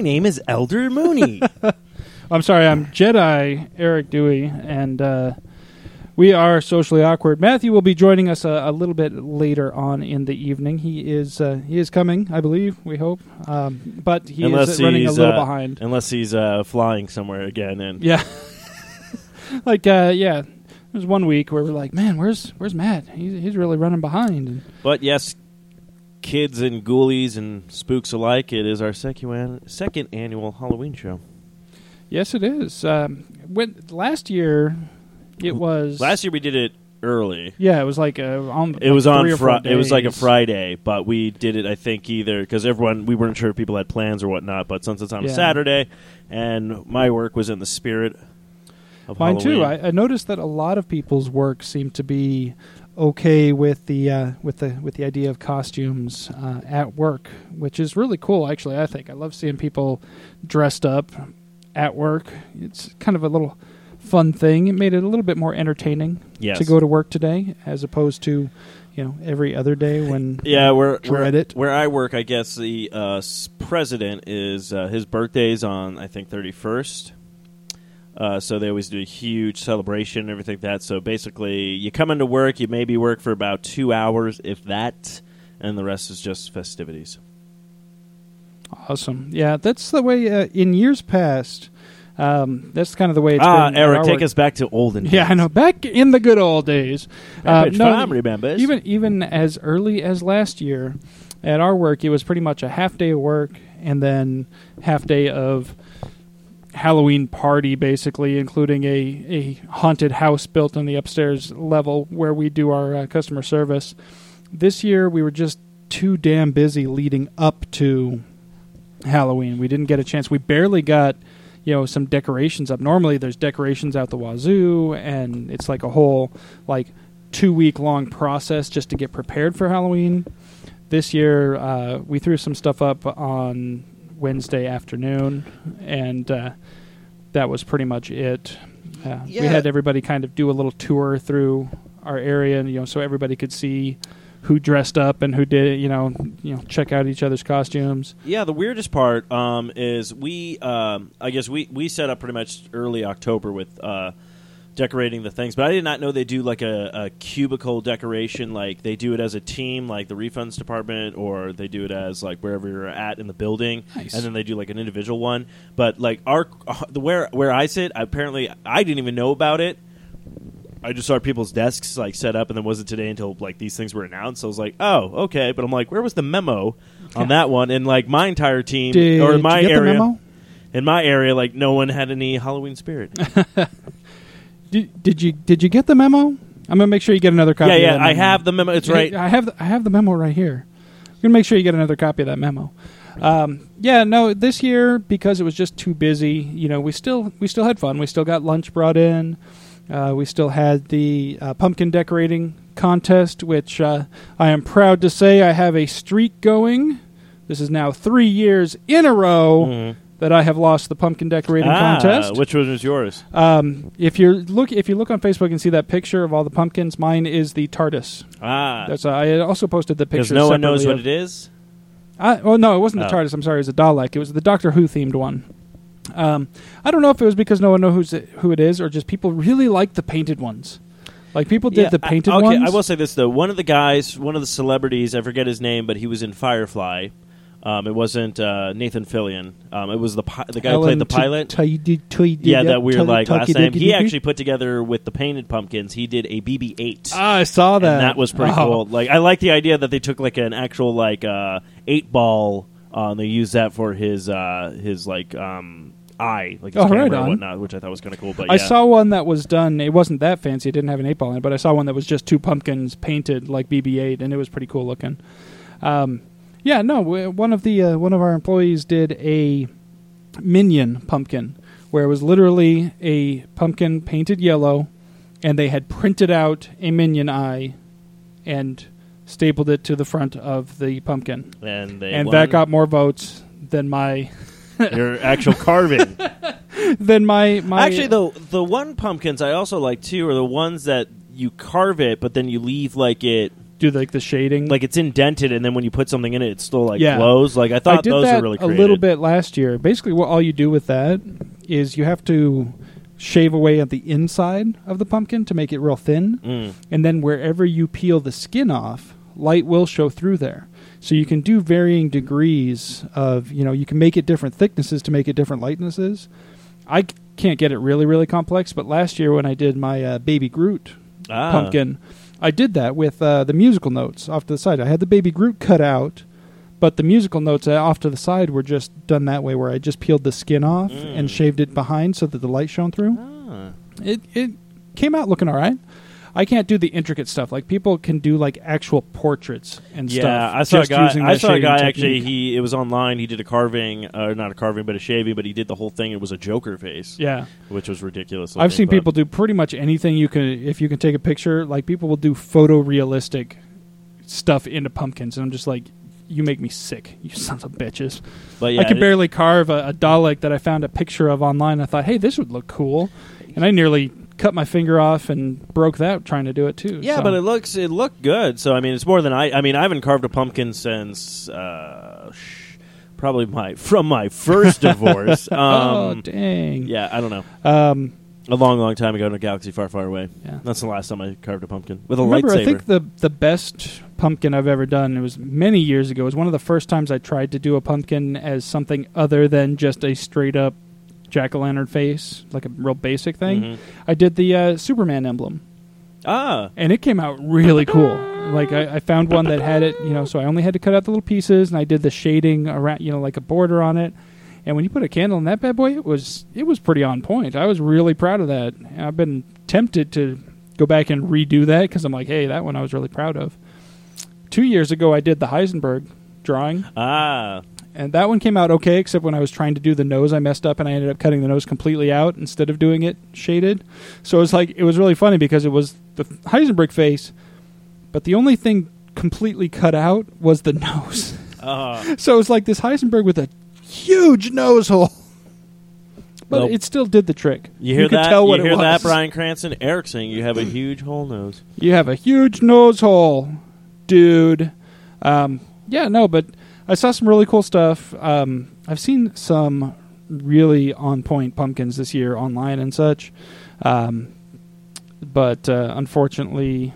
my name is Elder Mooney. I'm sorry, I'm Jedi Eric Dewey, and uh, we are socially awkward. Matthew will be joining us a, a, little bit later on in the evening. He is uh, he is coming, I believe. We hope, um, but he unless is running a little uh, behind. Unless he's uh, flying somewhere again, and yeah, like uh, yeah. There's one week where we're like, man, where's where's Matt? He's he's really running behind. But yes, kids and ghoulies and spooks alike, it is our second second annual Halloween show. Yes, it is. Um, when last year, it was last year we did it early. Yeah, it was like a, on. It like was on. Fri- it was like a Friday, but we did it. I think either because everyone we weren't sure if people had plans or whatnot. But since it's on yeah. a Saturday, and my work was in the spirit of mine Halloween. too. I, I noticed that a lot of people's work seemed to be okay with the uh, with the with the idea of costumes uh, at work, which is really cool. Actually, I think I love seeing people dressed up at work. It's kind of a little fun thing. It made it a little bit more entertaining yes. to go to work today, as opposed to you know every other day when yeah where dread where, it. where I work. I guess the uh, president is uh, his birthday's on I think thirty first. Uh, so they always do a huge celebration and everything like that. So basically, you come into work, you maybe work for about two hours, if that, and the rest is just festivities. Awesome. Yeah, that's the way uh, in years past. Um, that's kind of the way it's ah, been. Eric, take us back to olden days. Yeah, I know. Back in the good old days. Uh, no, remembers. Even even as early as last year, at our work, it was pretty much a half day of work and then half day of Halloween party, basically, including a, a haunted house built on the upstairs level where we do our uh, customer service. This year, we were just too damn busy leading up to Halloween. We didn't get a chance. We barely got, you know, some decorations up. Normally, there's decorations out the wazoo, and it's like a whole like two week long process just to get prepared for Halloween. This year, uh, we threw some stuff up on Wednesday afternoon, and uh, that was pretty much it. Uh, yeah. We had everybody kind of do a little tour through our area, and you know, so everybody could see who dressed up and who did, you know, you know, check out each other's costumes. Yeah, the weirdest part um, is we, um, I guess we we set up pretty much early October with. Uh, decorating the things. But I did not know they do like a, a, cubicle decoration. Like they do it as a team, like the refunds department, or they do it as like wherever you're at in the building, nice. and then they do like an individual one. But like our uh, the where where I sit, apparently I didn't even know about it. I just saw people's desks like set up, and then wasn't today until like these things were announced. So I was like, "Oh, okay." But I'm like, "Where was the memo on that one?" And like my entire team Did or my area, in my area, like no one had any Halloween spirit. Did, did you did you get the memo? I'm gonna make sure you get another copy. Yeah, yeah, I have the memo. It's right. I have the, I have the memo right here. I'm gonna make sure you get another copy of that memo. Um, yeah, no, this year because it was just too busy. You know, we still we still had fun. We still got lunch brought in. Uh, we still had the uh, pumpkin decorating contest, which uh, I am proud to say I have a streak going. This is now three years in a row. Mm-hmm that I have lost the pumpkin decorating ah, contest. Which one was yours? Um, if you look, if you look on Facebook and see that picture of all the pumpkins, mine is the TARDIS. Ah, that's. Uh, I also posted the picture. Because no one knows what it is. I, oh no, it wasn't oh. the TARDIS. I'm sorry, it was a Dalek. It was the Doctor Who themed one. Um, I don't know if it was because no one knows who it is, or just people really like the painted ones. Like people did yeah, the painted I, okay, ones. I will say this though: one of the guys, one of the celebrities, I forget his name, but he was in Firefly. Um, it wasn't uh, Nathan Fillion. Um, it was the pi- the guy who played the pilot. yeah, that weird like last name. He actually put together with the painted pumpkins. He did a BB-8. Ah, I saw that. And that was pretty oh. cool. Like I like the idea that they took like an actual like uh, eight ball. Uh, and they used that for his uh, his like um, eye, like his oh, camera right and whatnot, which I thought was kind of cool. But yeah. I saw one that was done. It wasn't that fancy. It didn't have an eight ball in it, but I saw one that was just two pumpkins painted like BB-8, and it was pretty cool looking. Um, yeah, no. One of the uh, one of our employees did a minion pumpkin, where it was literally a pumpkin painted yellow, and they had printed out a minion eye, and stapled it to the front of the pumpkin. And they and won. that got more votes than my your actual carving. than my my Actually, the the one pumpkins I also like too are the ones that you carve it, but then you leave like it do like the shading. like it's indented, and then when you put something in it, it still like Yeah. glows. Like I thought I did those that were really a little bit last year. Basically, what all you do with that is you have to shave away at the inside of the pumpkin to make it real thin, Mm. and then wherever you peel the skin off, light will show through there. So you can do varying degrees of, you know, you can make it different thicknesses to make it different lightnesses. I can't get it really, really complex, but last year when I did my uh, Baby Groot Ah. pumpkin. I did that with uh, the musical notes off to the side. I had the baby Groot cut out, but the musical notes uh, off to the side were just done that way, where I just peeled the skin off Mm. and shaved it behind so that the light shone through. Ah. It it came out looking all right. I can't do the intricate stuff. Like people can do like actual portraits and stuff. Yeah, stuff. I saw a guy. I saw a guy technique. actually. He it was online. He did a carving, uh, not a carving, but a shaving. But he did the whole thing. It was a Joker face, Yeah, which was ridiculous. I've seen people do pretty much anything you can. If you can take a picture, like people will do photorealistic stuff into pumpkins, and I'm just like, you make me sick, you sons of bitches. But yeah, I could barely carve a, a Dalek that I found a picture of online. I thought, hey, this would look cool, and I nearly cut my finger off and broke that trying to do it too. Yeah, so. but it looks it looked good. So I mean, it's more than I. I mean, I haven't carved a pumpkin since uh, sh- probably my from my first divorce. Um, oh dang. yeah, I don't know. Um, A long, long time ago in a galaxy far, far away. yeah. That's the last time I carved a pumpkin with a Remember, lightsaber. I think the the best pumpkin I've ever done. It was many years ago. It was one of the first times I tried to do a pumpkin as something other than just a straight up jack o' lantern face, like a real basic thing. Mhm. I did the uh, Superman emblem, Ah, and it came out really cool. Like I, I found one that had it, you know. So I only had to cut out the little pieces, and I did the shading around, you know, like a border on it. And when you put a candle in that bad boy, it was it was pretty on point. I was really proud of that. And I've been tempted to go back and redo that because I'm like, hey, that one I was really proud of. Two years ago, I did the Heisenberg drawing, ah, and that one came out okay. Except when I was trying to do the nose, I messed up, and I ended up cutting the nose completely out instead of doing it shaded. So it was like it was really funny because it was the Heisenberg face, but the only thing completely cut out was the nose. ah. So it was like this Heisenberg with a huge nose hole. But Well, it still did the trick. You hear could that? Tell what you hear that. Bryan Cranston? Eric saying you have a huge whole nose. You have a huge nose hole, dude. Um, yeah, no, but I saw some really cool stuff. Um, I've seen some really on point pumpkins this year online and such. Um, but uh, unfortunately,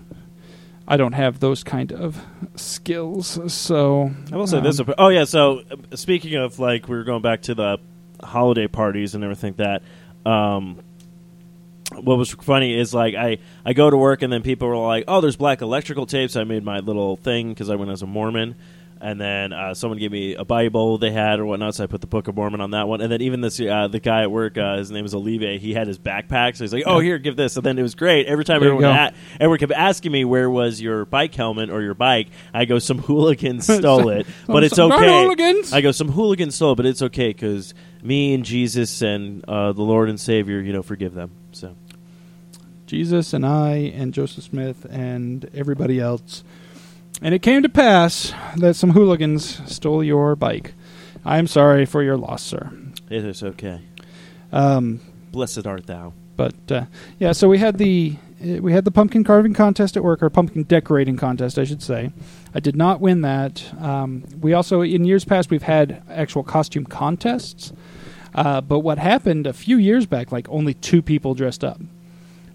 I don't have those kind of skills. So I will say um, this. Oh yeah. So uh, speaking of like, we were going back to the holiday parties and everything that. Um, what was funny is like I, I go to work and then people were like, oh, there's black electrical tapes. I made my little thing because I went as a Mormon, and then uh, someone gave me a Bible they had or whatnot, so I put the Book of Mormon on that one. And then even this uh, the guy at work, uh, his name is Olive. He had his backpack, so he's like, oh, here, give this. And then it was great. Every time There everyone a- everyone kept asking me where was your bike helmet or your bike, I go, some hooligans stole it, but it's Some okay. I go, some hooligans stole it, but it's okay because me and Jesus and uh, the Lord and Savior, you know, forgive them. So Jesus and I and Joseph Smith and everybody else. And it came to pass that some hooligans stole your bike. I am sorry for your loss, sir. it is okay. Um, Blessed art thou. but uh, yeah, so we had the uh, we had the pumpkin carving contest at work, or pumpkin decorating contest, I should say. I did not win that. Um, we also, in years past, we've had actual costume contests. Uh, but what happened a few years back, like only two people dressed up.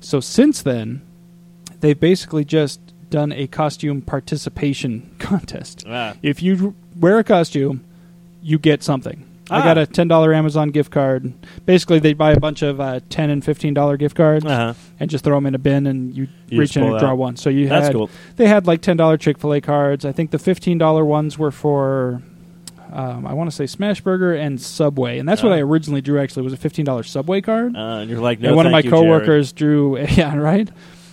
So since then, they've basically just done a costume participation contest. Ah. If you wear a costume, you get something. I Ah. got a ten dollar Amazon gift card. Basically, they buy a bunch of uh, ten and fifteen dollar gift cards Uh-huh. and just throw them in a bin, and you, You reach in and it draw out. one. So you That's had cool. they had like ten dollar Chick fil A cards. I think the fifteen dollar ones were for um, I want to say Smashburger and Subway, and that's what Oh. I originally drew. Actually, was a fifteen dollar Subway card. Uh, and you're like, no, and one of my thank you, Jared. coworkers drew, yeah, right.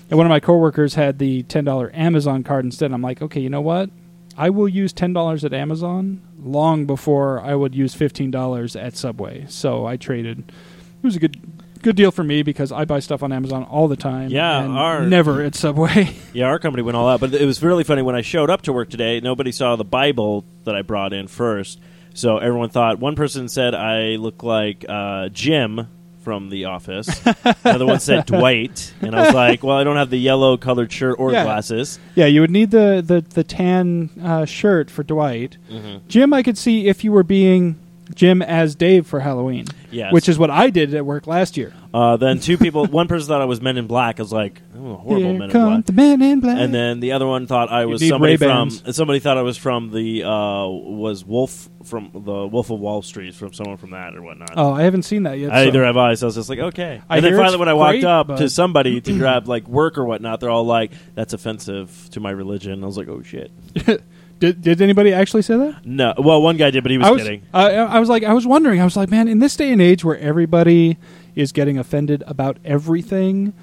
And one of my coworkers had the ten dollar Amazon card instead. I'm like, okay, you know what? I will use ten dollars at Amazon long before I would use fifteen dollars at Subway. So I traded. It was a good good deal for me because I buy stuff on Amazon all the time. Yeah, and our- never at Subway. Yeah, our company went all out, but it was really funny when I showed up to work today. Nobody saw the Bible that I brought in first, so everyone thought. One person said I look like uh, Jim from The Office. the other one said Dwight, and I was like, "Well, I don't have the yellow colored shirt or Yeah. glasses." Yeah, you would need the the the tan uh, shirt for Dwight. Mm-hmm. Jim, I could see if you were being Jim as Dave for Halloween, Yes. which is what I did at work last year. Uh, then two people. one person thought I was Men in Black. I was like, "Oh, horrible Here Men in Black." the men in black. And then the other one thought I was need somebody from. Ray-Bans. Somebody thought I was from the uh, was Wolf from the Wolf of Wall Street from someone from that or whatnot. oh, I haven't seen that yet. I so- either have I, so I was just like, okay. I and then hear finally, it's when I walked great, up but- to somebody to grab like work or whatnot, they're all like, "That's offensive to my religion." I was like, "Oh shit." Did, did anybody actually say that? No, well, one guy did, but he was, I was, kidding. I, I was like, I was wondering. I was like, man, in this day and age where everybody is getting offended about everything,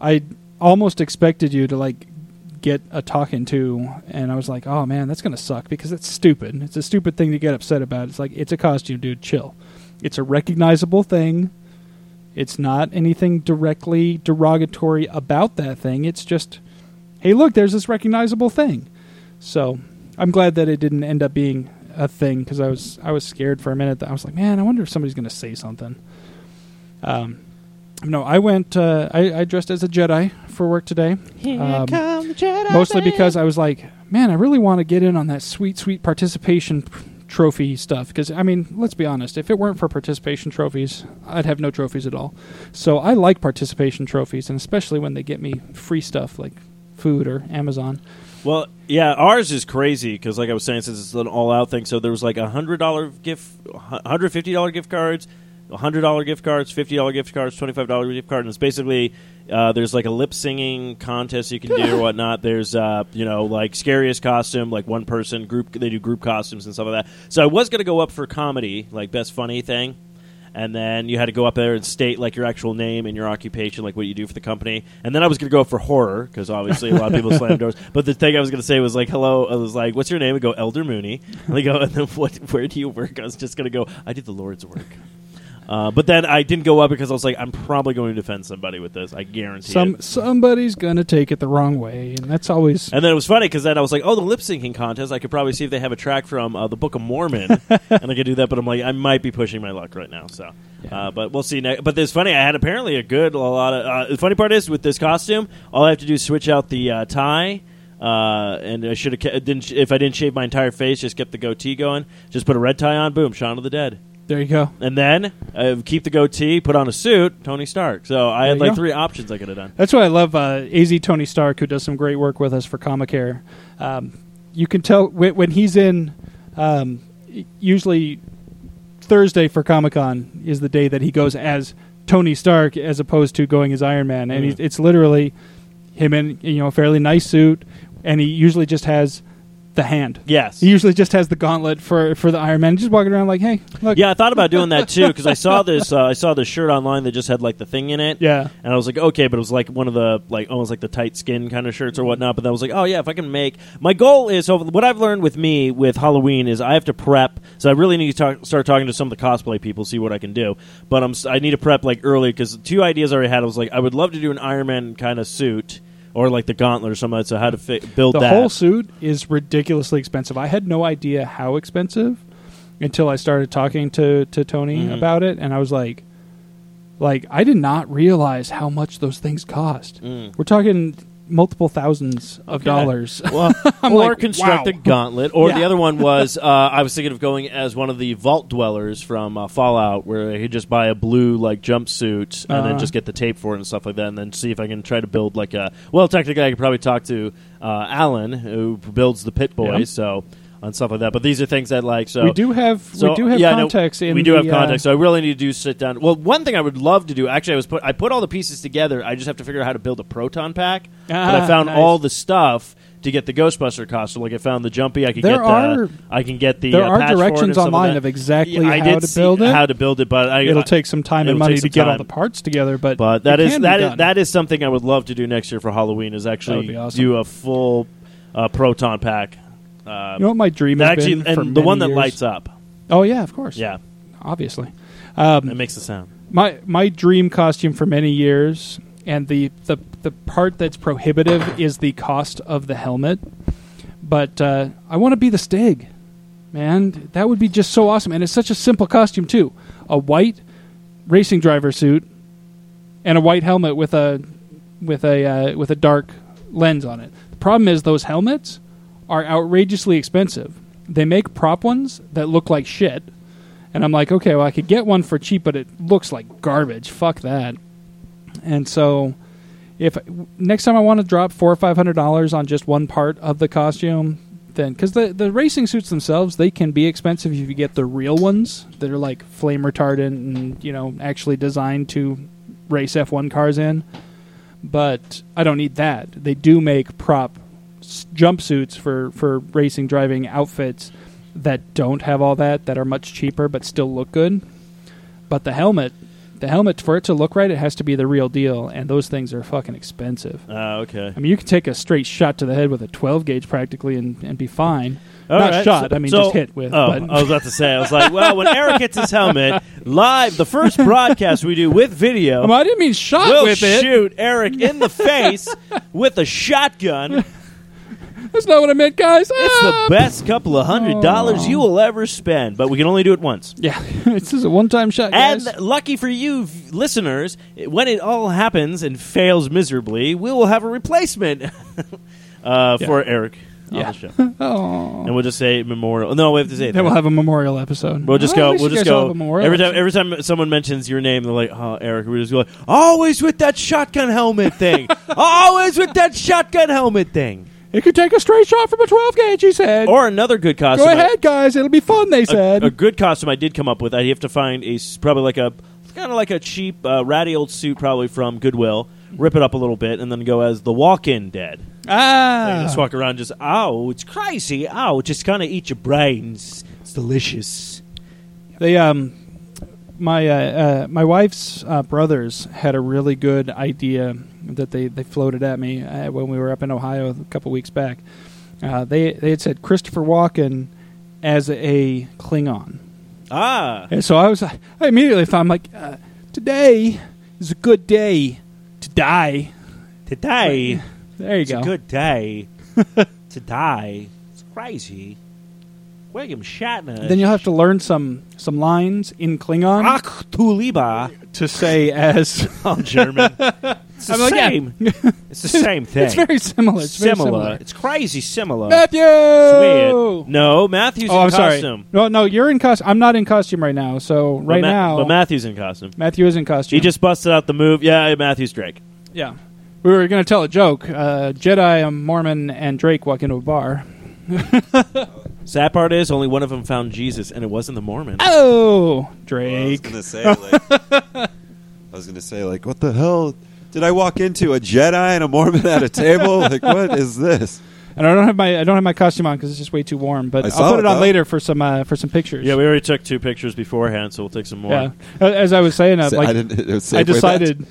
I almost expected you to like get a talking to, and I was like, oh man, that's gonna suck because it's stupid. It's a stupid thing to get upset about. It's like it's a costume, dude. Chill. It's a recognizable thing. It's not anything directly derogatory about that thing. It's just, hey, look, there's this recognizable thing. So I'm glad that it didn't end up being a thing because I was I was scared for a minute. That I was like, man, I wonder if somebody's going to say something. Um, no, I went. Uh, I, I dressed as a Jedi for work today. Here Um, mostly because I was like, man, I really want to get in on that sweet, sweet participation p- trophy stuff. Because I mean, let's be honest, if it weren't for participation trophies, I'd have no trophies at all. So I like participation trophies, and especially when they get me free stuff like food or Amazon. Well, yeah, ours is crazy because, like I was saying, since it's an all-out thing, so there was like a hundred dollar gift, hundred fifty dollar gift cards, hundred dollar gift cards, fifty dollar gift cards, twenty five dollar gift card, and it's basically uh, there's like a lip singing contest you can do or whatnot. There's uh, you know like scariest costume, like one person group. They do group costumes and stuff like that. So I was gonna go up for comedy, like best funny thing. And then you had to go up there and state like your actual name and your occupation, like what you do for the company. And then I was going to go for horror because obviously a lot of people slam doors. But the thing I was going to say was like, "Hello," I was like, "What's your name?" I go, "Elder Mooney." And they go, "And then what? Where do you work?" I was just going to go, "I do the Lord's work." Uh, but then I didn't go up because I was like, "I'm probably going to defend somebody with this. I guarantee Some it." somebody's gonna take it the wrong way, and that's always And then it was funny because then I was like, "Oh, the lip syncing contest! I could probably see if they have a track from uh, the Book of Mormon, and I could do that." But I'm like, I might be pushing my luck right now. So, Yeah. uh, but we'll see. Ne- but it's funny. I had apparently a good a lot of. Uh, the funny part is with this costume, all I have to do is switch out the uh, tie. Uh, and I should have didn't if I didn't shave my entire face, just kept the goatee going. Just put a red tie on, boom, Shaun of the Dead. There. You go. And then uh, keep the goatee, put on a suit, Tony Stark. So I had like go. three options I could have done. That's why I love uh, Az Tony Stark, who does some great work with us for Comicare. Um, you can tell when, when he's in. Um, usually, Thursday for Comic Con is the day that he goes as Tony Stark, as opposed to going as Iron Man, and he's, it's literally him in you know a fairly nice suit, and he usually just has the hand. Yes. He usually just has the gauntlet for for the Iron Man, just walking around like, hey, look, Yeah, I thought about doing that too because I saw this. Uh, I saw this shirt online that just had like the thing in it. yeah. And I was like, okay, but it was like one of the like almost like the tight skin kind of shirts or whatnot. But then I was like, oh yeah, if I can make my goal is so what I've learned with me with Halloween is I have to prep. So I really need to talk, start talking to some of the cosplay people, see what I can do. But I'm I need to prep like early because two ideas I already had. I was like, I would love to do an Iron Man kind of suit or like the gauntlet or something. like So how to fi- build the that? whole suit is ridiculously expensive. I had no idea how expensive until I started talking to to Tony Mhm. about it, and I was like, like I did not realize how much those things cost. Mm. We're talking multiple thousands of Okay. dollars. Well, I'm or like, construct a gauntlet, or the Yeah. other one was uh, I was thinking of going as one of the vault dwellers from uh, Fallout, where I could just buy a blue like jumpsuit and then Uh. just get the tape for it and stuff like that, and then see if I can try to build like a. Well, technically, I could probably talk to uh, Alan who builds the Pip-Boys, Yeah. so on stuff like that. But these are things that like so we do have so, we do have yeah, no, in we do the, have context, Uh, so I really need to do sit down. Well, one thing I would love to do, actually, I was put I put all the pieces together. I just have to figure out how to build a proton pack. but I Ah, found nice. all the stuff to get the Ghostbuster costume. Like I found the jumpy. I could There get are- the. I can get the. there uh, are patch for it and directions online that. of exactly Yeah, I how to build it. How to build it, but I, It'll take some time and money to get all the parts together, but But that is can that is that is something I would love to do next year for Halloween. Is actually awesome. do a full uh, proton pack. Uh, You know what my dream that has actually, been for and the many one that years? lights up. Oh yeah, of course. Yeah, obviously. Um, it makes a sound. my my dream costume for many years, and the the the part that's prohibitive is the cost of the helmet. But uh, I want to be the Stig, man. That would be just so awesome, and it's such a simple costume too. A white racing driver suit and a white helmet with a with a uh, with a dark lens on it. The problem is those helmets are outrageously expensive. They make prop ones that look like shit, and I'm like, okay, well, I could get one for cheap, but it looks like garbage. Fuck that. And so, if next time I want to drop four or five hundred dollars on just one part of the costume, then because the the racing suits themselves they can be expensive if you get the real ones that are like flame retardant and you know actually designed to race F1 cars in. But I don't need that. They do make prop jumpsuits for for racing driving outfits that don't have all that that are much cheaper but still look good. But the helmet, the helmet for it to look right, it has to be the real deal, and those things are fucking expensive. Ah, okay. I mean, you can take a straight shot to the head with a 12 gauge practically and, and be fine. All Not right, shot, so- I mean so- just hit with. Oh, but I was about to say. I was like, well, when Eric hits his helmet live, the first broadcast we do with video, Um, I didn't mean shot we'll with it. shoot Eric in the face with a shotgun. That's not what I meant, guys. It's the Ah! best couple of hundred dollars you will ever spend, but we can only do it once. Yeah, this is a one time shot, guys. And lucky for you listeners, when it all happens and fails miserably, we will have a replacement uh, for Eric on Yeah. the show. oh. And we'll just say memorial. No, we have to say Then that. we'll have a memorial episode. We'll just Oh, go. least We'll just go. Every time, every time someone mentions your name, they're like, "Oh, Eric." We just go, like, "Always with that shotgun helmet thing. Always with that shotgun helmet thing." You could take a straight shot from a 12 gauge, he said. Or another good costume. Go I- ahead, guys. It'll be fun, they said. a good costume I did come up with. I have to find a probably like a kind of like a cheap, uh, ratty old suit, probably from Goodwill. Rip it up a little bit, and then go as the Walking Dead. ah. Just walk around, just oh, it's crazy. Oh, just kind of eat your brains. It's delicious. They um, my uh, uh, my wife's uh, brothers had a really good idea that they, they floated at me uh, when we were up in Ohio a couple weeks back. Uh, they they had said Christopher Walken as a Klingon, Ah, and so I was I immediately thought I'm like, uh, today is a good day to die. today There you it's go. a good day to die. It's crazy. William Shatner. Then you'll have to learn some some lines in Klingon Ach, to say as Oh, German. It's the I'm like, yeah. same. It's the same thing. it's very similar. It's very similar. similar. It's crazy similar. Matthew. It's weird. No, Matthew's Oh, in I'm sorry. costume. No, no, you're in costume. I'm not in costume right now. So But right Ma- now, but Matthew's in costume. Matthew is in costume. He just busted out the move. Yeah, Matthew's Drake. yeah. We were going to tell a joke. Uh, Jedi, a Mormon, and Drake walk into a bar. Sad part is only one of them found Jesus, and it wasn't the Mormon. Oh, I was Drake. gonna say, like, I was gonna say, like, what the hell? Did I walk into a Jedi and a Mormon at a table? Like, what is this? and I don't have my I don't have my costume on because it's just way too warm. But I I'll put it, it, on though. later for some uh, for some pictures. Yeah, we already took two pictures beforehand, so we'll take some more. yeah. As I was saying, uh, like I didn't. Was I decided,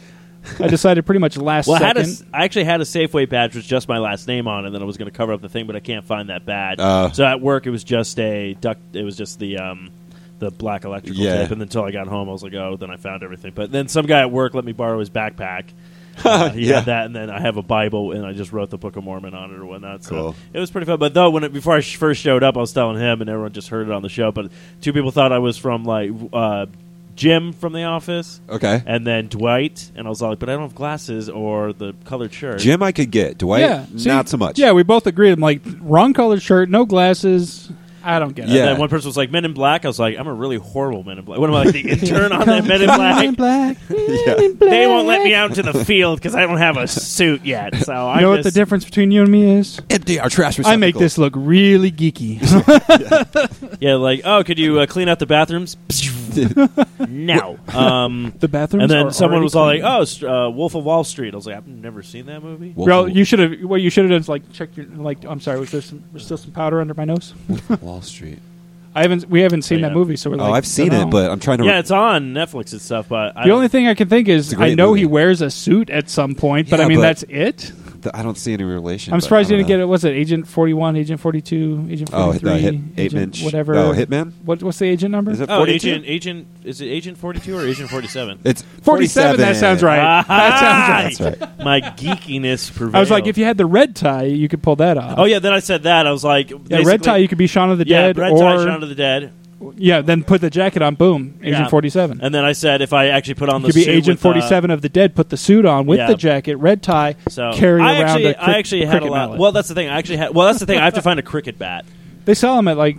I decided pretty much last Well, I, had a, second. s- I actually had a Safeway badge with just my last name on, it, and then I was going to cover up the thing, but I can't find that badge. Uh. so at work, it was just a duck. It was just the um, the black electrical Yeah. tape, and then until I got home, I was like, oh, then I found everything. But then some guy at work let me borrow his backpack. Uh, he Yeah. that, and then I have a Bible, and I just wrote the Book of Mormon on it or whatnot. So Cool. it was pretty fun. But though, when it, before I sh- first showed up, I was telling him, and everyone just heard it on the show. But two people thought I was from like uh, Jim from The Office, Okay. and then Dwight, and I was like, but I don't have glasses or the colored shirt. Jim, I could get. Dwight, yeah, see? not so much. Yeah, we both agreed. I'm like wrong colored shirt, no glasses. I don't get it. Yeah. And then one person was like, Men in Black. I was like, I'm a really horrible Men in Black. What am I, like, the intern on that Men in Black? Black. Yeah. They won't let me out into the field because I don't have a suit yet. So You I know what just, the difference between you and me is? Empty our trash I make this look really geeky. Yeah, like, oh, could you uh, clean out the bathrooms? No. Um, the bathrooms. and then are someone already was all like, clean. oh, st- uh, Wolf of Wall Street. I was like, I've never seen that movie. Bro, you should have. What you should have done is like check your. Like, I'm sorry. Was there some? Was still some powder under my nose? Wall Street. I haven't. We haven't seen Yeah. that movie, so we're like. oh, I've seen don't it, know. but I'm trying to. Yeah, it's on Netflix and stuff, but I the don't- only thing I can think is It's great I know he movie. wears a suit at some point, but Yeah, I mean but- that's it. Th- I don't see any relation. I'm surprised you don't didn't get know. it. Was it Agent 41, Agent 42, Agent Oh, 43, the hit, Agent inch. whatever? Oh, Hitman. What, what's the agent number? Is it Oh, Agent, Agent, is it Agent 42 or Agent 47? It's 47. That sounds right. Ah, that sounds right. That's right. My geekiness prevailed. I was like, if you had the red tie, you could pull that off. Oh yeah, then I said that. I was like, yeah, red tie, you could be Shaun of the yeah, Dead, Red or Tie, Shaun of the Dead, Yeah, then put the jacket on. Boom, Agent Yeah. Forty Seven. And then I said if I actually put on the could be suit Agent with, uh, Forty Seven of the Dead. Put the suit on with Yeah. the jacket, red tie, So carry I around actually, a I actually had a cricket lot. mallet. Well, that's the thing. I actually had. Well, that's the thing. I have to find a cricket bat. They sell them at like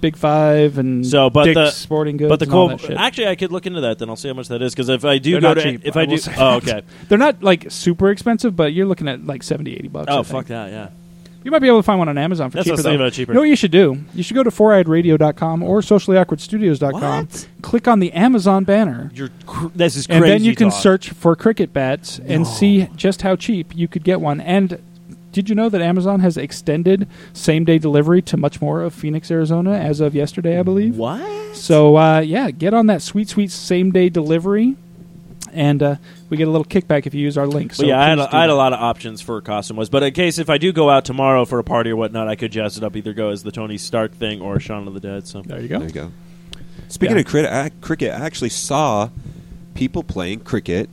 Big Five and So, but Dick's the- Sporting Goods. But the and all cool. that shit. Actually, I could look into that. Then I'll see how much that is. Because if I do They're go not to, cheap, if I I will do, say oh that. okay. They're not like super expensive, but you're looking at like 70, 80 bucks. I Oh think. fuck that. Yeah. You might be able to find one on Amazon for That's what I cheaper. was thinking though. about cheaper. You know what you should do? You should go to foureyedradio.com or sociallyawkwardstudios.com. What? Click on the Amazon banner. You're. Cr- this is crazy. and then you can talk. search for cricket bats and see just how cheap you could get one. And did you know that Amazon has extended same day delivery to much more of Phoenix, Arizona as of yesterday, I believe? What? So uh, yeah, get on that sweet, sweet same day delivery, and uh, we get a little kickback if you use our link. So But yeah, I had, please a, had a lot of options for costume was, but in case if I do go out tomorrow for a party or whatnot, I could jazz it up. Either go as the Tony Stark thing or Shaun of the Dead. So There you go. There you go. Speaking Yeah. of crit- I, cricket, I actually saw people playing cricket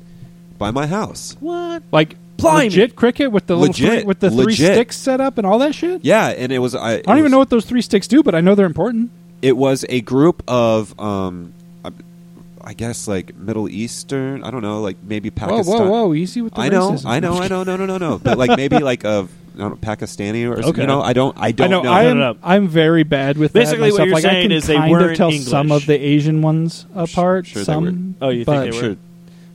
by my house. what? Like Blimey. legit cricket with the little Legit. three, with the three sticks set up and all that shit. Yeah, and it was. I, I don't even know what those three sticks do, but I know they're important. It was a group of, um, I, I guess like Middle Eastern. I don't know, like maybe Whoa, Pakistan. whoa, whoa! whoa! Easy with the I know, racism. I know, I know, no, no, no, no. But like maybe like of I know, Pakistani or Okay. you know, I don't, I I don't know. know. I No, am. no, no. I'm very bad with Basically that what myself. you're like, I saying can is they kind weren't of tell English. some of the Asian ones apart. sure they some. Oh, you think but they were? sure.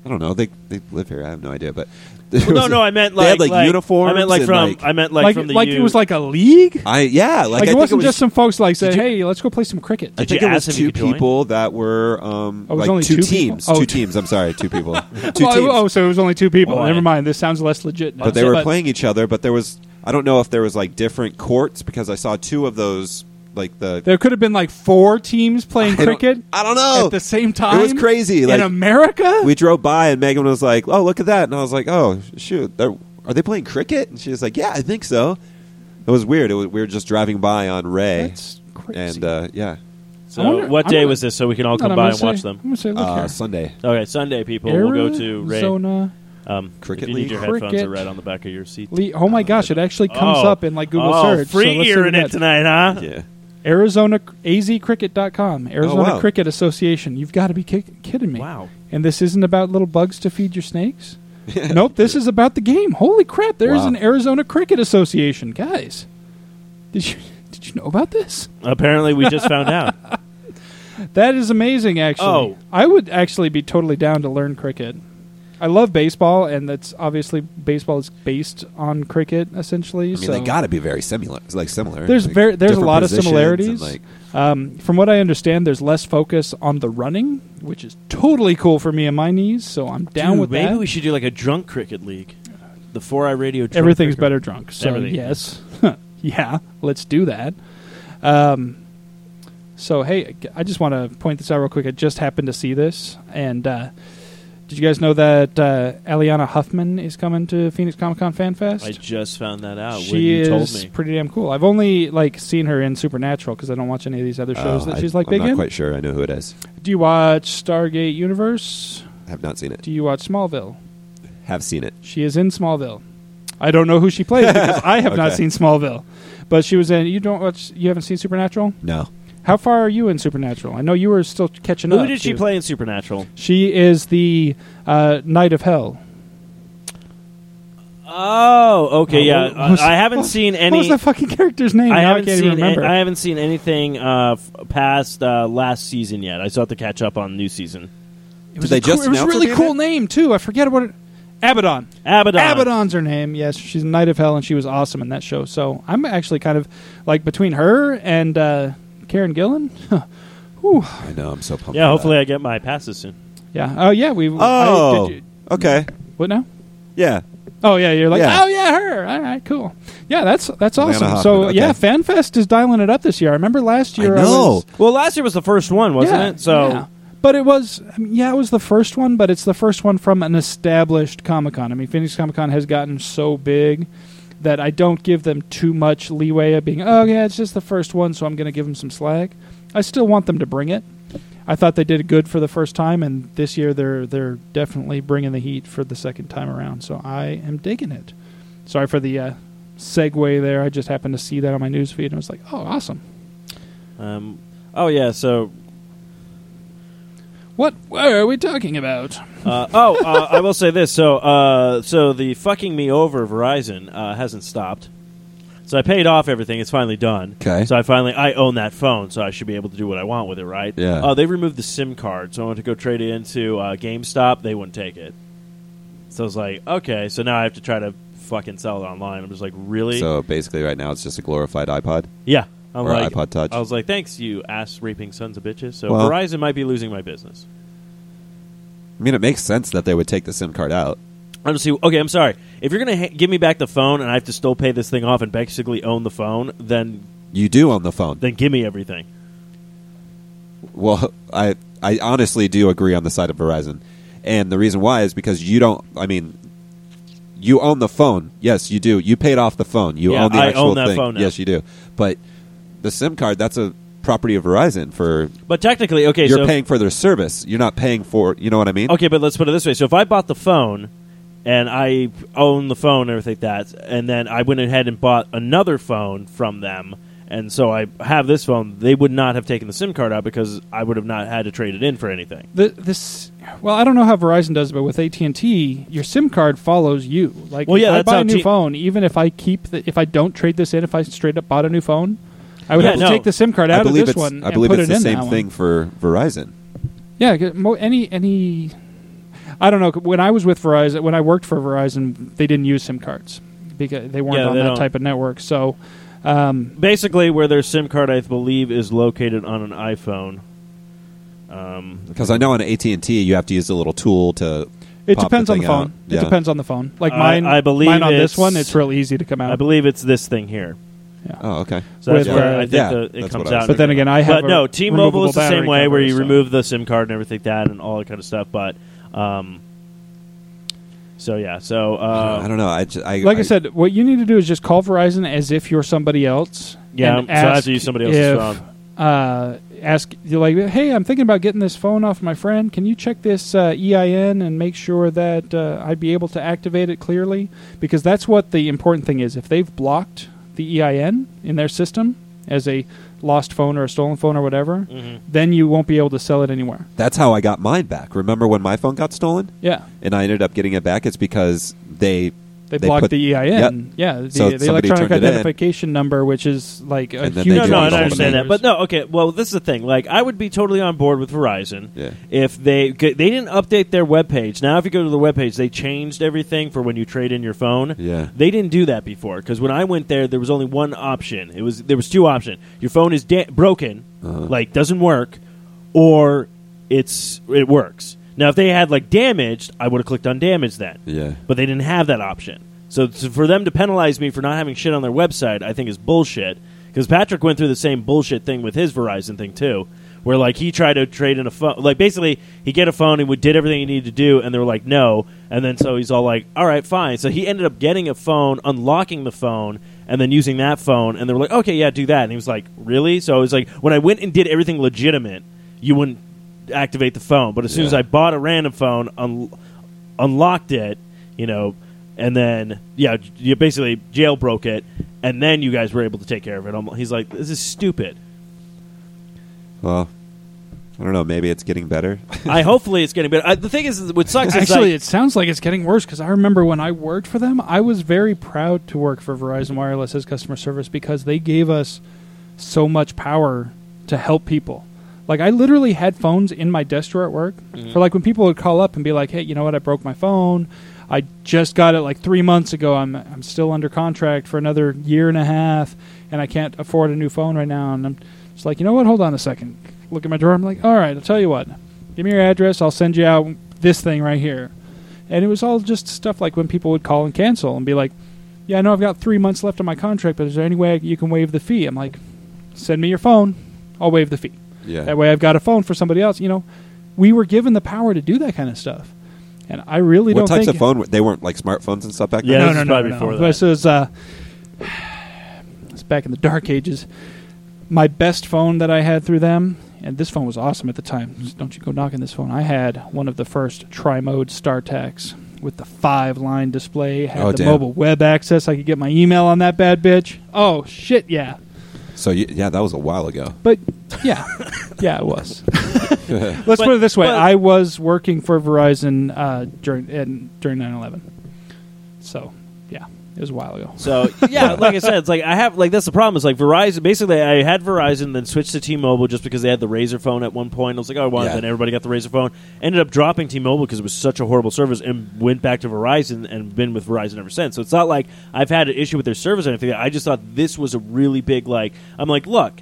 I don't know. They they live here. I have no idea, but Well, no, no. I meant They like had, like, uniforms I meant like and, from. like- I meant like, like from the like U. it was like a league. I yeah, like, Like, it think wasn't it was just some folks like say, you- "Hey, let's go play some cricket." I think you it was ask if you two could join? people that were um Oh, it was like only two, two teams. Oh, two two- teams. I'm sorry, two people. two Well, teams. Oh, so it was only two people. Boy. Never mind. This sounds less legit. now. but they were playing each other. But there was I don't know if there was like different courts because I saw two of those like the There could have been like four teams playing I don't- cricket I don't know at the same time. It was crazy. Like in America. we drove by and Megan was like, "Oh, look at that," and I was like, "Oh, shoot, they're, are they playing cricket?" And she was like, "Yeah, I think so." It was weird. It was, we were just driving by on Ray, That's crazy. and uh, yeah, So I wonder- what I'm day gonna- was this? So we can all No, come no, I'm by gonna and say- watch them. I'm gonna say, look uh, here. Sunday. Okay, Sunday, people. we'll go to Ray. Arizona Um, Cricket if you need League? your headphones Cricket are red on the back of your seat. Le- oh my gosh! It actually comes Oh. up in like Google oh, search. so Free let's see ear in it that's- tonight, huh? Yeah, Arizona azcricket.com. Oh, Arizona wow. Cricket Association. You've got to be ki- kidding me. Wow. And this isn't about little bugs to feed your snakes. nope, this is about the game. Holy crap! There is Wow. an Arizona Cricket Association, guys. Did you did you know about this? Apparently, we just found out. That is amazing. Actually, Oh. I would actually be totally down to learn cricket. I love baseball, and that's obviously baseball is based on cricket essentially. I mean so they got to be very similar. It's like similar. There's like, very- there's a lot of similarities. like, Um, from what I understand, there's less focus on the running, which is totally cool for me and my knees. So I'm down Dude, with maybe that. Maybe we should do like a drunk cricket league. The four eye radio. Drunk Everything's cricket. better drunk. So Everything. yes, yeah, let's do that. Um, so hey, I just want to point this out real quick. I just happened to see this, and uh, did you guys know that uh, Alaina Huffman is coming to Phoenix Comic Con Fan Fest? I just found that out when she you is told me. pretty damn cool. I've only like seen her in Supernatural because I don't watch any of these other shows oh, that I- she's like I'm big not in. quite sure. I know who it is. Do you watch Stargate Universe? I have not seen it. Do you watch Smallville? Have seen it. She is in Smallville. I don't know who she plays because I have not Okay. seen Smallville. But she was in. You don't watch. You haven't seen Supernatural. No. How far are you in Supernatural? I know you were still catching Who up. Who did she too. play in Supernatural? She is the uh, Knight of Hell. Oh, okay, yeah. what was- I I haven't what- seen What any. was that fucking character's name? I Now haven't can't seen. even remember. a- I haven't seen anything uh, f- past uh, last season yet. I still have to catch up on new season. it was Did they a cool- just It was a announce her really being cool in name too. I forget what. It, Abaddon. Abaddon. Abaddon's her name. Yes, she's a Knight of Hell, and she was awesome in that show. So I'm actually kind of like between her and uh, Karen Gillan. Whew. I know. I'm so pumped. Yeah, for hopefully that. I get my passes soon. Yeah. Oh yeah. We. Oh. I, did you, okay. what now? Yeah. Oh yeah, you're like, Yeah. oh yeah, her. All right, cool. Yeah, that's that's Lana awesome. Huffman, So okay. yeah, FanFest is dialing it up this year. I remember last year. I know. was- Well, last year was the first one, wasn't yeah, it? So yeah. but it was I mean, yeah, it was the first one, but it's the first one from an established Comic Con. I mean, Phoenix Comic Con has gotten so big that I don't give them too much leeway of being, oh yeah, it's just the first one, so I'm going to give them some slack. I still want them to bring it. I thought they did good for the first time, and this year they're they're definitely bringing the heat for the second time around. So I am digging it. Sorry for the uh, segue there. I just happened to see that on my newsfeed, and I was like, oh, awesome. Um, Oh yeah, so What? What are we talking about? uh, oh, uh, I will say this. So, uh, so the fucking me over Verizon uh, hasn't stopped. So I paid off everything. It's finally done. 'Kay. So I finally I own that phone, so I should be able to do what I want with it, right? Yeah. Oh, they removed the SIM card, so I went to go trade it into uh, GameStop. They wouldn't take it. So I was like, okay. So now I have to try to fucking sell it online. I'm just like, really? So basically, right now it's just a glorified iPod yeah. I'm or like, iPod Touch. I was like, thanks, you ass raping sons of bitches. So Well- Verizon might be losing my business. I mean, it makes sense that they would take the SIM card out. I'm just. Okay, I'm sorry. If you're gonna ha- give me back the phone and I have to still pay this thing off and basically own the phone, then You do on the phone. then give me everything. Well, I I honestly do agree on the side of Verizon, and the reason why is because you don't. I mean, you own the phone. Yes, you do. You paid off the phone. You Yeah, own the I actual own that thing. phone now. Yes, you do. But the SIM card that's a property of Verizon for But technically, okay, you're so paying for their service. You're not paying for. You know what I mean? okay, but let's put it this way: so if I bought the phone and I own the phone and everything like that, and then I went ahead and bought another phone from them. And so I have this phone. They would not have taken the SIM card out because I would have not had to trade it in for anything. The, this, well, I don't know how Verizon does, it, but with AT and T, your SIM card follows you. Like, Well, yeah, if I that's buy how a new T- phone, even if I keep, the, if I don't trade this in, if I straight up bought a new phone, I would Yeah, have to take the SIM card I out of believe this it's. one I and believe put it's it the in same that thing One. for Verizon. Yeah, 'cause mo- any any. I don't know. When I was with Verizon, when I worked for Verizon, they didn't use SIM cards because they weren't Yeah, on they that don't. type of network. So, um, Basically, where their SIM card, I believe, is located on an iPhone. Um, Because I know on AT and T you have to use a little tool to. it pop depends on the thing phone. out. It Yeah. depends on the phone. Like I- mine, I believe mine on this it's- one, it's real easy to come out. I believe it's this thing here. Yeah. Oh, okay. So that's With, where uh, I think yeah, the, it that's comes what I was out. But then again, I have but a no, T-Mobile is the same way where you cover, so- remove the SIM card and everything like that and all that kind of stuff. But um, so yeah, so uh, I don't know. I, just, I Like I, said, what you need to do is just call Verizon as if you're somebody else. yeah, and so I have ask to use somebody else's if, phone. Uh, ask you're like, hey, I'm thinking about getting this phone off my friend. Can you check this uh, EIN and make sure that uh, I'd be able to activate it clearly? Because that's what the important thing is. If they've blocked the EIN in their system as a lost phone or a stolen phone or whatever, Mhm. then you won't be able to sell it anywhere. that's how I got mine back. Remember when my phone got stolen Yeah. and I ended up getting it back? It's because they They, They blocked put- the EIN. Yep. Yeah, the, So the electronic turned in. identification number, which is like a And then huge they No, do no, it and I understand that, but no, okay. Well, this is the thing. Like, I would be totally on board with Verizon Yeah. if they they didn't update their webpage. Now, if you go to the webpage, they changed everything for when you trade in your phone. Yeah. They didn't do that before because when I went there, there was only one option. It was there was two options. Your phone is da- broken, Uh-huh. like doesn't work, or it's it works. Now, if they had like damaged, I would have clicked on damage then. Yeah. But they didn't have that option. So for them to penalize me for not having shit on their website, I think is bullshit. Because Patrick went through the same bullshit thing with his Verizon thing too, where like he tried to trade in a phone, like basically he get a phone and did everything he needed to do, and they were like no, and then so he's all like, all right, fine. So he ended up getting a phone, unlocking the phone, and then using that phone, and they were like, okay, yeah, do that, and he was like, really? So I was like when I went and did everything legitimate, you wouldn't activate the phone, but as soon as I bought a random phone, un- unlocked it, you know, and then yeah, you basically jailbroke it, and then you guys were able to take care of it. I'm, he's like, this is stupid. Well, I don't know. Maybe it's getting better. I hopefully it's getting better. I, the thing is, is what sucks is Actually, like, it sounds like it's getting worse because I remember when I worked for them, I was very proud to work for Verizon Wireless as customer service because they gave us so much power to help people. Like I literally had phones in my desk drawer at work Mm-hmm. for like when people would call up and be like, "Hey, you know what? I broke my phone. I just got it like three months ago. I'm I'm still under contract for another year and a half, and I can't afford a new phone right now." And I'm just like, you know what? Hold on a second. Look at my drawer. I'm like, all right, I'll tell you what. Give me your address. I'll send you out this thing right here. And it was all just stuff like when people would call and cancel and be like, "Yeah, I know I've got three months left on my contract, but is there any way you can waive the fee?" I'm like, "Send me your phone. I'll waive the fee. Yeah. That way, I've got a phone for somebody else." You know, we were given the power to do that kind of stuff, and I really what don't know. What types think of phone? They weren't like smartphones and stuff back Yeah, then. no, this no, is no, probably no. before that. This is uh, it's back in the dark ages. My best phone that I had through them, and this phone was awesome at the time. Just don't you go knocking this phone. I had one of the first tri-mode StarTACs with the five-line display. Had Oh, the damn. mobile web access. I could get my email on that bad bitch. Oh shit, yeah. So you, yeah, that was a while ago. But Yeah, yeah, it was. Let's But- put it this way: but- I was working for Verizon uh, during in, during 9/11. So, yeah, it was a while ago. So yeah, like I said, it's like I have like that's the problem. Is like Verizon. Basically, I had Verizon, then switched to T-Mobile just because they had the Razr phone at one point. I was like, oh, well, Yeah. then everybody got the Razr phone. Ended up dropping T-Mobile because it was such a horrible service, and went back to Verizon and been with Verizon ever since. So it's not like I've had an issue with their service or anything. I just thought this was a really big like. I'm like, look.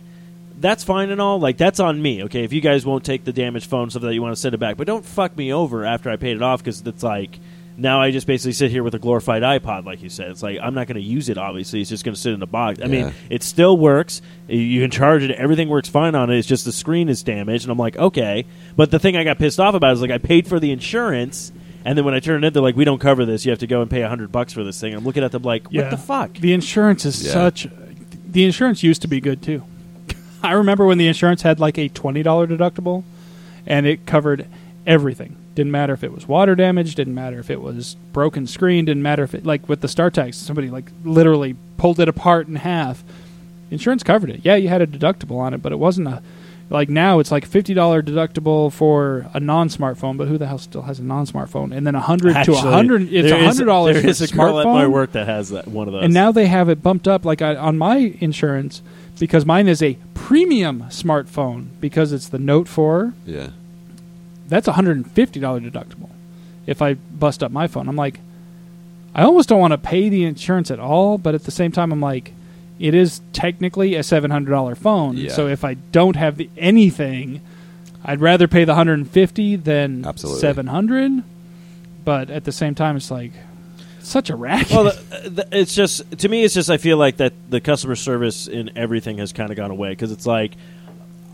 That's fine and all. Like that's on me. Okay, if you guys won't take the damaged phone stuff that you want to send it back, but don't fuck me over after I paid it off because it's like now I just basically sit here with a glorified iPod, like you said. It's like I'm not going to use it. Obviously, it's just going to sit in a box. I Yeah. mean, it still works. You can charge it. Everything works fine on it. It's just the screen is damaged, and I'm like, okay. But the thing I got pissed off about is like I paid for the insurance, and then when I turn it in, they're like, we don't cover this. You have to go and pay hundred bucks for this thing. I'm looking at them like, what Yeah. the fuck? The insurance is Yeah. such. The insurance used to be good too. I remember when the insurance had like a twenty dollar deductible, and it covered everything. Didn't matter if it was water damage. Didn't matter if it was broken screen. Didn't matter if it like with the StarTACs, somebody like literally pulled it apart in half. Insurance covered it. Yeah, you had a deductible on it, but it wasn't a like now it's like fifty dollar deductible for a non smartphone. But who the hell still has a non smartphone? And then a hundred to a hundred. It's there a hundred dollars There for is a a girl at my work that has that one of those. And now they have it bumped up, like I, on my insurance, because mine is a premium smartphone because it's the Note 4. Yeah. That's a hundred and fifty dollar deductible. If I bust up my phone, I'm like, I almost don't want to pay the insurance at all, but at the same time, I'm like, it is technically a seven hundred dollar phone. Yeah. So if I don't have the, anything, I'd rather pay the hundred and fifty than Absolutely. seven hundred. But at the same time, it's like such a racket. well, the, the, it's just to me, it's just I feel like that the customer service in everything has kind of gone away because it's like.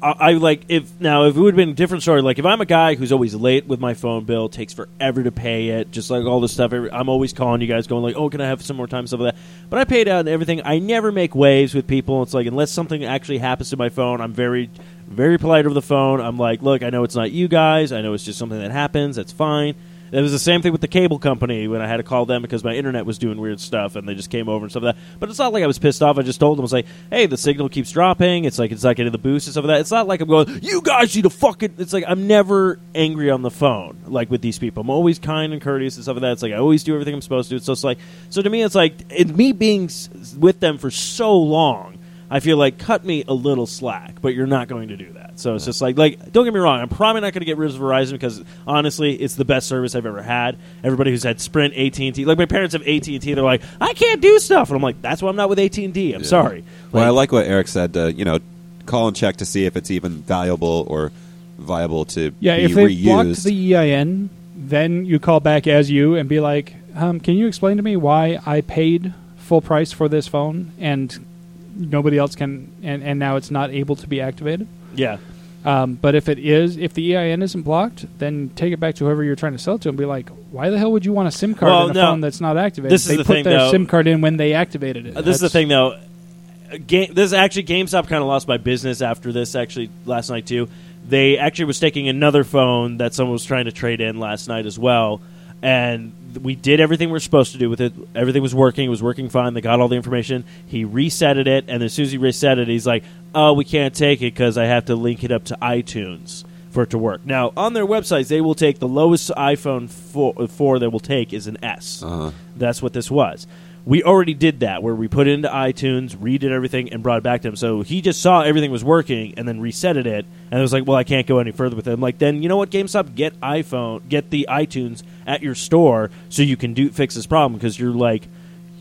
I, I like if now if it would have been a different story. Like if I'm a guy who's always late with my phone bill, takes forever to pay it, just like all this stuff. every- I'm always calling you guys, going like, "Oh, can I have some more time?" Stuff like that. But I paid out and everything. I never make waves with people. It's like unless something actually happens to my phone, I'm very, very polite over the phone. I'm like, "Look, I know it's not you guys. I know it's just something that happens. That's fine." It was the same thing with the cable company when I had to call them because my internet was doing weird stuff and they just came over and stuff like that. But it's not like I was pissed off. I just told them, I was like, hey, the signal keeps dropping. It's like it's not getting the boost and stuff like that. It's not like I'm going, you guys need to fucking. It's like I'm never angry on the phone like with these people. I'm always kind and courteous and stuff like that. It's like I always do everything I'm supposed to. So it's like, so to me, it's like, it, me being s- with them for so long. I feel like cut me a little slack, but you're not going to do that. So it's just like, like, don't get me wrong. I'm probably not going to get rid of Verizon because honestly, it's the best service I've ever had. Everybody who's had Sprint, AT and T, like my parents have AT and T, they're like, I can't do stuff, and I'm like, that's why I'm not with AT and T. I'm Yeah. sorry. Well, I like what Eric said. Uh, you know, call and check to see if it's even valuable or viable to Yeah, be if they reused. blocked the EIN, then you call back as you and be like, um, "Can you explain to me why I paid full price for this phone and nobody else can, and, and now it's not able to be activated?" yeah, Um, but if it is, if the EIN isn't blocked, then take it back to whoever you're trying to sell it to and be like, "Why the hell would you want a SIM card Well, in a no. phone that's not activated?" This is they the put thing, their though. SIM card in when they activated it. Uh, this is the thing, though. Uh, Game, this is actually GameStop kind of lost my business after this. Actually, last night too, they actually was taking another phone that someone was trying to trade in last night as well, and we did everything we are supposed to do with it. Everything was working. It was working fine. They got all the information. He resetted it, and as soon as he reset it, he's like, "Oh, we can't take it because I have to link it up to iTunes." For it to work now on their websites, they will take the lowest iPhone 4, 4 they will take is an S. Uh-huh. That's what this was. We already did that where we put it into iTunes, redid everything, and brought it back to him. So he just saw everything was working and then resetted it, and it was like, "Well, I can't go any further with it." I'm like, "Then you know what, GameStop, get iPhone, get the iTunes at your store so you can do fix this problem because you're like."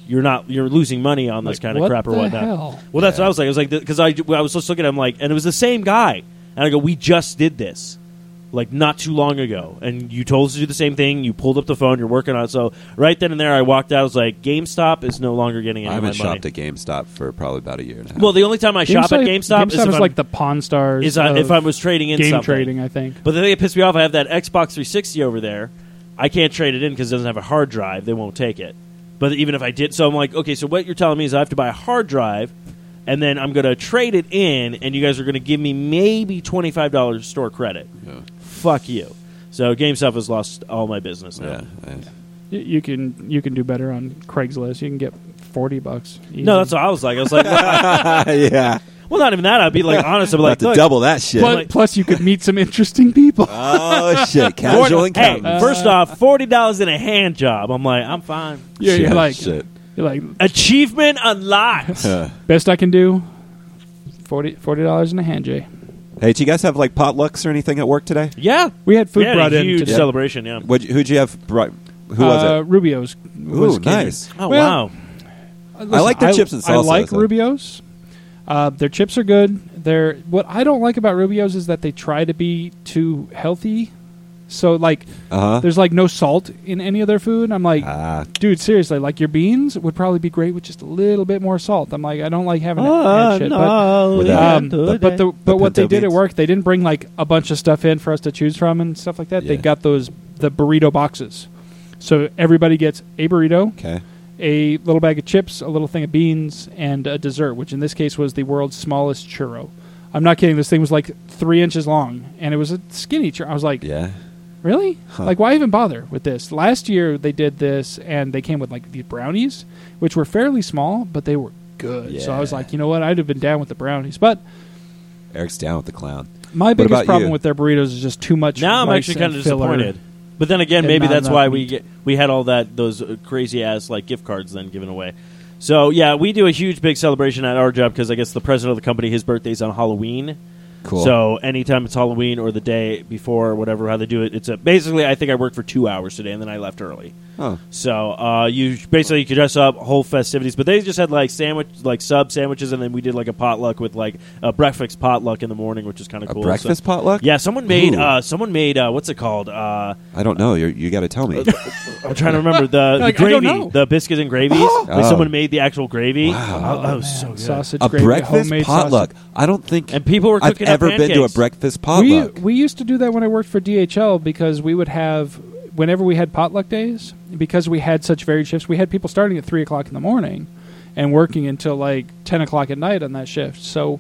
You're not. You're losing money on this Like, kind of crap or whatnot. hell? Well, that's Yeah. what I was like. I was like, because I, I was just looking at him like, and it was the same guy, and I go, "We just did this." Like not too long ago, and you told us to do the same thing. You pulled up the phone, you're working on it. So right then and there, I walked out. I was like, GameStop is no longer getting any I of my haven't money. shopped at GameStop for probably about a year and a half. well, the only time I shop at GameStop, is, if is I'm, like the Pawn Stars. is I, if I was trading in game something. trading, I think. But the thing that pissed me off, I have that Xbox 360 over there. I can't trade it in because it doesn't have a hard drive. They won't take it. But even if I did, so I'm like, okay, so what you're telling me is I have to buy a hard drive, and then I'm going to trade it in, and you guys are going to give me maybe twenty five dollars store credit. yeah. Fuck you. So GameStop has lost all my business now. Yeah, I- Y- You can you can do better on Craigslist. You can get forty bucks. easy. No, that's what I was like. I was like, yeah. Well, not even that. I'd be like honest. I'd be like, to double that shit. Plus, like- plus, you could meet some interesting people. oh shit! Casual Hey, encounters. first off, forty dollars in a hand job. I'm like, I'm fine. yeah, Shit, you're like, shit. you're like, Achievement unlocked. Uh, best I can do. 40 dollars in a hand, Jay. Hey, did you guys have like potlucks or anything at work today? yeah, We had food we had brought a in huge today. celebration. Yeah. What? Who'd you have? Brought, who was uh, it? Rubio's. was Ooh, catered. nice. Oh Well, wow. Uh, listen, like their chips and I salsa, like so- Rubio's. Uh, their chips are good. They're what I don't like about Rubio's is that they try to be too healthy. So like, Uh huh. there's like no salt in any of their food. I'm like, Ah, dude, seriously, like your beans would probably be great with just a little bit more salt. I'm like, I don't like having Oh, that shit. But, With yeah, that- um, but but, the, but what pinto they did at work, they didn't bring like a bunch of stuff in for us to choose from and stuff like that. They got those the burrito boxes. So everybody gets a burrito, okay. a little bag of chips, a little thing of beans, and a dessert, which in this case was the world's smallest churro. I'm not kidding. This thing was like three inches long, and it was a skinny churro. I was like, Yeah. Really? Huh. Like, why even bother with this? Last year they did this, and they came with like these brownies, which were fairly small, but they were good. So I was like, you know what? I'd have been down with the brownies, but Eric's down with the clown. my biggest problem you? with their burritos is just too much. Now I'm actually kind of disappointed. But then again, maybe that's enough why we get we had all that those uh, crazy ass like gift cards then given away. So yeah, we do a huge big celebration at our job because I guess the president of the company his birthday's on Halloween. Cool. So anytime it's Halloween or the day before, or whatever, how they do it, it's a basically. I think I worked for two hours today, and then I left early. Oh, So uh, you basically you could dress up whole festivities, but they just had like sandwich, like sub sandwiches, and then we did like a potluck with like a breakfast potluck in the morning, which is kind of cool. breakfast So- potluck? yeah, someone made Ooh. uh, someone made uh, what's it called? Uh, I don't know. You're, you got to tell me. I'm trying to remember the, the Like, gravy, the biscuits and gravies. Oh. Like someone made the actual gravy. Wow. Oh, that was Man, so good. Sausage a gravy, breakfast potluck. sausage. I don't think And people were I've cooking up ever been to a pancakes. breakfast We potluck. we used to do that when I worked for DHL because we would have whenever we had potluck days because we had such varied shifts. We had people starting at three o'clock in the morning and working until like ten o'clock at night on that shift. So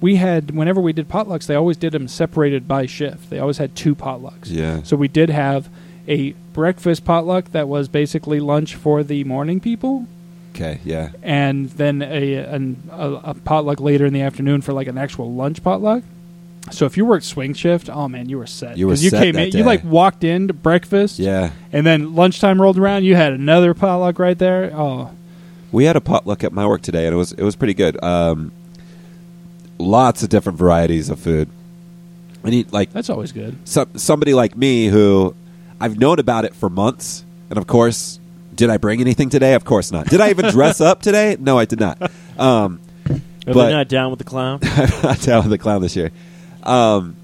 we had whenever we did potlucks, they always did them separated by shift. They always had two potlucks. yeah. So we did have a breakfast potluck that was basically lunch for the morning people, Okay. Yeah. and then a, an, a a potluck later in the afternoon for like an actual lunch potluck. So if you worked swing shift, oh man, you were set. You were 'Cause you set came that in, day. you like walked in to breakfast, Yeah. and then lunchtime rolled around, you had another potluck right there. Oh, We had a potluck at my work today, and it was it was pretty good. Um, lots of different varieties of food. I need like that's always good. some, somebody like me who I've known about it for months, and of course, did I bring anything today? Of course not. Did I even dress up today? No, I did not. Um, Are but- they not down with the clown? I'm not down with the clown this year. Um,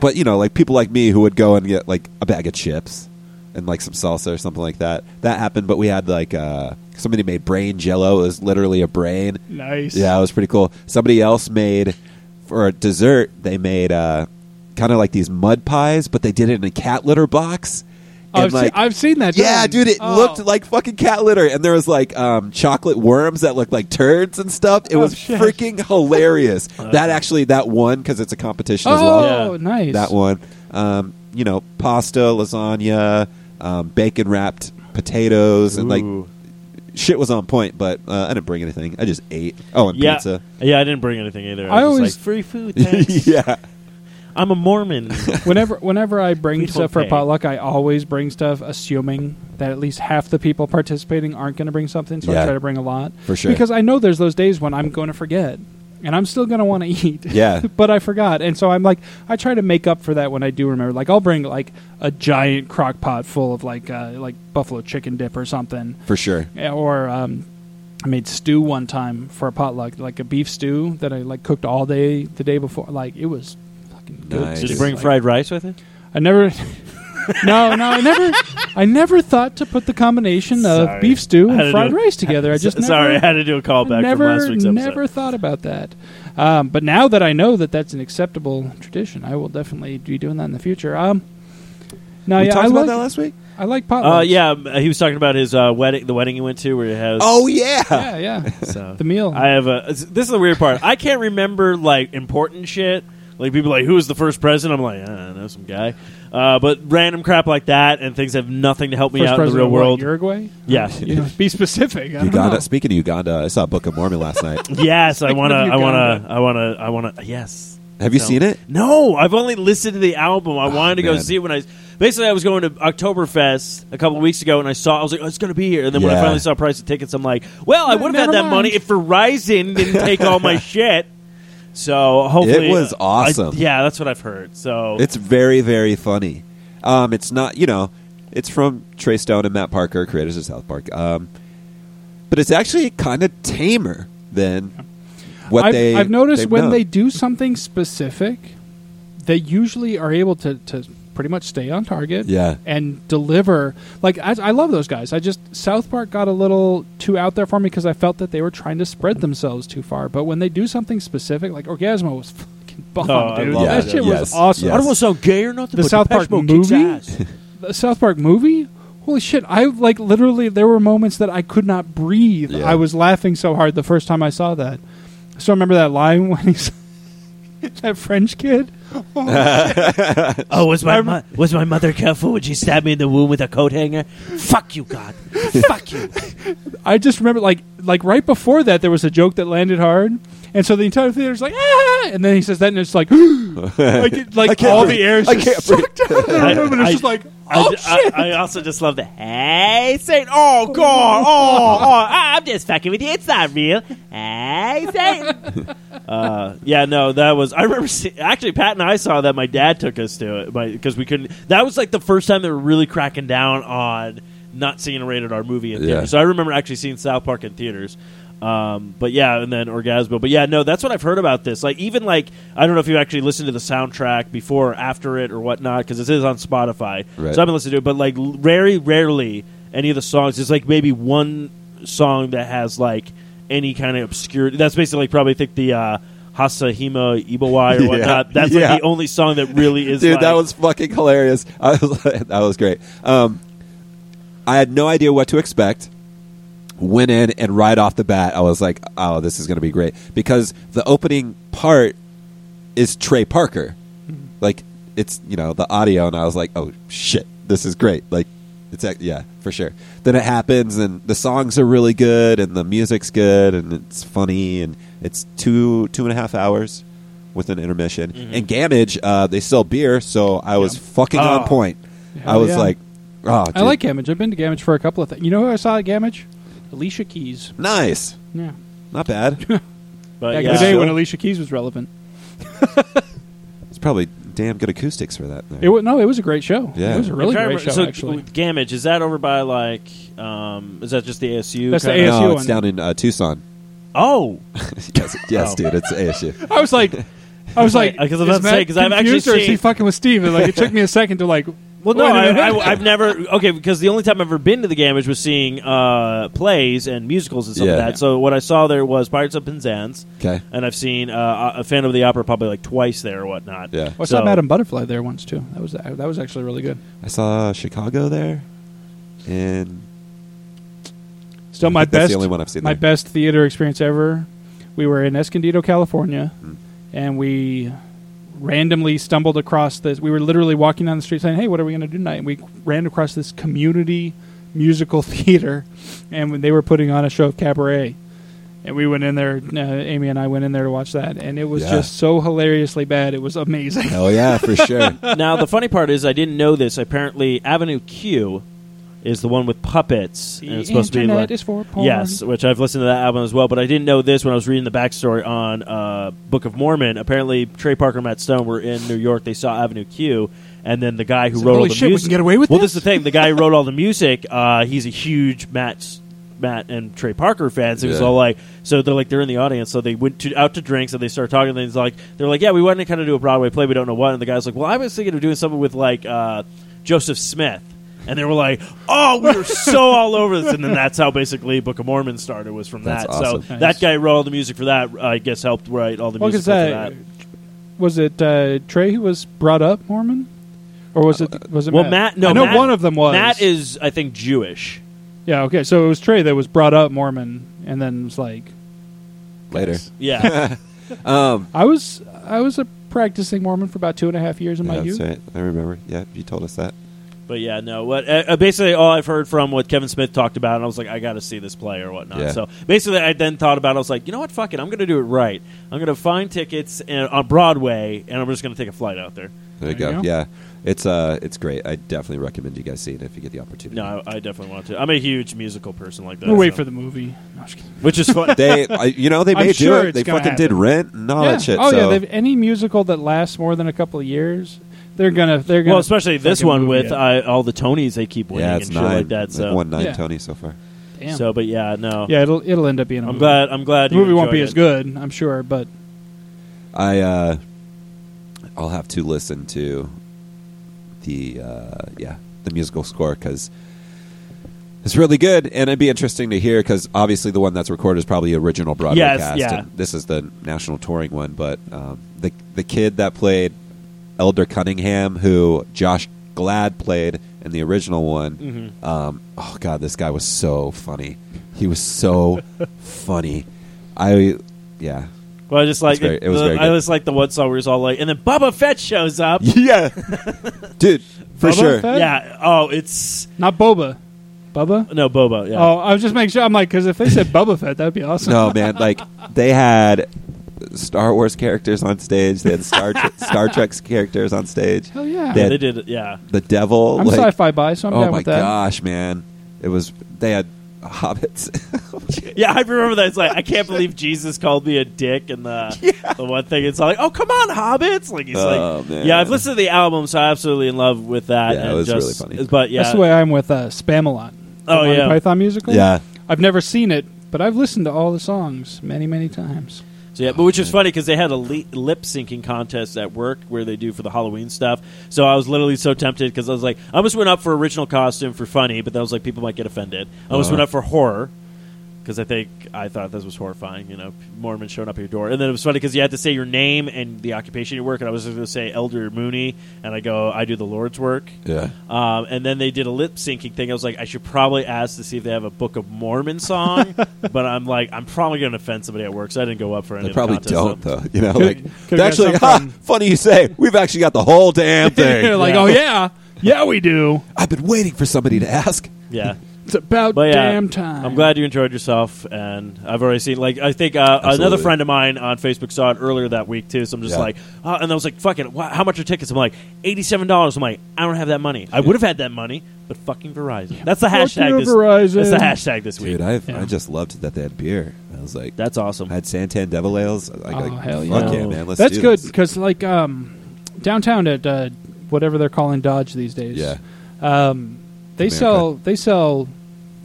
but you know, like people like me who would go and get like a bag of chips and like some salsa or something like that. That happened, but we had like uh, somebody made brain jello. It was literally a brain. Nice. Yeah, it was pretty cool. Somebody else made for a dessert. They made uh, kind of like these mud pies, but they did it in a cat litter box. Oh, And, I've, like, seen, I've seen that. yeah, done. dude, it Oh. looked like fucking cat litter, and there was like um, chocolate worms that looked like turds and stuff. It Oh, was shit. freaking hilarious. that actually, that one because it's a competition as well. Oh, Yeah. nice. That one, um, you know, pasta, lasagna, um, bacon wrapped potatoes, and like shit was on point. But uh, I didn't bring anything. I just ate. Oh, and yeah, pizza. yeah. I didn't bring anything either. I I, was always- like free food. Thanks. yeah, I'm a Mormon. whenever whenever I bring We don't stuff for pay. potluck, I always bring stuff assuming that at least half the people participating aren't going to bring something. So Yeah. I try to bring a lot for sure. because I know there's those days when I'm going to forget, and I'm still going to want to eat. yeah, but I forgot, and so I'm like, I try to make up for that when I do remember. Like I'll bring like a giant crock pot full of like uh, like buffalo chicken dip or something, for sure. Yeah, or um, I made stew one time for a potluck, like a beef stew that I like cooked all day the day before. Like it was fucking good. Nice. Did you bring Like, fried rice with it? I never. no, no, I never. I never thought to put the combination of Sorry. beef stew I had to and fried do rice together. I just S- sorry, I had to do a callback never, from last week's episode. never thought about that. Um, but now that I know that that's an acceptable tradition, I will definitely be doing that in the future. Um, no, we yeah, talked I about like that last week. I like potlucks. Uh, yeah, he was talking about his uh, wedding, the wedding he went to, where he has. Oh yeah, yeah, yeah. so The meal. I have a. This is the weird part. I can't remember like important shit. Like people are like, who was the first president? I'm like, I don't know, some guy. Uh, but random crap like that, and things have nothing to help me First out in the president real of what, world. Uruguay. Yeah. You know, be specific. I don't Uganda. know. Speaking of Uganda, I saw Book of Mormon last night. yes, I Speaking wanna, of I wanna, Uganda. I wanna, I wanna. Yes. Have you No. seen it? No, I've only listened to the album. I wanted to go man. see it when I basically I was going to Oktoberfest a couple of weeks ago, and I saw I was like, oh, it's going to be here. And then when I Yeah. finally saw price of tickets, I'm like, well, I would have had never that money mind. if Verizon didn't take all my shit. So hopefully, It was I- awesome. yeah, that's what I've heard. So It's very, very funny. Um, it's not, you know, it's from Trey Stone and Matt Parker, creators of South Park. Um, but it's actually kind of tamer than what I've, they. I've noticed when known. they do something specific, they usually are able to, to pretty much stay on target. Yeah. And deliver. Like I, I love those guys. I just South Park got a little too out there for me because I felt that they were trying to spread themselves too far. But when they do something specific, like Orgazmo was fucking bomb, Oh, I dude. love that it. shit Yes, was awesome. yes. I don't want to sound gay or nothing. The but South Depeche Park Mode movie? the South Park movie. Holy shit! I like literally. There were moments that I could not breathe. Yeah. I was laughing so hard the first time I saw that. I still remember that line when he's that French kid. Oh, was my mo- was my mother careful when she stabbed me in the womb with a coat hanger? Fuck you, God. Fuck you. I just remember like like right before that there was a joke that landed hard, and so the entire theater's like ah, and then he says that and it's like like, it- like all breathe. the air is I just can't sucked out of the room, and it's I- just like I, oh d- shit. I- I also just love the hey Satan. Oh God. Oh, oh I'm just fucking with you. It's not real. Hey Satan. uh, yeah, no, that was. I remember see, actually Pat and I saw that. My dad took us to it because we couldn't. That was like the first time they were really cracking down on not seeing a rated R movie in Yeah. theaters. So I remember actually seeing South Park in theaters. Um, but yeah, and then Orgazmo. But yeah, no, that's what I've heard about this. Like even like I don't know if you actually listened to the soundtrack before or after it or whatnot because this is on Spotify. Right. So I've been listening to it, but like very rarely any of the songs. It's like maybe one song that has like any kind of obscurity. That's basically like, probably think the uh, Hasa Diga Eebowai or Yeah. whatnot. That's Yeah. like the only song that really is. Dude, like, that was fucking hilarious. I was that was great. Um, I had no idea what to expect. Went in and right off the bat, I was like, "Oh, this is going to be great," because the opening part is Trey Parker. Like it's you know the audio, and I was like, "Oh shit, this is great!" Like it's ac- yeah for sure. Then it happens, and the songs are really good, and the music's good, and it's funny, and it's two two and a half hours with an intermission. And Gammage, uh, they sell beer, so I was fucking Oh. on point. I was yeah. like, "Oh, I like Gammage. I've been to Gammage for a couple of things. You know who I saw at Gammage? Alicia Keys. nice, Yeah. not bad." But Back yeah. in the day when Alicia Keys was relevant. it's probably damn good acoustics for that. There. It was, no, it was a great show. Yeah. It was a I'm really trying to great remember- show, so, actually. Gammage is that over by like? Um, is that just the ASU? That's the kinda? ASU no, one. it's down in uh, Tucson. Oh, yes, yes, Oh. dude, it's ASU. I was like, I was like, Because I was is about to say, Matt 'cause I've actually confused or is he seen- fucking with Steve? And like, it took me a second to like. Well, no, wait a I. I, I've never. Okay, because the only time I've ever been to the Gammage was seeing uh, plays and musicals and stuff Yeah. like that. So what I saw there was Pirates of Penzance, Okay, and I've seen uh, a Phantom of the Opera probably like twice there or whatnot. yeah. I saw So- Madam Butterfly there once too. That was that was actually really good. I saw Chicago there, and Still, I my think that's best, the only one I've seen my there. best theater experience ever. We were in Escondido, California, Hmm. and we randomly stumbled across this. We were literally walking down the street saying, "Hey, what are we going to do tonight?" And we ran across this community musical theater, and they were putting on a show of cabaret. And we went in there. Uh, Amy and I went in there to watch that, and it was Yeah. just so hilariously bad. It was amazing. Oh yeah, for sure. now the funny part is I didn't know this. Apparently, Avenue Q is the one with puppets. and it's supposed to be internet like, is for porn. Yes, which I've listened to that album as well, but I didn't know this when I was reading the backstory on uh, Book of Mormon. Apparently, Trey Parker and Matt Stone were in New York. They saw Avenue Q, and then the guy who Said, wrote all the shit, we music. can get away with well, this?" this is the thing. The guy who wrote all the music, uh, he's a huge Matt. Matt and Trey Parker fans. It was Yeah. all like, so they're like they're in the audience. So they went to out to drinks and they started talking. And he's like, they're like, yeah, we wanted to kind of do a Broadway play. We don't know what. And the guy's like, well, I was thinking of doing something with like uh, Joseph Smith. And they were like, "Oh, we were so all over this," and then that's how basically Book of Mormon started. Was from That's that. awesome. So Nice. that guy wrote all the music for that. I guess helped write all the Well, music 'cause, for uh, that. was it uh, Trey who was brought up Mormon, or was it was it Well, Matt? Matt. No, I know Matt- one of them was. Matt is, I think, Jewish. yeah. Okay, so it was Trey that was brought up Mormon, and then was like, Later. Yeah. Um, I was I was a practicing Mormon for about two and a half years in my Yeah, youth. right. I remember. Yeah, you told us that. But yeah, no. What uh, uh, basically all I've heard from what Kevin Smith talked about, and I was like, I got to see this play or whatnot. Yeah. So basically, I then thought about. it. I was like, you know what? Fuck it. I'm going to do it right. I'm going to find tickets in, on Broadway, and I'm just going to take a flight out there. There you There go. you go. Yeah, it's uh, it's great. I definitely recommend you guys see it if you get the opportunity. No, I, I definitely want to. I'm a huge musical person like that. We'll wait so- for the movie. No, I'm just kidding. which is fun. they, I, you know, they I'm may sure do it. They gonna fucking did. Rent and all yeah. that shit. Oh so. yeah, any musical that lasts more than a couple of years, they're gonna they're gonna. well, especially this one with it. uh, all the Tonys they keep winning yeah, and it's shit nine. like that. They've So, won nine Yeah. Tony so far. Damn. so, but yeah, no. yeah, it'll it'll end up being. A I'm movie. glad. I'm glad the you movie won't be enjoyed as it. good, I'm sure, but I uh, I'll have to listen to the uh, yeah the musical score because it's really good, and it'd be interesting to hear because obviously the one that's recorded is probably the original Broadway Yes, cast. yeah. and this is the national touring one, but um, the the kid that played Elder Cunningham, who Josh Gad played in the original one. Mhm. Um, oh god, this guy was so funny. He was so funny. I yeah Well, I just like It's very- it was the- very I good. just like the one song where it's all like, and then Bubba Fett shows up. yeah, dude, for Boba sure. Fett? Yeah. Oh, it's not Boba. Bubba. no Boba. Yeah. Oh, I was just making sure. I'm like, because if they said Bubba Fett, that'd be awesome. No, man, like they had Star Wars characters on stage. They had Star Trek, Star Trek's characters on stage. Hell yeah. They Yeah, they did. Yeah. the devil. I'm like, sci-fi by, so I'm oh down my with that. gosh, man! It was they had hobbits. Yeah, I remember that. It's like I can't believe Jesus called me a dick, and the the one thing it's like, oh come on, hobbits! Like he's Oh, like, man. yeah, I've listened to the album, so I'm absolutely in love with that. Yeah, it and was really just, funny. But yeah, That's the way I'm with uh, Spamalot. The Oh, yeah. Python musical. yeah, I've never seen it, but I've listened to all the songs many, many times. So yeah, but which is funny because they had a li- lip syncing contest at work where they do for the Halloween stuff. So I was literally so tempted because I was like, I almost went up for original costume for funny, but then I was like, people might get offended. I almost Uh-huh. went up for horror because I think I thought this was horrifying. You know, Mormon showing up at your door, and then it was funny because you had to say your name and the occupation you work, and I was going to say Elder Mooney, and I go, I do the Lord's work. yeah. Um, and then they did a lip syncing thing. I was like, I should probably ask to see if they have a Book of Mormon song, but I'm like, I'm probably going to offend somebody at work, so I didn't go up for any. They of probably the don't though. You know, like could've actually, ha, from- funny you say. We've actually got the whole damn thing. You're like, Yeah. oh yeah, yeah, we do. I've been waiting for somebody to ask. Yeah. It's about But yeah, damn time. I'm glad you enjoyed yourself, and I've already seen. Like, I think uh, another friend of mine on Facebook saw it earlier that week too. So I'm just Yeah. like, uh, and I was like, "Fucking, wha- how much are tickets?" I'm like, eighty-seven dollars. I'm like, I don't have that money. I would have had that money, but fucking Verizon. That's the Fuck hashtag. This, Verizon. That's the hashtag this week. Dude, I've, Yeah. I just loved that they had beer. I was like, That's awesome. I had Santan Devil Ales. Like, Oh, like, hell fuck yeah. yeah, man. Let's That's do good this. because like um, downtown at uh, whatever they're calling Dodge these days. Yeah, Um, they America. sell they sell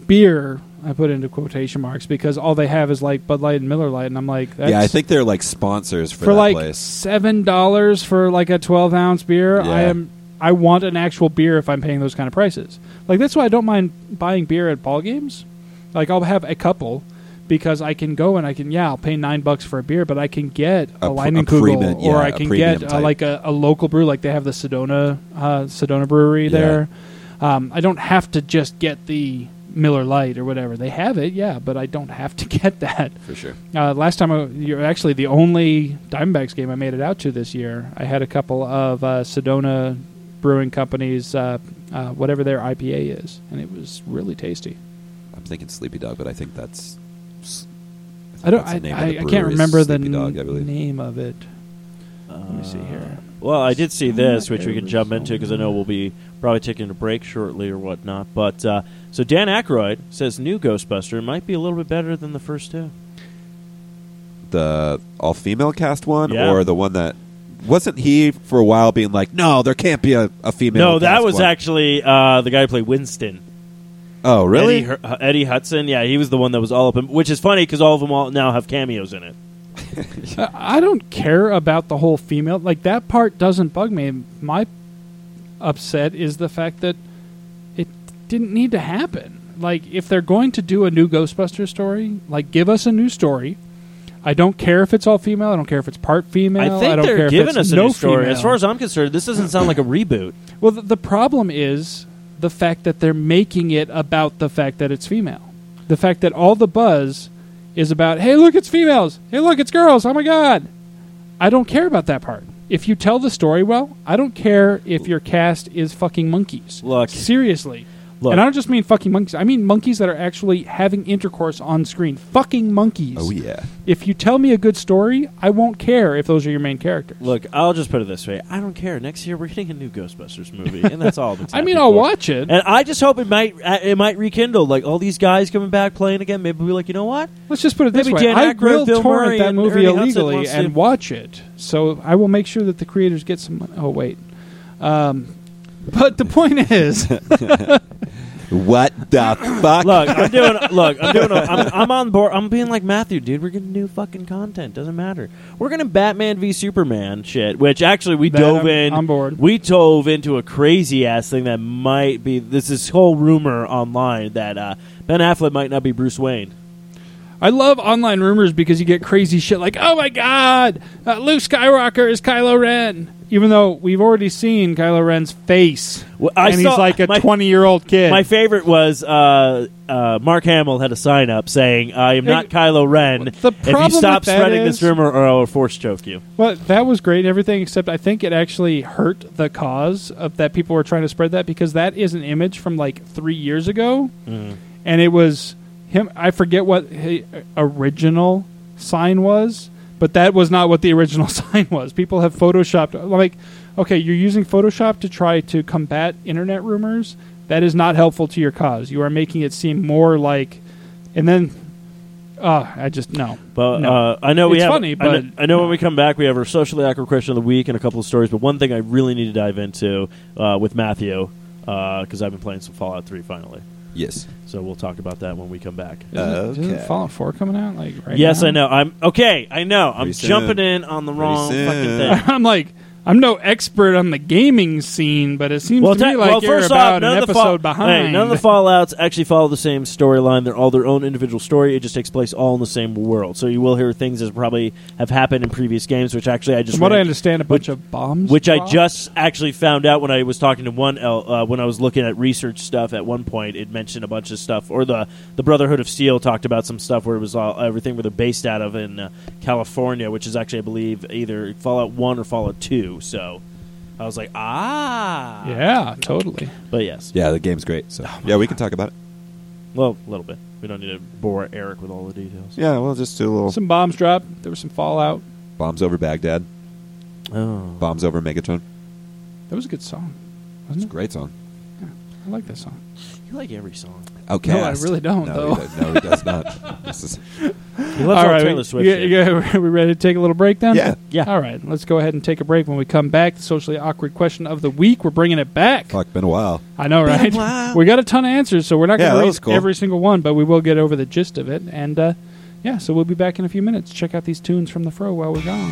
beer. I put into quotation marks because all they have is like Bud Light and Miller Light, and I'm like, that's yeah. I think they're like sponsors for, for that like place. seven dollars for like a twelve ounce beer. I am I want an actual beer if I'm paying those kind of prices. Like that's why I don't mind buying beer at ball games. Like I'll have a couple because I can go and I can yeah I'll pay nine bucks for a beer, but I can get a, A a Leinenkugel premium- or I can get uh, type. like a, a local brew like they have the Sedona uh, Sedona Brewery Yeah. there. Um, I don't have to just get the Miller Light or whatever they have it, yeah, but I don't have to get that. for sure. Uh, last time, I, you're actually the only Diamondbacks game I made it out to this year. I had a couple of uh, Sedona Brewing Company's uh, uh, whatever their IPA is, and it was really tasty. I'm thinking Sleepy Dog, but I think that's. think I don't. that's I, I, I can't brewery is remember the Dog, I name of it. Let me see here. Well, I did see this, which we can jump into because I know we'll be probably taking a break shortly or whatnot. But uh, so Dan Aykroyd says new Ghostbuster might be a little bit better than the first two. The all female cast one, Yeah. or the one that wasn't he for a while being like, no, there can't be a, a female. no, that cast was one." actually uh, the guy who played Winston. Oh, really? Eddie, Hu- Eddie Hudson. Yeah, he was the one that was all up in. Which is funny because all of them all now have cameos in it. I I don't care about the whole female. Like that part doesn't bug me. My upset is the fact that it didn't need to happen. Like if they're going to do a new Ghostbuster story, like give us a new story. I don't care if it's all female. I don't care if it's part female. I think don't they're if giving us a no new story. female. As far as I'm concerned, this doesn't sound like a reboot. well, the problem is the fact that they're making it about the fact that it's female. The fact that all the buzz is about, hey, look, it's females. Hey, look, it's girls. Oh my god. I don't care about that part. If you tell the story well, I don't care if your cast is fucking monkeys. Look. seriously. Look. And I don't just mean fucking monkeys. I mean monkeys that are actually having intercourse on screen. Fucking monkeys. Oh yeah. If you tell me a good story, I won't care if those are your main characters. Look, I'll just put it this way: I don't care. Next year we're getting a new Ghostbusters movie, and that's all. I've I mean, I'll for. watch it. And I just hope it might uh, it might rekindle like all these guys coming back playing again. Maybe we'll be like, you know what? Let's just put it this Maybe way: Dan I Aykroyd, will Bill torrent Murray, that movie Ernie illegally wants to- and watch it. So I will make sure that the creators get some. Oh wait, um, but the point is, What the fuck? Look, I'm doing. Look, I'm doing. A, I'm, I'm on board. I'm being like Matthew, dude. We're getting new fucking content. Doesn't matter. We're gonna Batman v Superman shit. Which actually we That dove I'm in. on board. We dove into a crazy ass thing that might be. This is whole rumor online that uh, Ben Affleck might not be Bruce Wayne. I love online rumors because you get crazy shit like, "Oh my god, uh, Luke Skywalker is Kylo Ren," even though we've already seen Kylo Ren's face, Well, I and saw- he's like a my- twenty-year-old kid. My favorite was uh, uh, Mark Hamill had a sign up saying, "I am not Kylo Ren. the if you stop with that spreading is- this rumor, or I will force choke you." Well, that was great and everything, except I think it actually hurt the cause of that people were trying to spread that because that is an image from like three years ago, and it was him. I forget what his original sign was, but that was not what the original sign was. People have photoshopped like, okay, you're using Photoshop to try to combat internet rumors. That is not helpful to your cause. You are making it seem more like, and then, uh, I just no. But No. uh, I know we It's have. funny, I but know, I know no. when we come back, we have our socially awkward question of the week and a couple of stories. But one thing I really need to dive into uh, with Matthew because I've been playing some Fallout Three finally. Yes. So we'll talk about that when we come back. Isn't, it- isn't Fallout Four coming out like right yes, now? I know. I'm okay. I know. I'm Pretty soon. jumping in on the wrong Pretty fucking soon. thing. I'm like, I'm no expert on the gaming scene, but it seems Well, to me like well, you're about off, an episode fall- behind. Hey, none of the Fallout's actually follow the same storyline. They're all their own individual story. It just takes place all in the same world. So you will hear things that probably have happened in previous games, which actually I just From what read- I understand, a bunch of bombs, which I just actually found out when I was talking to one uh, when I was looking at research stuff. At one point, it mentioned a bunch of stuff, or the the Brotherhood of Steel talked about some stuff where it was all everything where they're based out of in uh, California, which is actually I believe either Fallout One or Fallout Two. So I was like, ah, Yeah, totally. But yes, Yeah, the game's great. So yeah, we can talk about it. well, a little bit. We don't need to bore Eric with all the details. Yeah, we'll just do a little Some bombs dropped. There was some fallout. bombs over Baghdad, Oh, bombs over Megatron. That was a good song, It's wasn't a it? great song. I like that song. you like every song. Okay. No, I really don't, No, though. he does, no, he does not. This is He loves all, Taylor we, Swift. you, shit. you, we ready to take a little break then? yeah. yeah. All right, let's go ahead and take a break. When we come back, the socially awkward question of the week. We're bringing it back. Fuck, been a while. I know, Been a right? while. We got a ton of answers, so we're not Yeah, going to was read cool. every single one, but we will get over the gist of it. And uh, yeah, so we'll be back in a few minutes. Check out these tunes from the fro while we're gone.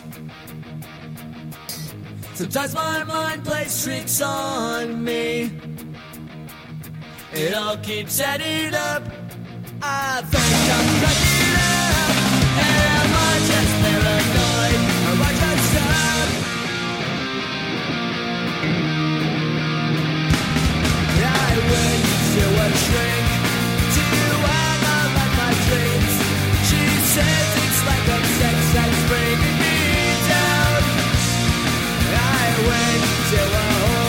Sometimes my mind plays tricks on me. It all keeps adding up. I think I'm cracking up. Am I just paranoid? Am I just up? I went to a shrink to analyze my dreams. She says it's like a sex that's bringing I went to a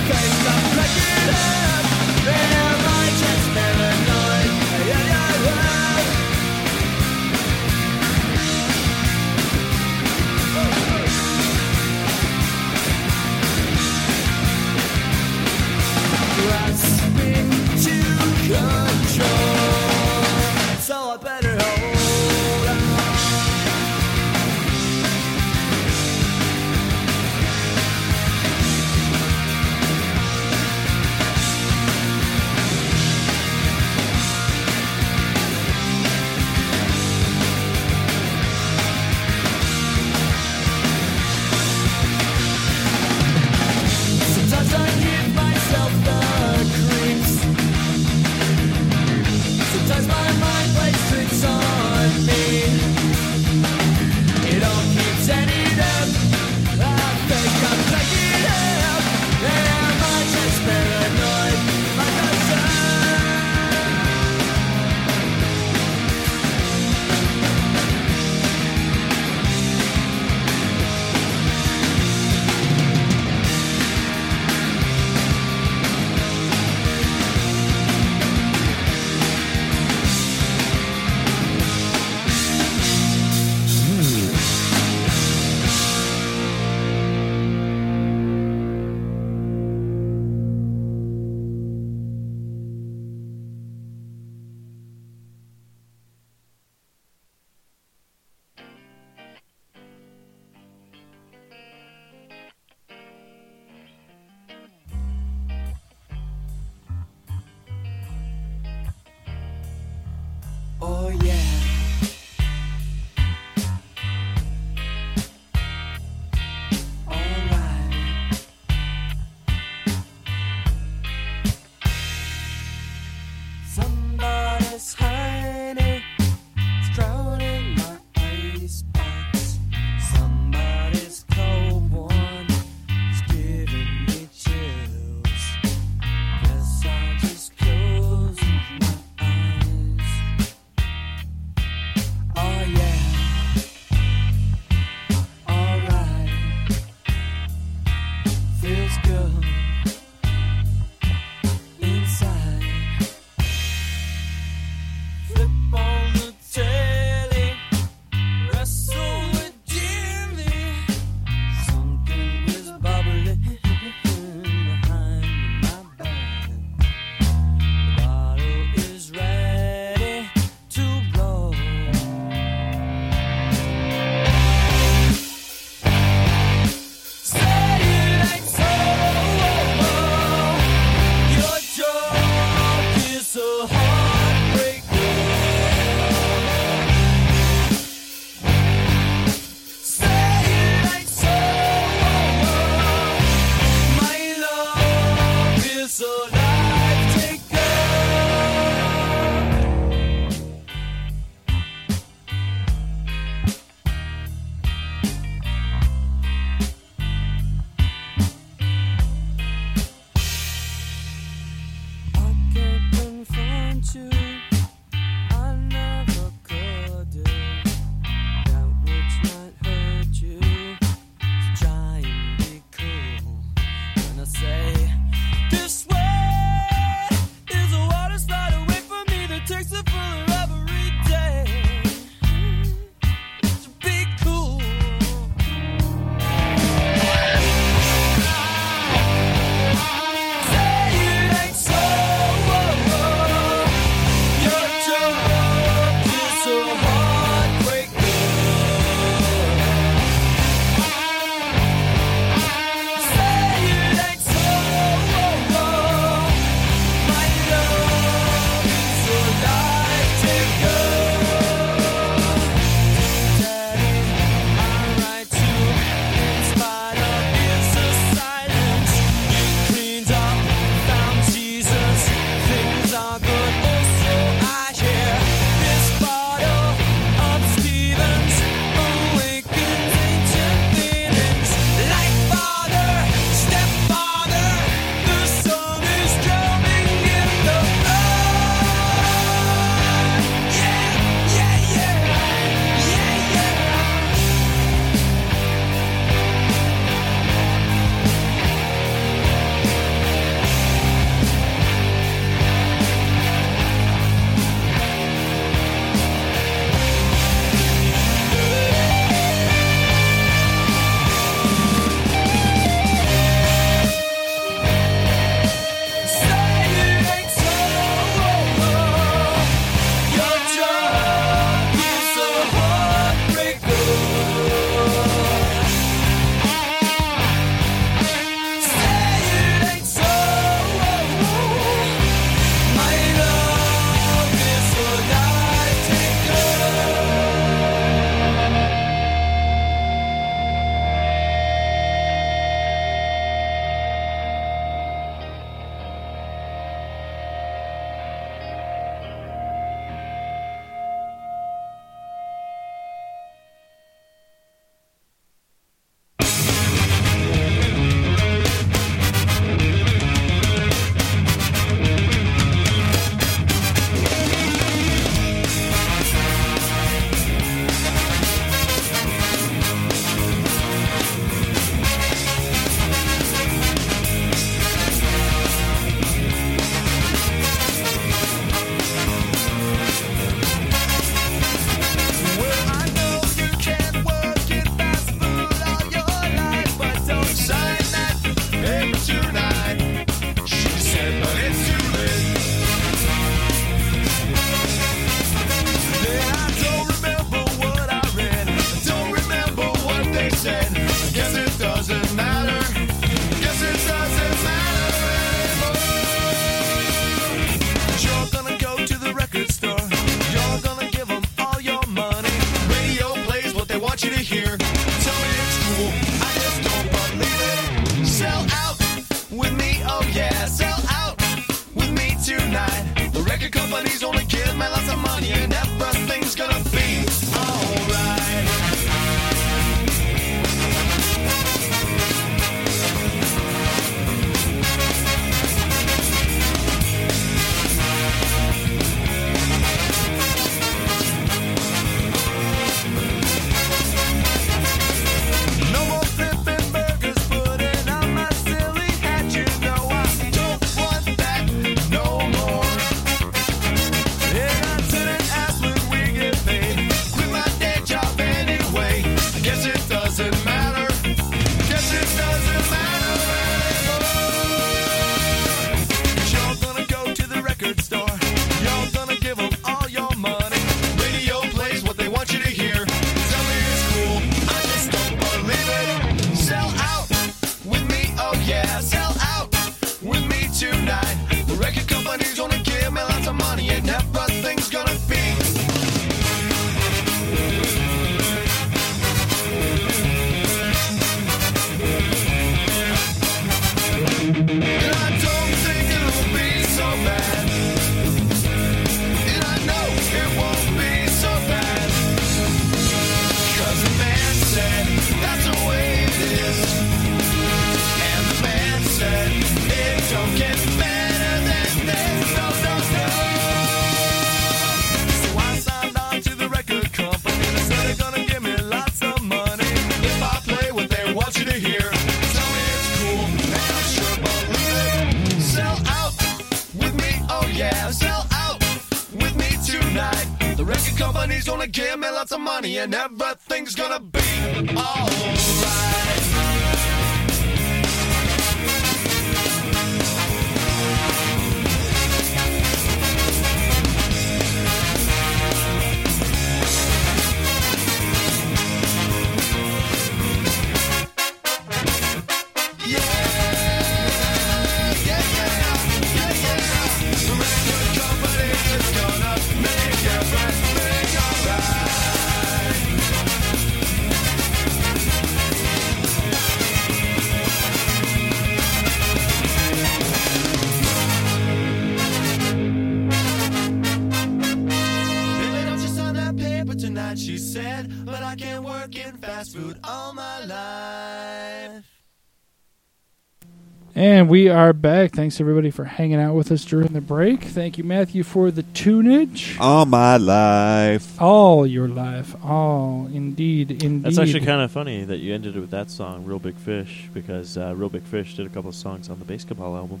we are back. Thanks everybody for hanging out with us during the break. Thank you, Matthew, for the tunage. All my life. All your life. All indeed, indeed. That's actually kind of funny that you ended it with that song, "Reel Big Fish," because uh, Reel Big Fish did a couple of songs on the BASEketball album.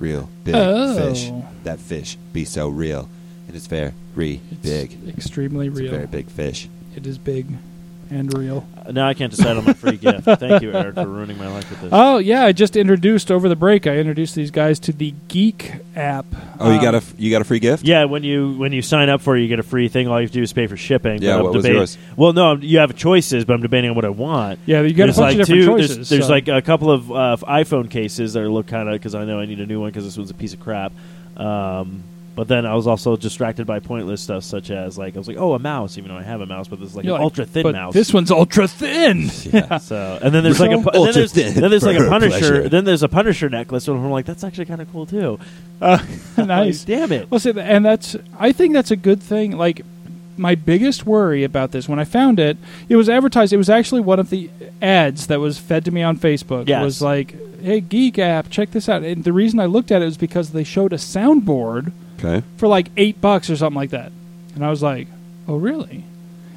Real big Oh. fish. That fish be so real. And It is very It's big. extremely It's a real. very big fish. It is big and real. Uh, now I can't decide on my free gift. Thank you, Eric, for ruining my life with this. Oh yeah, I just introduced over the break. I introduced these guys to the Geek app. Oh, you Um, got a you got a free gift? Yeah, when you when you sign up for it, you get a free thing. All you have to do is pay for shipping. Yeah, But I'm what was debating- yours? Well, no, you have choices, but I'm debating on what I want. Yeah, you got a there's bunch like of different two, choices. There's, there's so- like a couple of uh, iPhone cases that look kind of because I know I need a new one because this one's a piece of crap. Um, but then I was also distracted by pointless stuff such as like I was like, oh, a mouse, even though I have a mouse, but this is like You're an like, ultra thin but mouse. This one's ultra thin. Yeah. So and then there's like a pu- then there's, thin then there's like a Punisher pleasure. then there's a Punisher necklace and I'm like that's actually kind of cool too. Uh, Like, nice. damn it. Well, see, and that's I think that's a good thing. Like my biggest worry about this when I found it, it was advertised. It was actually one of the ads that was fed to me on Facebook. Yes. It was like, "Hey, Geek app, check this out." And the reason I looked at it was because they showed a soundboard Okay. for like eight bucks or something like that, and I was like, "Oh, really?"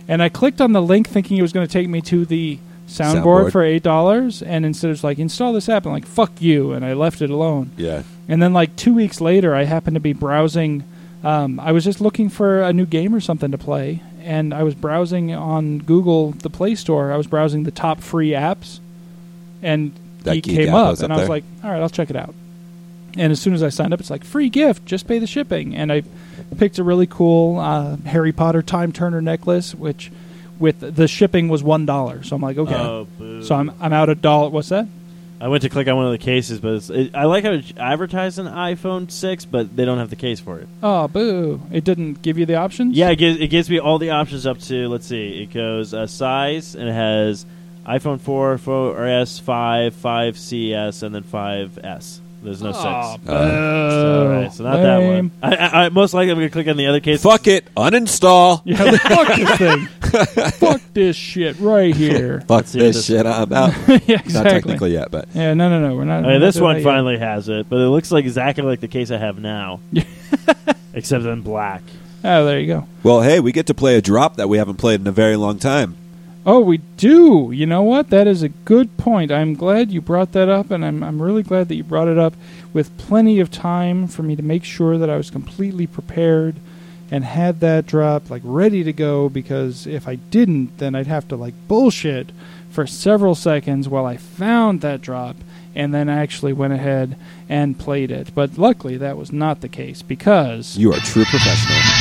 And I clicked on the link thinking it was going to take me to the soundboard, Soundboard. for eight dollars, and instead it's like install this app. I'm like, "Fuck you," and I left it alone. Yeah. And then, like two weeks later, I happened to be browsing. Um, I was just looking for a new game or something to play, and I was browsing on Google, the Play Store. I was browsing the top free apps, and That Geek came up, up and I was there. like, "All right, I'll check it out." And as soon as I signed up, it's like free gift, just pay the shipping. And I picked a really cool uh, Harry Potter Time Turner necklace, which with the shipping was one dollar. So I'm like, okay. Oh, boo. so I'm I'm out a dollar. What's that? I went to click on one of the cases, but it's, it, I like how it's advertised an iPhone six, but they don't have the case for it. Oh, boo! It didn't give you the options. Yeah, it gives, it gives me all the options up to let's see, it goes uh, size and it has iPhone 4, 4S, 5, 5CS, and then 5S. There's no Oh, six. boo. So, all right, so not that one. Lame. I, I, I most likely I'm gonna click on the other case. Fuck it. Uninstall. Yeah, fuck this thing. fuck this shit right here. Fuck see this this- shit. I'm out. yeah, Not exactly. technically yet, but Yeah, no, no, no. We're not. I we're not this doing one that yet. finally has it, but it looks like exactly like the case I have now, except in black. Oh, there you go. well, hey, we get to play a drop that we haven't played in a very long time. Oh, we do. You know what? That is a good point. I'm glad you brought that up, and I'm I'm really glad that you brought it up with plenty of time for me to make sure that I was completely prepared and had that drop like ready to go. Because if I didn't, then I'd have to like bullshit for several seconds while I found that drop and then actually went ahead and played it. But luckily, that was not the case because You are a true professional.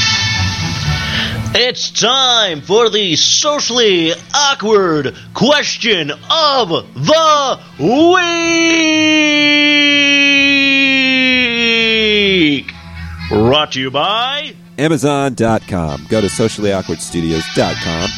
It's time for the socially awkward question of the week. Brought to you by Amazon.com. Go to sociallyawkwardstudios.com.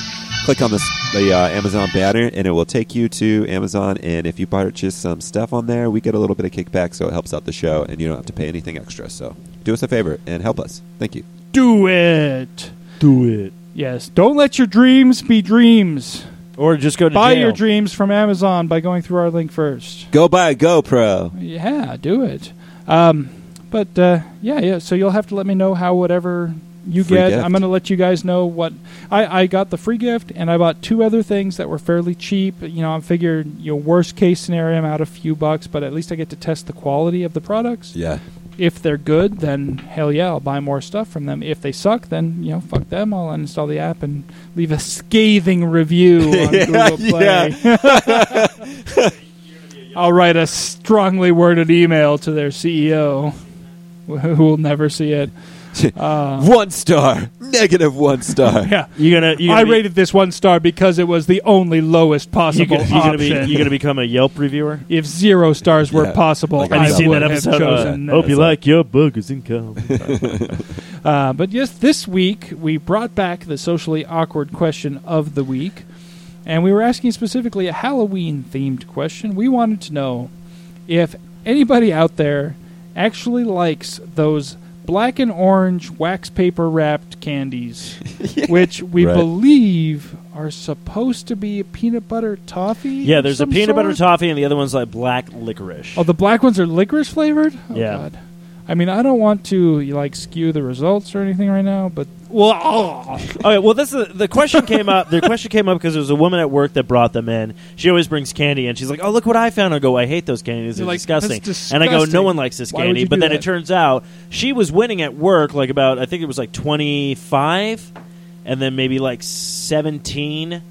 Click on this, the uh, Amazon banner, and it will take you to Amazon. And if you purchase some stuff on there, we get a little bit of kickback, so it helps out the show, and you don't have to pay anything extra. So do us a favor and help us. Thank you. do it. Do it, Yes, don't let your dreams be dreams. or just go to Buy jail. your dreams from Amazon by going through our link first. Go buy a GoPro. Yeah, do it. Um, but uh, yeah, yeah. So you'll have to let me know how whatever you Free get. gift. I'm going to let you guys know what I, I got the free gift, and I bought two other things that were fairly cheap. You know, I figured, you know, worst case scenario, I'm out a few bucks, but at least I get to test the quality of the products. Yeah. If they're good, then hell yeah, I'll buy more stuff from them. If they suck, then you know, fuck them. I'll uninstall the app and leave a scathing review on Yeah, Google Play. I'll write a strongly worded email to their CEO, who will never see it. one star, negative one star. Yeah. You gonna? You gonna I be, rated this one star because it was the only lowest You possible gonna, you gonna be? option. You gonna become a Yelp reviewer? if zero stars were Yeah. possible, Like I Have seen would that have episode? chosen. Hope you like your boogers and cum. Uh, but yes, this week we brought back the socially awkward question of the week, and we were asking specifically a Halloween themed question. We wanted to know if anybody out there actually likes those black and orange wax paper wrapped candies, which we Right. believe are supposed to be a peanut butter toffee. yeah, there's a some peanut butter toffee, and the other one's like black licorice. Oh, the black ones are licorice flavored. Oh, Yeah. God. I mean, I don't want to like skew the results or anything right now, but well, oh. Okay, well, this is the question came up. The question came up because there was a woman at work that brought them in. She always brings candy, and she's like, "Oh, look what I found." I go, "I hate those candies. They're like, disgusting. "That's And I go, "No one likes this Why candy." But then that? it turns out she was winning at work, like about I think it was like twenty five, and then maybe like seventeen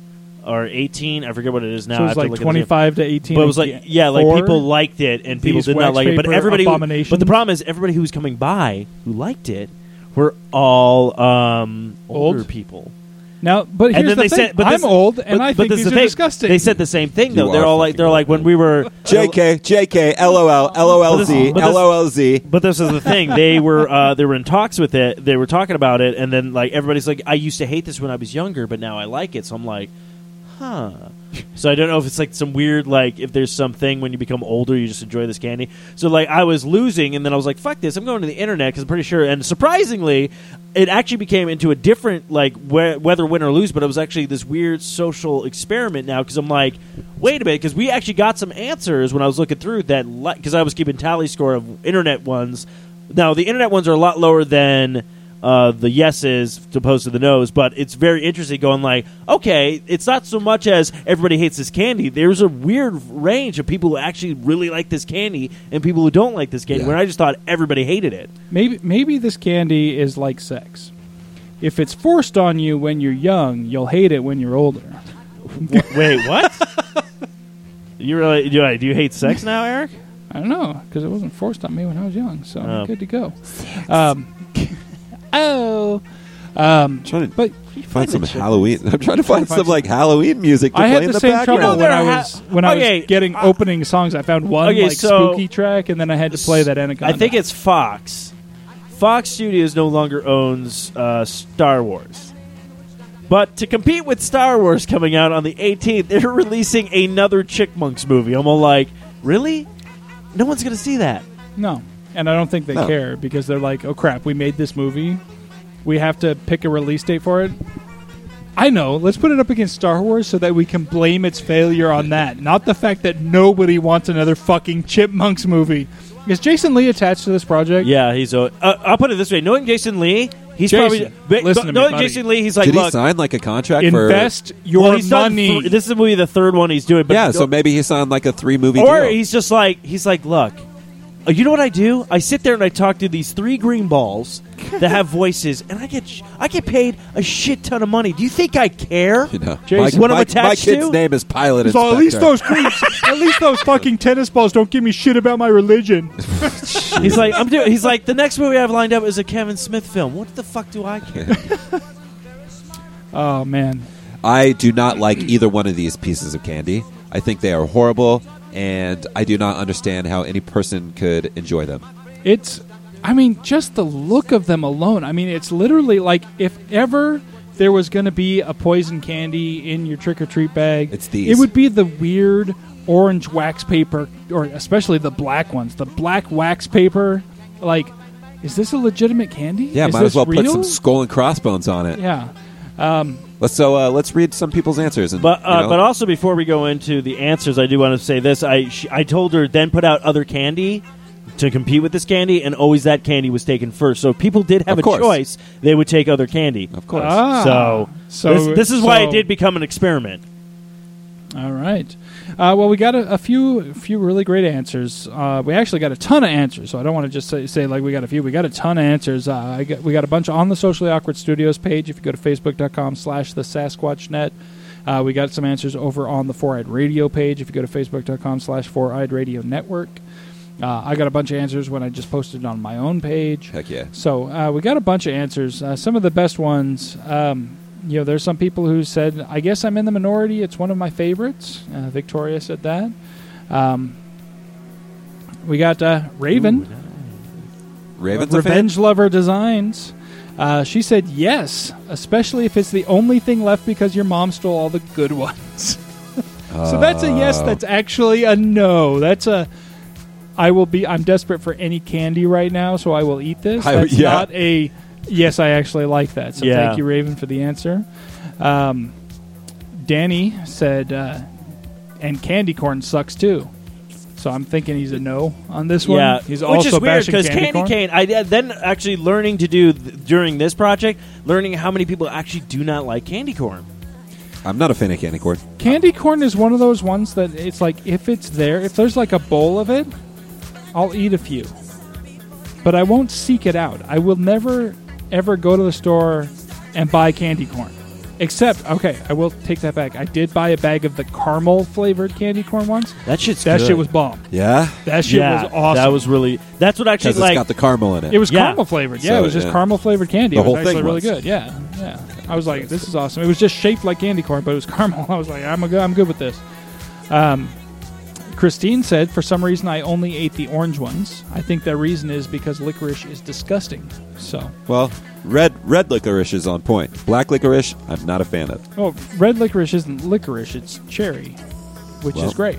or eighteen. I forget what it is now. so I it's have to like look at the- twenty five to eighteen. But it was like, yeah, like people liked it and people did not like it. But paper everybody, abominations? but the problem is, everybody who was coming by who liked it were all um, older Old? people. now, but And here's then the they thing. said, but I'm old, and but- I but think this these is are thing. disgusting. They said the same thing though. You They're all like, they're like when we were JK, JK, LOL, LOLZ, LOLZ. But this is the thing. They were uh, they were in talks with it. They were talking about it, and then like everybody's like, I used to hate this when I was younger, but now I like it. So I'm like, huh. So I don't know if it's like some weird like if there's something when you become older you just enjoy this candy. So like I was losing, and then I was like, fuck this. I'm going to the internet because I'm pretty sure. And surprisingly, it actually became into a different like whe- whether win or lose, but it was actually this weird social experiment now because I'm like, wait a minute, because we actually got some answers when I was looking through that because I was keeping tally score of internet ones. Now the internet ones are a lot lower than uh, the yeses opposed to the no's, but it's very interesting going like, okay, it's not so much as everybody hates this candy. There's a weird range of people who actually really like this candy and people who don't like this candy. Yeah. When I just thought everybody hated it. maybe maybe this candy is like sex. If it's forced on you when you're young, you'll hate it when you're older. Wait, what? you really do? I- Do you hate sex now, Eric? I don't know because it wasn't forced on me when I was young, so Oh. I'm good to go. Um, oh, um, trying to but find some the Halloween. I'm trying to find find some like Halloween music to I play had in the the same background. trouble You know, when I was ha- when I okay, was getting uh, opening songs. I found one okay, like so- spooky track, and then I had to play that Anaconda. I think it's Fox. Fox Studios no longer owns uh, Star Wars. But to compete with Star Wars coming out on the 18th, they're releasing another Chipmunks movie. I'm all like, really? No one's going to see that. no, and I don't think they No. care because they're like, oh crap, we made this movie, we have to pick a release date for it. I know. Let's put it up against Star Wars so that we can blame its failure on that, not the fact that nobody wants another fucking Chipmunks movie. Is Jason Lee attached to this project? Yeah, he's a. Uh, I'll put it this way: knowing Jason Lee, he's Jason, probably but- listen but to me, knowing buddy. Jason Lee. He's like, Did he look, sign like a contract for? Invest your well, he's done money. th- this is will be the third one he's doing. But Yeah, so maybe he signed like a three movie or deal. he's just like he's like, look, uh, you know what I do? I sit there and I talk to these three green balls that have voices, and I get sh- I get paid a shit ton of money. Do you think I care? You know, Jason- my, What I'm my, attached my kid's to? name is Pilot So at least those creeps, at least those fucking tennis balls don't give me shit about my religion. He's like, I'm doing. He's like, the next movie I have lined up is a Kevin Smith film. What the fuck do I care? Oh man, I do not like either one of these pieces of candy. I think they are horrible, and I do not understand how any person could enjoy them. it's. I mean, just the look of them alone. I mean, it's literally like if ever there was going to be a poison candy in your trick or treat bag, It's these. It would be the weird orange wax paper, or especially the black ones. The black wax paper. Like, is this a legitimate candy? Yeah, Is might as well real? put some skull and crossbones on it. Yeah. Um, Let's so uh, let's read some people's answers. And, But uh, you know, but also before we go into the answers, I do want to say this. I sh- I told her then put out other candy to compete with this candy, and always that candy was taken first. So if people did have Of a course. choice, they would take other candy. of course, Ah. So, So- this, this is why it did become an experiment. All right. Uh, well, we got a, a few few really great answers. Uh, we actually got a ton of answers, so I don't want to just say, say like we got a few. We got a ton of answers. Uh, I got, we got a bunch on the Socially Awkward Studios page. If you go to facebook.com slash the Sasquatch Net, uh, we got some answers over on the Four Eyed Radio page. If you go to facebook.com slash Four Eyed Radio Network, uh, I got a bunch of answers when I just posted it on my own page. Heck yeah. So uh, we got a bunch of answers. Uh, some of the best ones. Um, you know, there's some people who said, "I guess I'm in the minority. It's one of my favorites." Uh, Victoria said that. Um, we got uh, Raven, Raven's a fan? Revenge Lover Designs. Uh, she said yes, especially if it's the only thing left because your mom stole all the good ones. so that's a yes. Oh. That's actually a no. That's a. I will be. I'm desperate for any candy right now, so I will eat this. I- That's yeah. not a. Yes, I actually like that. So Yeah. thank you, Raven, for the answer. Um, Danny said, uh, and candy corn sucks too. So I'm thinking he's a no on this one. Yeah, he's which also is weird bashing because candy, candy, corn. cane. I then actually learning to do th- during this project, learning how many people actually do not like candy corn. I'm not a fan of candy corn. Candy corn is one of those ones that it's like if it's there, if there's like a bowl of it, I'll eat a few. But I won't seek it out. I will never ever go to the store and buy candy corn. Except, okay, I will take that back. I did buy a bag of the caramel flavored candy corn once. That shit's That good. shit was bomb. Yeah? That shit yeah, was awesome. That was really. That's what actually Because it's like. got the caramel in it. It was Yeah. caramel flavored. Yeah, So, it was just yeah. caramel flavored candy. The it was whole actually thing really was. good. Yeah, yeah. I was like, this is awesome. It was just shaped like candy corn, but it was caramel. I was like, I'm a good. I'm good with this. Um, Christine said, for some reason, I only ate the orange ones. I think the reason is because licorice is disgusting. So, well, red red licorice is on point. Black licorice, I'm not a fan of. oh, red licorice isn't licorice; it's cherry, which Well, is great.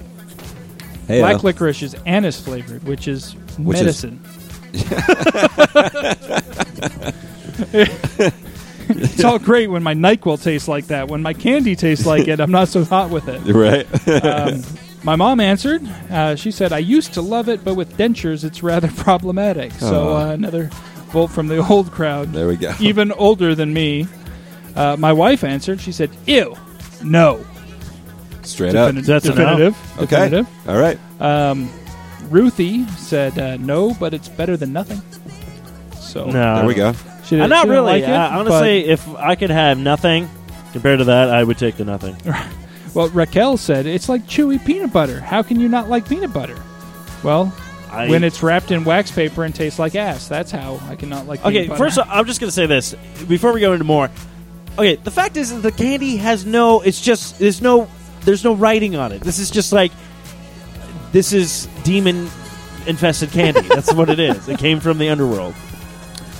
Hey, Black uh, licorice is anise flavored, which is Which is- medicine. it's all great when my Nyquil tastes like that. When my candy tastes like it, I'm not so hot with it. right? Um, my mom answered. Uh, she said, "I used to love it, but with dentures, it's rather problematic." So uh, another vote from the old crowd, there we go. even older than me. Uh, my wife answered. She said, "Ew, no." Straight up. Defini- That's a no. definitive. Okay. Definitive. All right. Um, Ruthie said uh, no, but it's better than nothing. So no, there we go. she I'm didn't, she didn't really. Like it, uh, honestly, but- if I could have nothing compared to that, I would take the nothing. Well, Raquel said it's like chewy peanut butter. How can you not like peanut butter? Well, I, when it's wrapped in wax paper and tastes like ass, that's how I cannot like. Peanut okay, butter. first off, I'm just gonna say this before we go into more. Okay, the fact is that the candy has no. It's just there's no there's no writing on it. This is just like this is demon infested candy. That's what it is. It came from the underworld.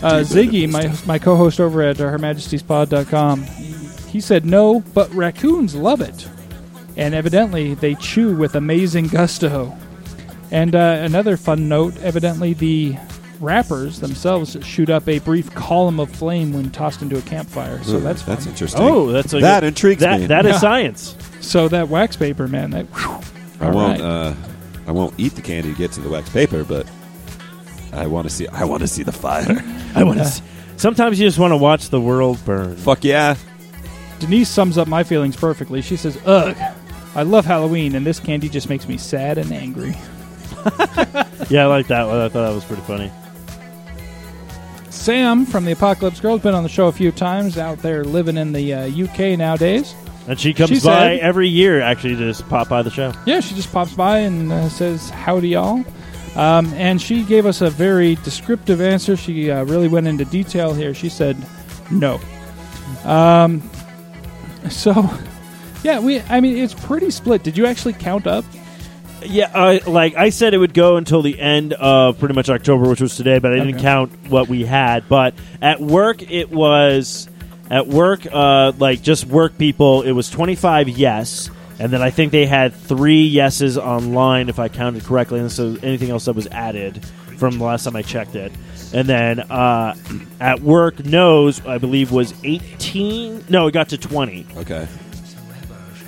uh, Ziggy, my my co-host over at uh, HerMajesty'sPod.com, he said no, but raccoons love it, and evidently they chew with amazing gusto. And uh, another fun note: evidently the wrappers themselves shoot up a brief column of flame when tossed into a campfire. So Ooh, that's that's interesting. Oh, that's a that good- intrigues that, me. That is Yeah. science. So that wax paper, man, that. I all won't. right. Uh, I won't eat the candy to get to the wax paper, but I want to see. I want to see the fire. I want to. Sometimes you just want to watch the world burn. Fuck yeah! Denise sums up my feelings perfectly. She says, "Ugh, I love Halloween, and this candy just makes me sad and angry." Yeah, I like that one. I thought that was pretty funny. Sam from the Apocalypse Girl has been on the show a few times. Out there living in the uh, UK nowadays. And she comes She by said- every year, actually, to just pop by the show. Yeah, she just pops by and uh, says, "Howdy, y'all." Um, and she gave us a very descriptive answer. She uh, really went into detail here. She said, "No." Um, so, yeah, we. I mean, it's pretty split. Did you actually count up? Yeah, I like I said, it would go until the end of pretty much October, which was today, but I didn't Okay. count what we had. But at work, it was at work, uh, like just work people. It was twenty five yes, and then I think they had three yeses online, if I counted correctly, and so anything else that was added from the last time I checked it. And then uh, at work, no's I believe was eighteen. No, it got to twenty. Okay.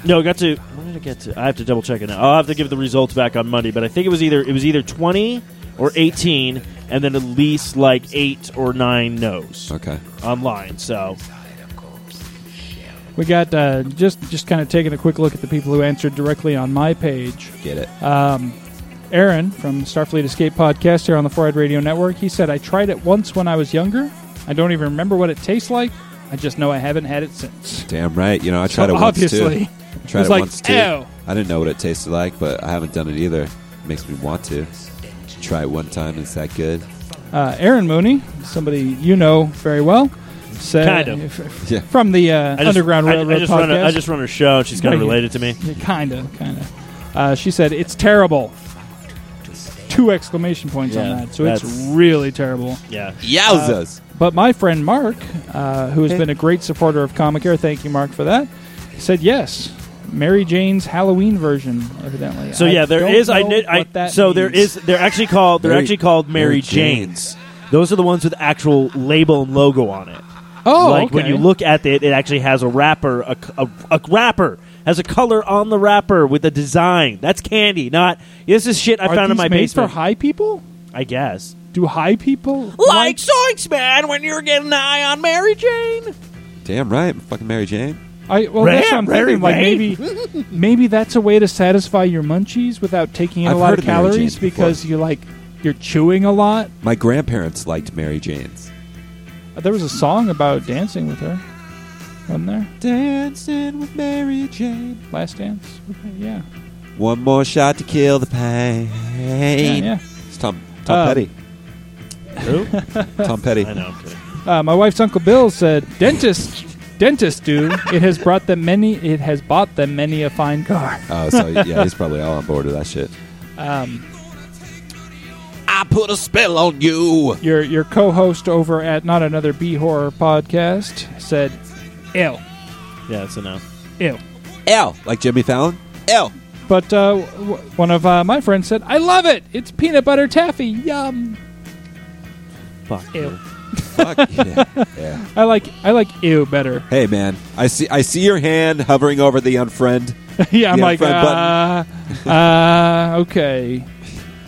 No, it got to. When did it get to? I have to double check it now. I'll have to give the results back on Monday, but I think it was either it was either twenty or eighteen, and then at least like eight or nine no's Okay. online. So We got uh, just just kind of taking a quick look at the people who answered directly on my page. Get it? Um, Aaron from Starfleet Escape podcast here on the Four Eyed Radio Network. He said, "I tried it once when I was younger. I don't even remember what it tastes like. I just know I haven't had it since." Damn right. You know, I tried So it once obviously, too. I tried it's it like, once too. ew. I didn't know what it tasted like, but I haven't done it either. makes me want to. Try it one time. Is that good? Uh, Aaron Mooney, somebody you know very well, said Kind of. if- if- Yeah. from the uh, I just, Underground I- Railroad I, just podcast. run a, I just run her show, and she's kind of Right. related to me. kind of, kind of. Uh, she said it's terrible. Two exclamation points on that. So it's really terrible. Yeah. Yowzas! But my friend Mark, uh, who has Hey. been a great supporter of Comic Air, thank you, Mark, for that, said yes. Mary Jane's Halloween version, evidently. So yeah, there don't is. I know did. I what that so there means. is. They're actually called. They're Mary- actually called Mary, Mary Janes. Janes. Those are the ones with actual label and logo on it. Oh, like when you look at it, it actually has a wrapper. A, a, a wrapper has a color on the wrapper with a design. That's candy. Not this is shit I Are found in my made basement. for high people? I guess. Do high people Like Zoinks, man, when you're getting high on Mary Jane. Damn right. Fucking Mary Jane. I well, Ray- that's what I'm Ray- thinking. Like maybe, maybe that's a way to satisfy your munchies without taking in I've a lot heard of of Mary calories Janes before. because you like you're chewing a lot. My grandparents liked Mary Jane's. Uh, There was a song about dancing with her, wasn't there? Dancing with Mary Jane. Last dance. Yeah, One more shot to kill the pain. yeah. yeah. It's Tom Tom Uh, Petty. Who? Tom Petty. I know. I'm kidding. Uh, my wife's uncle Bill said, "Dentist, dentist, do it has brought them many. It has bought them many a fine car." Oh, so yeah, he's probably all on board with that shit. Um, I put a spell on you. your your co-host over at not another B horror podcast said, "Ew, Yeah, it's a no. ew." L like Jimmy Fallon. L. But uh, w- one of uh, my friends said, "I love it. It's peanut butter taffy. Yum." Fuck. Ew. Fuck yeah. yeah. I like I like ew better. Hey man, I see I see your hand hovering over the unfriend. yeah, I'm like, uh, uh, okay.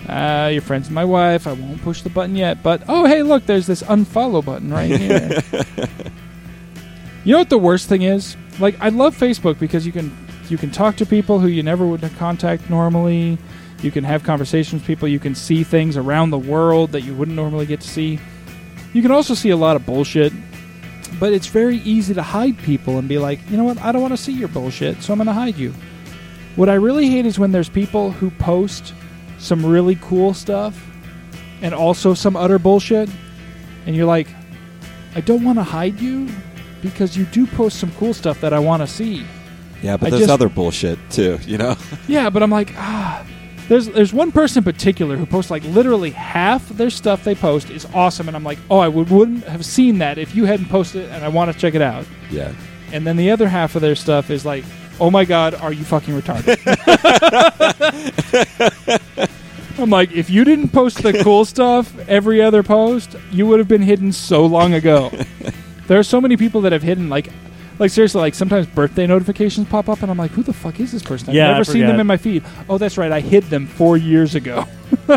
Uh, your friend's my wife. I won't push the button yet. But oh, hey, look, there's this unfollow button right here. you know what the worst thing is? Like, I love Facebook because you can you can talk to people who you never would contact normally. You can have conversations with people. You can see things around the world that you wouldn't normally get to see. You can also see a lot of bullshit, but it's very easy to hide people and be like, you know what? I don't want to see your bullshit, so I'm going to hide you. What I really hate is when there's people who post some really cool stuff and also some utter bullshit, and you're like, I don't want to hide you because you do post some cool stuff that I want to see. Yeah, but I there's just- other bullshit too. You know. Yeah, but I'm like, ah. There's there's one person in particular who posts like literally half their stuff they post is awesome, and I'm like, oh, I would, wouldn't have seen that if you hadn't posted it, and I want to check it out. yeah. And then the other half of their stuff is like, oh my god, are you fucking retarded? I'm like, if you didn't post the cool stuff every other post, you would have been hidden so long ago. there are so many people that have hidden like. Like seriously, like sometimes birthday notifications pop up, and I'm like, "Who the fuck is this person? I've Yeah, I never seen them forget. in my feed." Oh, that's right, I hid them four years ago.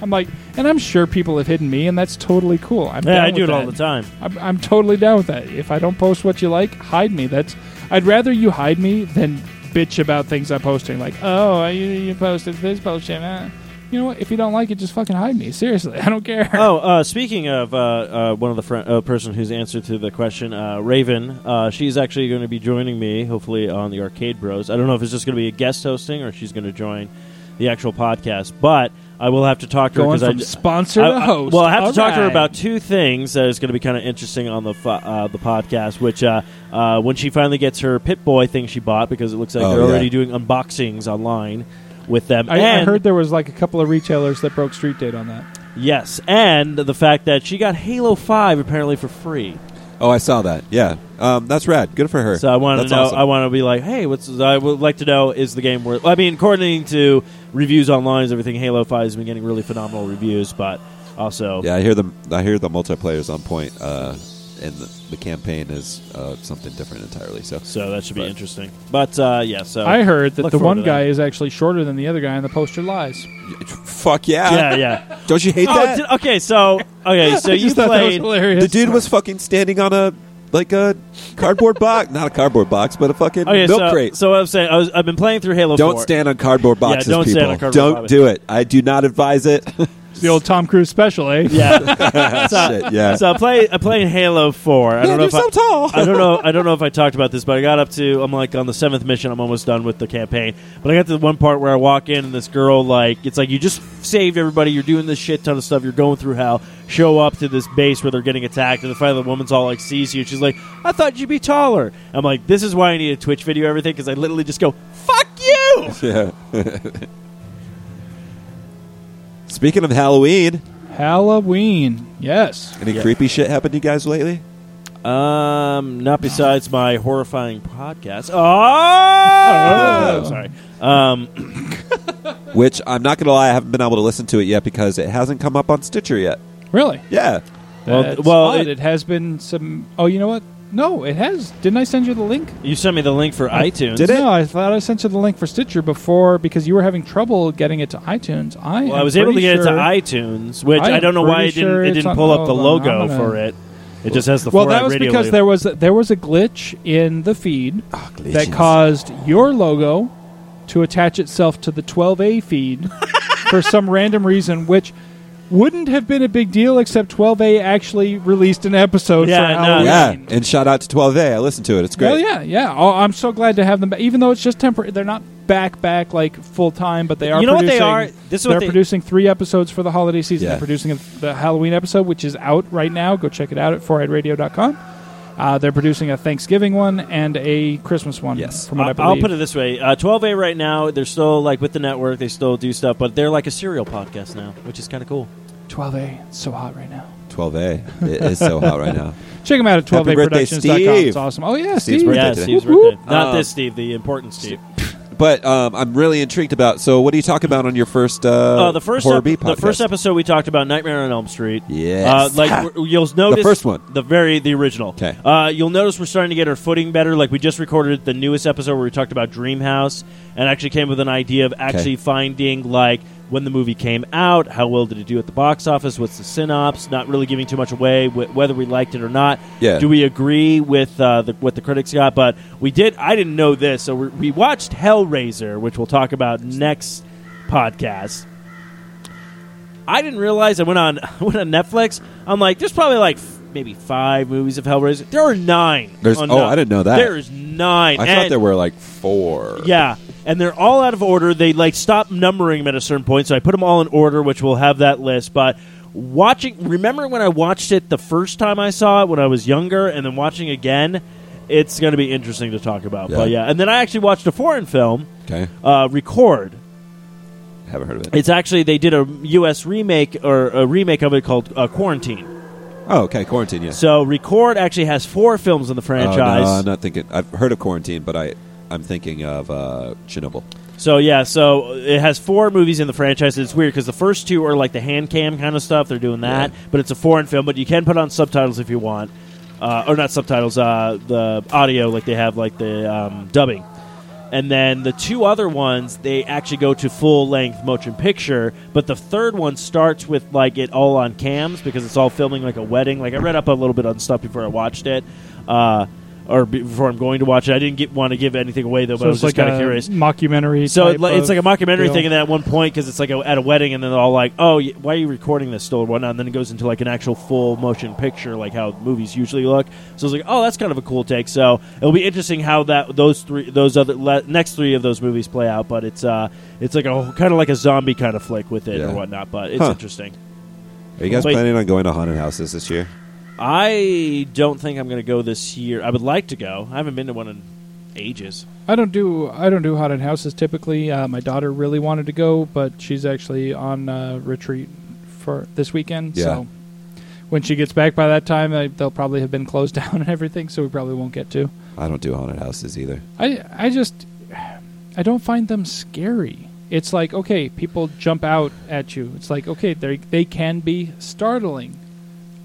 I'm like, and I'm sure people have hidden me, and that's totally cool. I'm Yeah, down I do with it all that. the time. I'm, I'm totally down with that. If I don't post what you like, hide me. That's I'd rather you hide me than bitch about things I'm posting. Like, oh, you, you posted this bullshit. Uh, you know what? If you don't like it, just fucking hide me. Seriously, I don't care. Oh, uh, speaking of uh, uh, one of the fr- uh, person who's answered to the question, uh, Raven, uh, she's actually going to be joining me, hopefully on the Arcade Bros. I don't know if it's just going to be a guest hosting or she's going to join the actual podcast, but I will have to talk to her Going 'cause from I, sponsor I- to I- host. well, I have All to talk to her about two things that is going to be kind of interesting on the fo- uh, the podcast. Which uh, uh, when she finally gets her Pip-Boy thing she bought, because it looks like Oh, they're yeah. already doing unboxings online with them. I, I heard there was like a couple of retailers that broke street date on that. yes, and the fact that she got Halo Five apparently for free. Oh, I saw that. Yeah. Um, that's rad. Good for her. So I want to know. awesome. I want to be like, hey, what's? I would like to know is the game worth? I mean, according to reviews online, is everything Halo Five has been getting really phenomenal reviews, but also, Yeah, I hear the I hear the multiplayer's on point, uh, and the, the campaign is uh, something different entirely. So so that should be But- interesting. But uh, yeah, so I heard that the one guy that. is actually shorter than the other guy, and the poster lies. fuck yeah. yeah, yeah. Don't you hate oh, that? did- okay, so okay, so you just thought that was played. hilarious. the dude was fucking standing on a like a cardboard box, not a cardboard box, but a fucking Okay, milk so, crate. so what I'm saying, I was, I've been playing through Halo. don't 4. stand on cardboard boxes, don't stand people. on cardboard don't boxes. do it. I do not advise it. It's the old Tom Cruise special, eh? Yeah. so, Shit, yeah. So I play. I play Halo Four. I don't know you're if so I, tall. I don't know. I don't know if I talked about this, but I got up to. I'm like on the seventh mission. I'm almost done with the campaign. But I got to the one part where I walk in and this girl like it's like you just saved everybody. You're doing this shit ton of stuff. You're going through hell. Show up to this base where they're getting attacked, and then finally the woman's all like sees you. She's like, "I thought you'd be taller." I'm like, "This is why I need a Twitch video, everything, because I literally just go, fuck you." yeah. Speaking of Halloween, Halloween. Yes. any Yeah. creepy shit happened to you guys lately? Um, not besides my horrifying podcast. Oh, Oh. sorry. Um, Which I'm not gonna lie, I haven't been able to listen to it yet because it hasn't come up on Stitcher yet. Really? Yeah. Well, That's well, odd. it- it, has been some. Oh, you know what? No, it has. Didn't I send you the link? you sent me the link for iTunes. Did it? No, I thought I sent you the link for Stitcher before because you were having trouble getting it to iTunes. I Well, I am was able to pretty get it sure- to iTunes, which I I, don't know why pretty it didn't. it it's didn't on- pull up oh, the hold on, logo I'm gonna- for it. It just has the Well, 4 that was radio because label. there was a, there was a glitch in the feed Oh, that caused your logo to attach itself to the 12A feed for some random reason, which wouldn't have been a big deal except 12A actually released an episode Yeah, for no, Halloween. Yeah, and shout out to 12A. I listened to it. It's great. Well, yeah, yeah. Oh, I'm so glad to have them back. Even though it's just temporary, they're not back back like full time, but they are. You know what they producing- are? This is what they're they- producing three episodes for the holiday season. Yeah. They're producing a, the Halloween episode, which is out right now. Go check it out at fourheadradio.com. Uh, they're producing a Thanksgiving one and a Christmas one. Yes. from what I I'll- believe. I'll put it this way: uh, 12A right now, they're still like with the network. They still do stuff, but they're like a serial podcast now, which is kind of cool. 12A. It's so hot right now. 12A. It is so hot right now. Check them out at 12aproductions.com. Steve. It's awesome. Oh yeah, Steve's Steve. birthday yeah, today. Steve's Whoop, whoop. birthday. Not Um, this Steve, the important Steve. But um, I'm really intrigued about. So, what do you talk about on your first uh, Uh, the first horror ep- beat the first episode we talked about Nightmare on Elm Street. Yes. Uh, like we're- you'll notice first one. the very the original. 'Kay. Uh, you'll notice we're starting to get our footing better. Like we just recorded the newest episode where we talked about Dreamhouse and actually came with an idea of actually finding like when the movie came out, how well did it do at the box office, what's the synopsis, not really giving too much away, wh- whether we liked it or not. Yeah. Do we agree with uh, the, what the critics got? But we did. I didn't know this, so we we watched Hellraiser, which we'll talk about next podcast. I didn't realize I went on I went on Netflix. I'm like, there's probably like f- maybe five movies of Hellraiser. There are nine. There's- oh, Net- I didn't know that. There's nine. I and, thought there were like four. Yeah, and they're all out of order. They like stop numbering them at a certain point, so I put them all in order, which we'll have that list. But watching, remember when I watched it the first time I saw it when I was younger, and then watching again. It's going to be interesting to talk about, Yeah. but yeah. And then I actually watched a foreign film, Okay. uh, Record, Haven't heard of it. it's actually they did a U.S. remake or a remake of it called uh, Quarantine. oh, okay. Quarantine. Yeah. So Record actually has four films in the franchise. Oh, no, I'm not thinking. I've heard of Quarantine, but I I'm thinking of uh, Chernobyl. So yeah, so it has four movies in the franchise. It's weird because the first two are like the hand cam kind of stuff. They're doing that, Yeah. but it's a foreign film. But you can put on subtitles if you want, uh, or not subtitles. Uh, the audio, like they have like the um, dubbing. And then the two other ones, they actually go to full length motion picture. But the third one starts with like it all on cams because it's all filming like a wedding. Like I read up a little bit on stuff before I watched it, uh, or before I'm going to watch it. I didn't get, want to give anything away though, but So I was it's just like kind of curious. mockumentary. So type it, it's of like a mockumentary deal. thing, and then at one point, because it's like a, at a wedding, and then they're all like, "Oh, why are you recording this still?" or whatnot. And then it goes into like an actual full motion picture, like how movies usually look. So I was like, "Oh, that's kind of a cool take." So it'll be interesting how that those three, those other le- next three of those movies play out. But it's uh, it's like a kind of like a zombie kind of flick with it Yeah. or whatnot. But it's Huh. interesting. Are you guys Wait. planning on going to haunted houses this year? I don't think I'm going to go this year. I would like to go. I haven't been to one in ages. I don't do I don't do haunted houses typically. Uh, my daughter really wanted to go, but she's actually on uh, retreat for this weekend. Yeah. So when she gets back by that time, I, they'll probably have been closed down and everything. So we probably won't get to. I don't do haunted houses either. I I just I don't find them scary. It's like okay, people jump out at you. It's like okay, they they can be startling,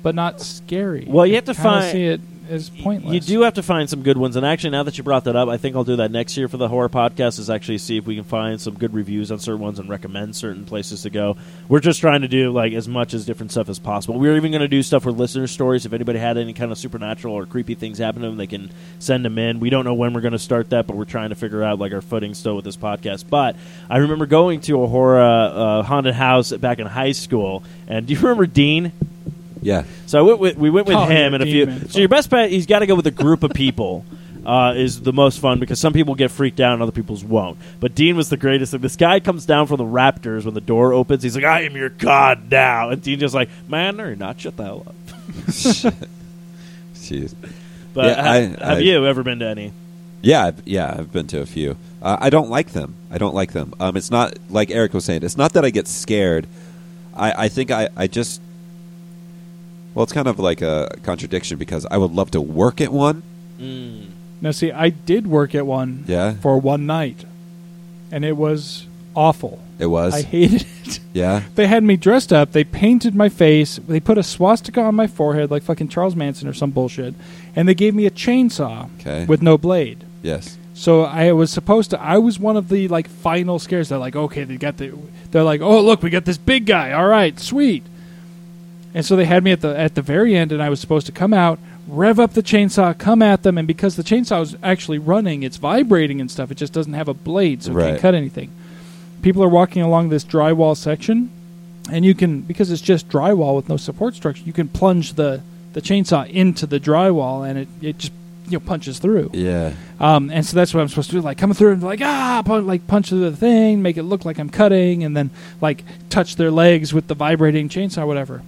but not scary. Well, you have to kinda find- see it as pointless. You do have to find some good ones, and actually, now that you brought that up, I think I'll do that next year for the horror podcast. Is actually see if we can find some good reviews on certain ones and recommend certain places to go. We're just trying to do like as much as different stuff as possible. We're even going to do stuff with listener stories. If anybody had any kind of supernatural or creepy things happen to them, they can send them in. We don't know when we're going to start that, but we're trying to figure out like our footing still with this podcast. But I remember going to a horror uh, haunted house back in high school, and do you remember Dean? Yeah. So I went with, we went with Oh, him yeah, and a Dean, few. man. So your best bet, he's got to go with a group of people. Uh, is the most fun because some people get freaked out and other people's won't. But Dean was the greatest. Like, this guy comes down from the Raptors when the door opens. He's like, "I am your god now," and Dean just like, "Man, no, you're not. Shut the hell up." Jeez. But Yeah, ha- I- have I- you ever been to any? Yeah, I've, yeah, I've been to a few. Uh, I don't like them. I don't like them. Um, it's not like Eric was saying. It's not that I get scared. I, I think I, I just. Well, it's kind of like a contradiction because I would love to work at one. Mm. Now, see, I did work at one Yeah, for one night, and it was awful. it was. I hated it. yeah, They had me dressed up. They painted my face. They put a swastika on my forehead, like fucking Charles Manson or some bullshit. And they gave me a chainsaw Okay. with no blade. yes. So I was supposed to. I was one of the like final scares. They're like, okay, they got the. They're like, oh look, we got this big guy. All right, sweet. And so they had me at the at the very end, and I was supposed to come out, rev up the chainsaw, come at them, and because the chainsaw is actually running, it's vibrating and stuff. It just doesn't have a blade, so it can't cut anything. People are walking along this drywall section, and you can because it's just drywall with no support structure. You can plunge the the chainsaw into the drywall, and it it just you know punches through. Yeah. Um, and so that's what I'm supposed to do, like coming through and like ah, pun- like punch through the thing, make it look like I'm cutting, and then like touch their legs with the vibrating chainsaw, or whatever.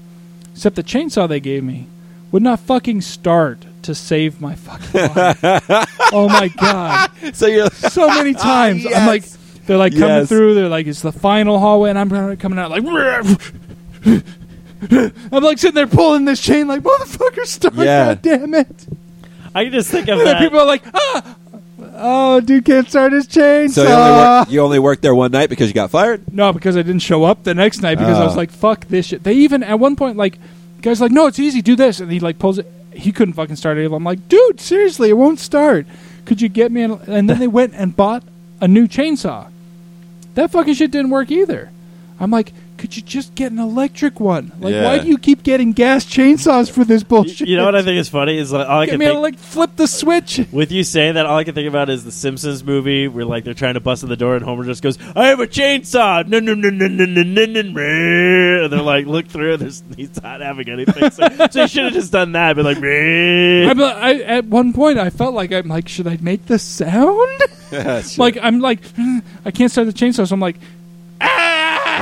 Except the chainsaw they gave me would not fucking start to save my fucking life. oh my god! So you're. So many times I'm like, they're like coming Yes. through. They're like, it's the final hallway, and I'm coming out like. I'm like sitting there pulling this chain, like motherfucker, start! Yeah. God damn it! I can just think of And then that. people are like, ah, oh, dude can't start his chainsaw. So you only, work, you only worked there one night because you got fired. no, because I didn't show up the next night because I was Oh. like, fuck this shit. They even at one point like, the guy's like, no, it's easy, do this, and he like pulls it. He couldn't fucking start it. I'm like, dude, seriously, it won't start. Could you get me? An, and then they went and bought a new chainsaw. That fucking shit didn't work either. I'm like, could you just get an electric one? Like, Yeah. why do you keep getting gas chainsaws for this bullshit? You know what I think is funny is like all I Get can me think, a, like flip the switch. with you saying that all I can think about is the Simpsons movie where like they're trying to bust in the door and Homer just goes, "I have a chainsaw." No, no, no, no, no, no, no, no. And they're like, look through. There's he's not having anything. So, so he should have just done that. Be like, I'm, I, at one point, I felt like I'm like, should I make the sound? Like I'm like, hmm, I can't start the chainsaw, so I'm like,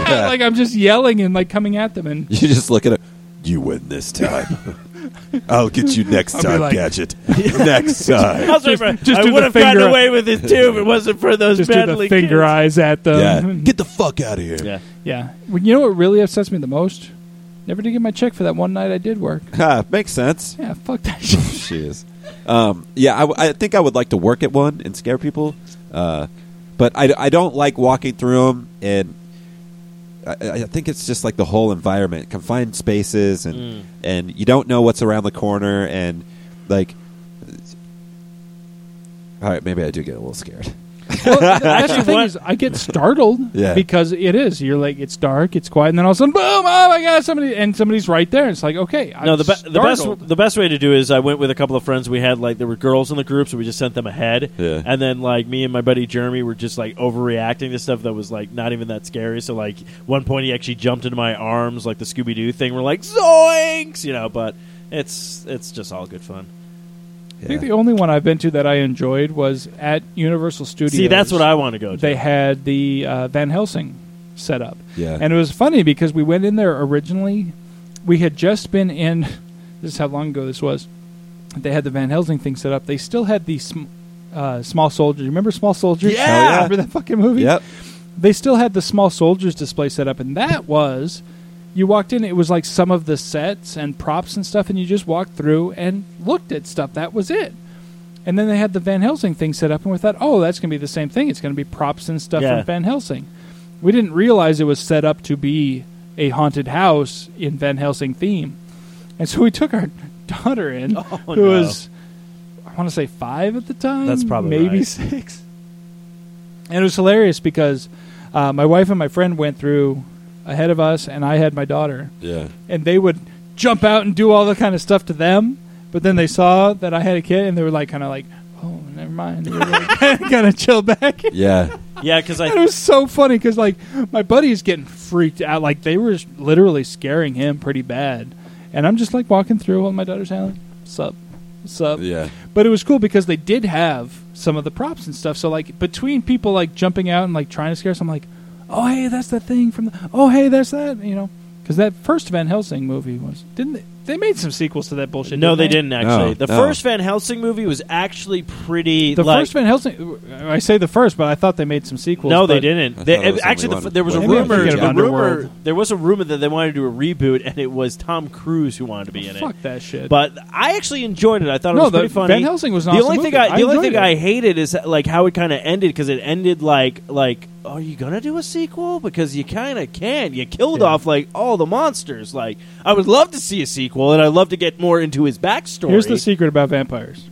like I'm just yelling and like coming at them, and You just look at it. You win this time. I'll get you next I'll be time, like- Gadget. next I, time. was waiting for- just I do the would have gotten finger- away with it too if it wasn't for those just do the finger kids. eyes at them. Yeah. Get the fuck out of here. Yeah. yeah. Well, you know what really upsets me the most? Never did get my check for that one night I did work. Ha, makes sense. Yeah, fuck that shit. she is. Um, yeah, I, w- I think I would like to work at one and scare people, uh, but I, I don't like walking through them. And I, I think it's just like the whole environment, confined spaces, and Mm. and you don't know what's around the corner, and like. All right, maybe I do get a little scared. Well, th- that's the thing is, I get startled Yeah. because it is. You're like, it's dark, it's quiet, and then all of a sudden, boom! Oh my god, somebody and somebody's right there. It's like, okay, I'm No, the, be- the best startled. the best way to do is I went with a couple of friends. We had like there were girls in the group, so we just sent them ahead. Yeah. And then like me and my buddy Jeremy were just like overreacting to stuff that was like not even that scary. So like one point he actually jumped into my arms like the Scooby Doo thing. We're like zoinks, you know. But it's it's just all good fun. I think the only one I've been to that I enjoyed was at Universal Studios. See, that's what I want to go to. They had the uh, Van Helsing set up, Yeah. and it was funny because we went in there originally. We had just been in. This is how long ago this was. They had the Van Helsing thing set up. They still had the sm- uh, small soldiers. Remember Small Soldiers? Yeah. Hell yeah. Remember that fucking movie? Yep. they still had the small soldiers display set up and that was you walked in it was like some of the sets and props and stuff and you just walked through and looked at stuff that was it and then they had the van helsing thing set up and we thought oh that's going to be the same thing it's going to be props and stuff Yeah. from van helsing we didn't realize it was set up to be a haunted house in van helsing theme And so we took our daughter in, Oh, who no. was, I want to say five at the time. That's probably maybe right. six. And it was hilarious because uh, my wife and my friend went through ahead of us, and I had my daughter, Yeah. and they would jump out and do all the kind of stuff to them. But then they saw that I had a kid, and they were like, kind of like, "Oh, never mind." Like, kind of chill back. Yeah. Yeah, because I. it was so funny because like my buddy is getting freaked out. Like they were literally scaring him pretty bad, and I'm just like walking through while my daughter's handling. What's up? What's up? Yeah. But it was cool because they did have some of the props and stuff. So like between people like jumping out and like trying to scare us, I'm like, oh hey, that's the thing from the. Oh hey, that's that. You know, because that first Van Helsing movie was didn't they? They made some sequels to that bullshit. no, they didn't didn't actually. No, the no. first Van Helsing movie was actually pretty. The like, first Van Helsing, I say the first, but I thought they made some sequels. No, they didn't. They, it actually, the, one. there was a rumor. thinking The rumor there was a rumor that they wanted to do a reboot, and it was Tom Cruise who wanted to be in it. Fuck that shit. But I actually enjoyed it. I thought it was the pretty funny. Van Helsing was an the awesome only movie. thing I, I the only thing it. I hated is like how it kind of ended because it ended like like are you gonna do a sequel because you kind of can you killed Yeah. off like all the monsters like I would love to see a sequel and I'd love to get more into his backstory. Here's the secret about vampires.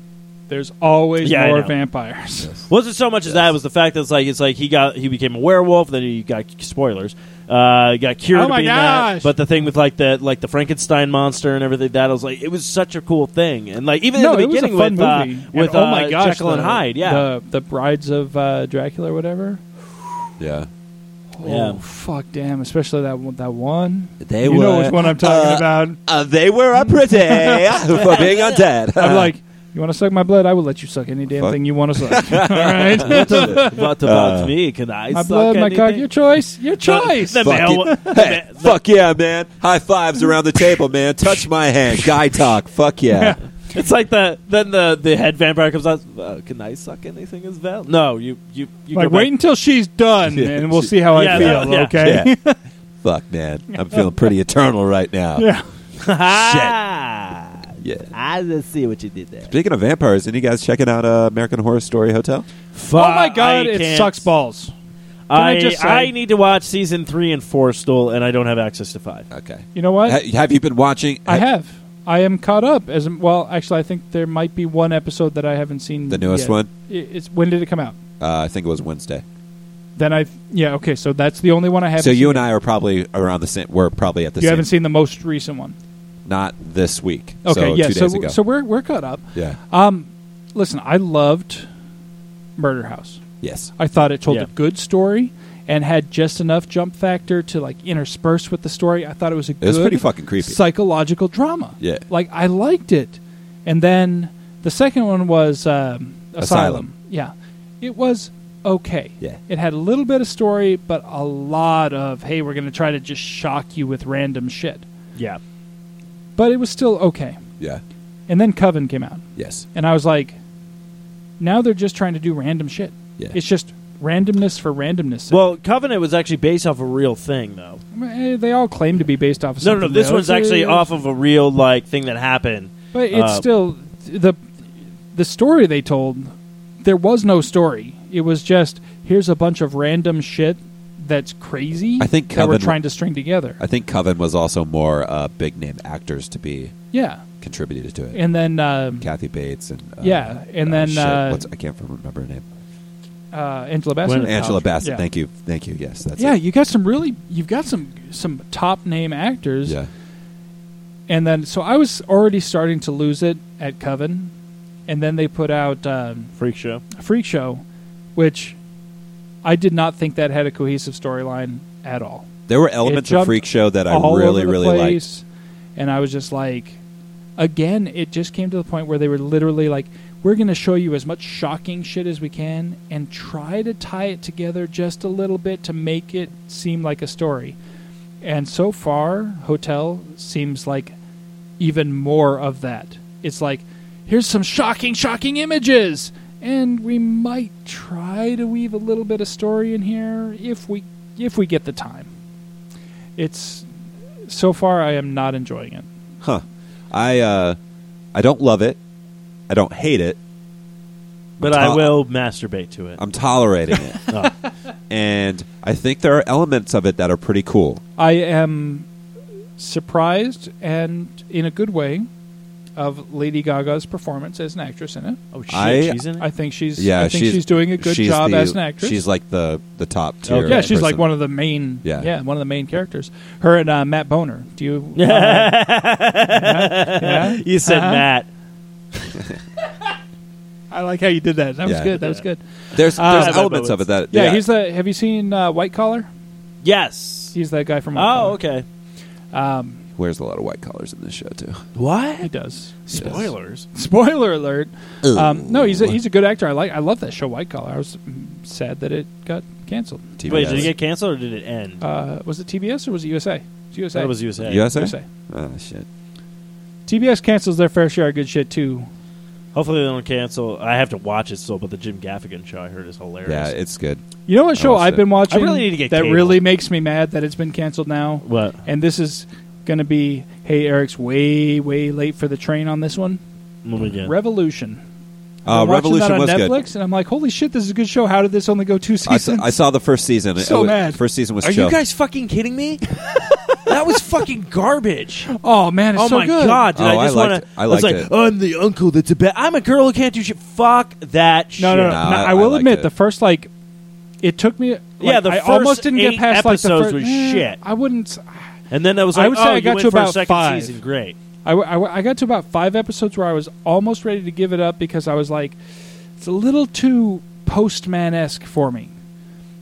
There's always Yeah, I more know. vampires. wasn't so much as that it was the fact that it's like it's like he got he became a werewolf then he got spoilers uh he got cured Oh to my be in that. gosh. but the thing with like the like the Frankenstein monster and everything that was like it was such a cool thing and like even no, in the it was a beginning fun with uh, movie. with and, oh my uh, gosh, Jekyll and the- Hyde yeah the the brides of uh, Dracula or whatever. Yeah. Yeah. Oh fuck, damn! Especially that one- that one. They you know which one I'm talking uh, about. Uh, they were a pretty for being undead. I'm like, you want to suck my blood? I will let you suck any damn Fuck. thing you want to suck. All right, what about Uh, me can I my suck blood, my cock, your choice, your choice. the, the Fuck it. Hey, the- fuck yeah, man! High fives around the table, man. Touch my hand. Guy talk. Fuck yeah. it's like the then the the head vampire comes out uh, can I suck anything as well no you you, you like, go wait back. until she's done, Yeah. and we'll see how Yeah, I that- feel. yeah. okay. Yeah. Fuck, man. I'm feeling pretty eternal right now. yeah. Ah, Yeah. I let's see what you did there. Speaking of vampires, any guys checking out uh, American Horror Story Hotel? Oh my god, I it can't- sucks balls. I I just say- I need to watch season three and four still, and I don't have access to five. Okay. You know what? Ha- have you been watching? I have. I am caught up. As well, actually, I think there might be one episode that I haven't seen. The newest yet. one? It's when did it come out? Uh, I think it was Wednesday. Then I yeah okay. So that's the only one I haven't. So you seen and I are probably around the same. We're probably at the same time. You same. haven't seen the most recent one. Not this week. Okay, so yeah. two So days ago. so we're we're caught up. yeah. Um, listen, I loved Murder House. Yes. I thought it told Yeah. a good story and had just enough jump factor to like intersperse with the story. I thought it was a It was pretty fucking creepy. psychological drama. Yeah. like I liked it. And then the second one was um, Asylum. Asylum. Yeah, it was okay. Yeah. it had a little bit of story, but a lot of hey, we're going to try to just shock you with random shit. Yeah, But it was still okay. Yeah. And then Coven came out, Yes. and I was like, now they're just trying to do random shit. Yeah. It's just randomness for randomness. sake. well, Covenant was actually based off a real thing, though. Eh, they all claim to be based off of No, no, no. This else. one's actually off of a real like thing that happened. But it's Uh, still the the story they told. There was no story. It was just here's a bunch of random shit that's crazy. I think that we're Coven- trying to string together. I think Coven was also more uh, big name actors to be yeah, contributed to it. and then um, Kathy Bates and uh, Yeah, and then, shit, uh, what's, I can't remember her name. Uh, Angela Bassett. Gwyneth Angela Bassett. Yeah. Thank you. Thank you. Yes, that's yeah, it. you got some really. You've got some some top name actors. Yeah. And then so I was already starting to lose it at Coven, and then they put out um, Freak show. Freak Show, which I did not think that had a cohesive storyline at all. There were elements of Freak Show that I all really, over the really liked. And I was just like, again, it just came to the point where they were literally like, we're going to show you as much shocking shit as we can and try to tie it together just a little bit to make it seem like a story. And so far, Hotel seems like even more of that. It's like, here's some shocking, shocking images. And we might try to weave a little bit of story in here if we if we get the time. It's so far I am not enjoying it. Huh. I uh, I don't love it. I don't hate it. But I'm I will masturbate to it. I'm tolerating it, Oh. and I think there are elements of it that are pretty cool. I am surprised and in a good way of Lady Gaga's performance as an actress in it. Oh shit, I- she's in it. I think she's Yeah, I think she's, doing a good she's job the- as an actress. She's like the the top tier. Okay. yeah, she's like person. one of the main. Yeah. one of the main characters. Her and uh, Matt Boner. Do you? Uh, yeah, yeah? you said Uh-huh. Matt. I like how you did that. That was Yeah. good. That was good. There's Uh, there's Yeah, elements of it that Yeah, he's the. Have you seen uh, White Collar? Yes. He's that guy from. White Oh, Collar. okay. Um, wears a lot of white collars in this show too. What? He What? does. Spoilers. Spoiler alert. Um, no, he's a, he's a good actor. I like. I love that show, White Collar. I was mm, sad that it got canceled. TBS. Wait, did it get canceled or did it end? Uh, was it TBS or was it USA? It's USA. that was USA. USA? USA. Oh shit. TBS cancels their fair share of good shit too. Hopefully they don't cancel. I have to watch it still, but the Jim Gaffigan show I heard is hilarious. Yeah, it's good. You know what show I've it. been watching I really need to get that cable. really makes me mad that it's been canceled now? what? And this is going to be, hey, Eric's way, way late for the train on this one. Let me. Revolution. Uh, I'm watching Revolution that on was Netflix, good. and I'm like, holy shit, this is a good show. How did this only go two I seasons? saw, I saw the first season. It So was- mad. First season was Are chill. you guys fucking kidding me? that was fucking garbage. oh man, it's oh so my good. god! Did Oh, I I just liked want it. to? I was liked like, it. I'm the uncle that's a bad. I'm a girl who can't do shit. Fuck that shit. No, no, no. No, no, I- I, I will liked admit, it. the first like, it took me. Like, Yeah, the I first almost didn't eight get past like the episodes first. was eh, shit. I wouldn't. And then that was I like, would say oh, I you got went to for a about second five. season. Great. I, I I got to about five episodes where I was almost ready to give it up because I was like, it's a little too Postman esque for me.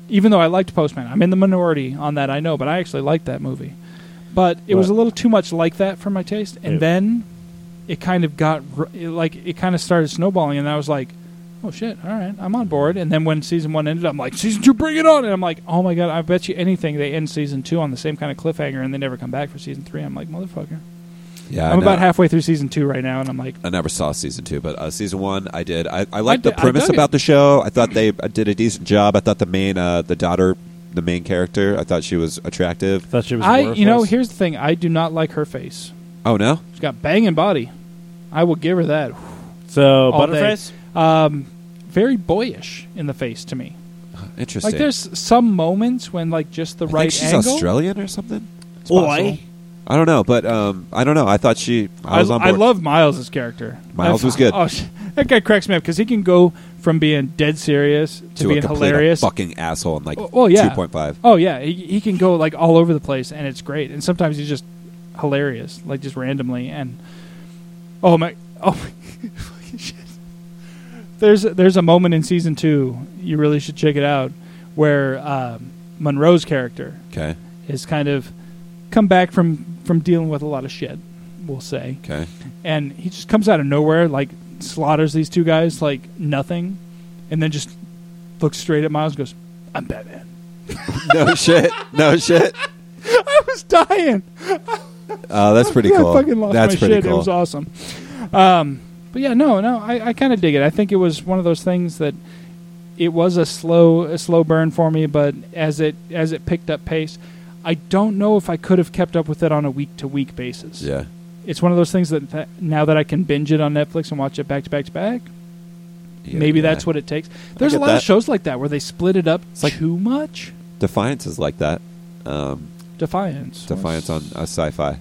Even though I liked Postman, I'm in the minority on that. I know, but I actually liked that movie. But it was a little too much like that for my taste, and then it kind of got it, like it kind of started snowballing, and I was like, oh shit, all right, I'm on board. And then when season one ended, I'm like, season two, bring it on! And I'm like, oh my god, I bet you anything they end season two on the same kind of cliffhanger, and they never come back for season three. I'm like, motherfucker. Yeah, I'm I about know. halfway through season two right now, and I'm like, I never saw season two, but uh, season one I did. I, I liked I the di- I premise dug it. about the show. I thought they uh, did a decent job. I thought the main, uh, the daughter, the main character, I thought she was attractive. Thought she was. I, you know, worthless. here's the thing. I do not like her face. Oh no, She's got banging body. I will give her that. so all day. Butterface. Um, very boyish in the face to me. interesting. Like there's some moments when like just the I right think she's angle. Australian or something. It's possible. I don't know, but um, I don't know. I thought she. I I, was on I love Miles' character. Miles That- was good. Oh, sh- that guy cracks me up because he can go from being dead serious to, to a being hilarious. fucking asshole in like Oh, oh, yeah. two point five. Oh yeah, he, he can go like all over the place, and it's great. And sometimes he's just hilarious, like just randomly. And oh my, oh my, fucking shit. There's a, there's a moment in season two you really should check it out where um, Monroe's character Okay, is kind of come back from from dealing with a lot of shit, we'll say, okay. and he just comes out of nowhere, like slaughters these two guys like nothing, and then just looks straight at Miles, and goes, "I'm Batman." no shit. No shit. I was dying. Oh, that's pretty I cool. fucking lost that's my pretty shit. cool. It was awesome. Um, but yeah, no, no, I, I kind of dig it. I think it was one of those things that it was a slow, a slow burn for me, but as it as it picked up pace, I don't know if I could have kept up with it on a week to week basis. Yeah. It's one of those things that, that now that I can binge it on Netflix and watch it back to back to back, Yeah, maybe yeah. that's what it takes. There's a lot that. of shows like that where they split it up like- too much. Defiance is like that. Um, Defiance. Defiance on uh, Sci-Fi.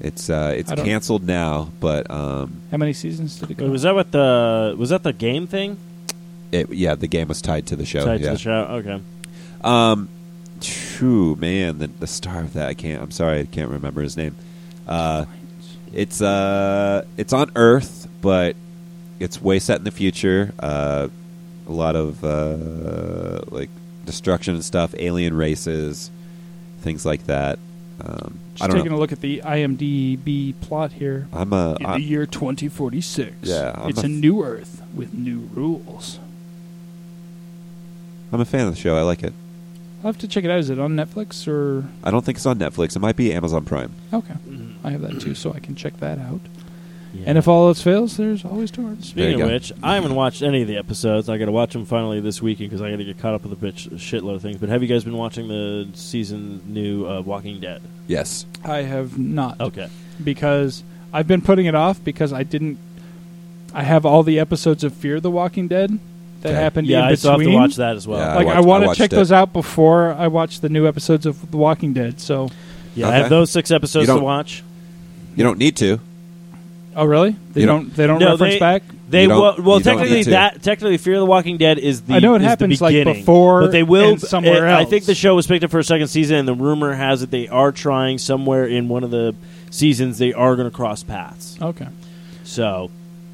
It's uh, it's I don't- canceled now, but um, How many seasons did it go? Wait, was that what the was that the game thing? it, yeah, the game was tied to the show. Tied yeah. to the show. Okay. Um, true, man. The, the star of that, I can't. I'm sorry, I can't remember his name. Uh, it's uh, it's on Earth, but it's way set in the future. Uh, a lot of uh, like destruction and stuff, alien races, things like that. Um, Just taking know. a look at the IMDb plot here. I'm a. In I- the year 2046, Yeah, I'm it's a new Earth with new rules. I'm a fan of the show. I like it. I'll have to check it out. Is it on Netflix or I don't think it's on Netflix. It might be Amazon Prime. okay? I have that too, so I can check that out. Yeah. And if all else fails, there's always torrents. There you Speaking of go. which, I haven't watched any of the episodes. I got to watch them finally this weekend because I got to get caught up with a bitch shitload of things. But have you guys been watching the season new uh, Walking Dead? Yes. I have not Okay. because I've been putting it off because I didn't. I have all the episodes of Fear the Walking Dead that Okay. happened Yeah, in I between. still have to watch that as well. Yeah. I like I, watched- want to watched check it. those out before I watch the new episodes of The Walking Dead. So Yeah, I Okay. have those six episodes to don't- watch. You don't need to. Oh, really? They You don't. don't- They don't No, reference they- back. They You don't- well, well you don't technically need to. that technically Fear of the Walking Dead is the I know it is the happens, like, beginning, before but they will and somewhere else. I else. think the show was picked up for a second season, and the rumor has it they are trying somewhere in one of the seasons they are going to cross paths. Okay, So,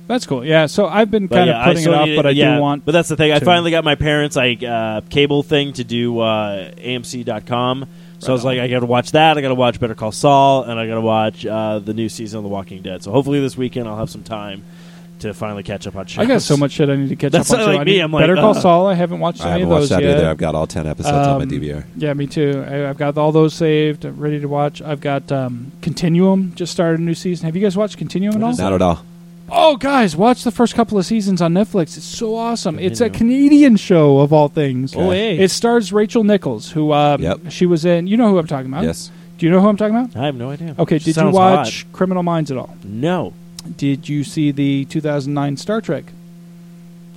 that's cool. Yeah. So I've been kind yeah, of I putting it off, but I yeah, do want. But that's the thing. I to. finally got my parents' like uh, cable thing to do uh, AMC.com. So I was Right like, I got to watch that. I got to watch Better Call Saul, and I got to watch uh, the new season of The Walking Dead. So hopefully this weekend I'll have some time to finally catch up on shows. I got so much shit I need to catch That's up on. like me, I'm like, Better Call uh, Saul. I haven't watched I any haven't of watched those that yet. either. I've got all ten episodes on my Um, DVR. Yeah, me too. I, I've got all those saved, ready to watch. I've got um, Continuum just started a new season. Have you guys watched Continuum at all? Not at all. Oh, guys, watch the first couple of seasons on Netflix. It's so awesome. It's a Canadian show of all things. Oh, hey. It stars Rachel Nichols, who um, Yep. she was in. You know who I'm talking about? Yes. Do you know who I'm talking about? I have no idea. Okay. She Did you sounds watch Criminal Minds at all? hot. No. Did you see the 2009 Star Trek?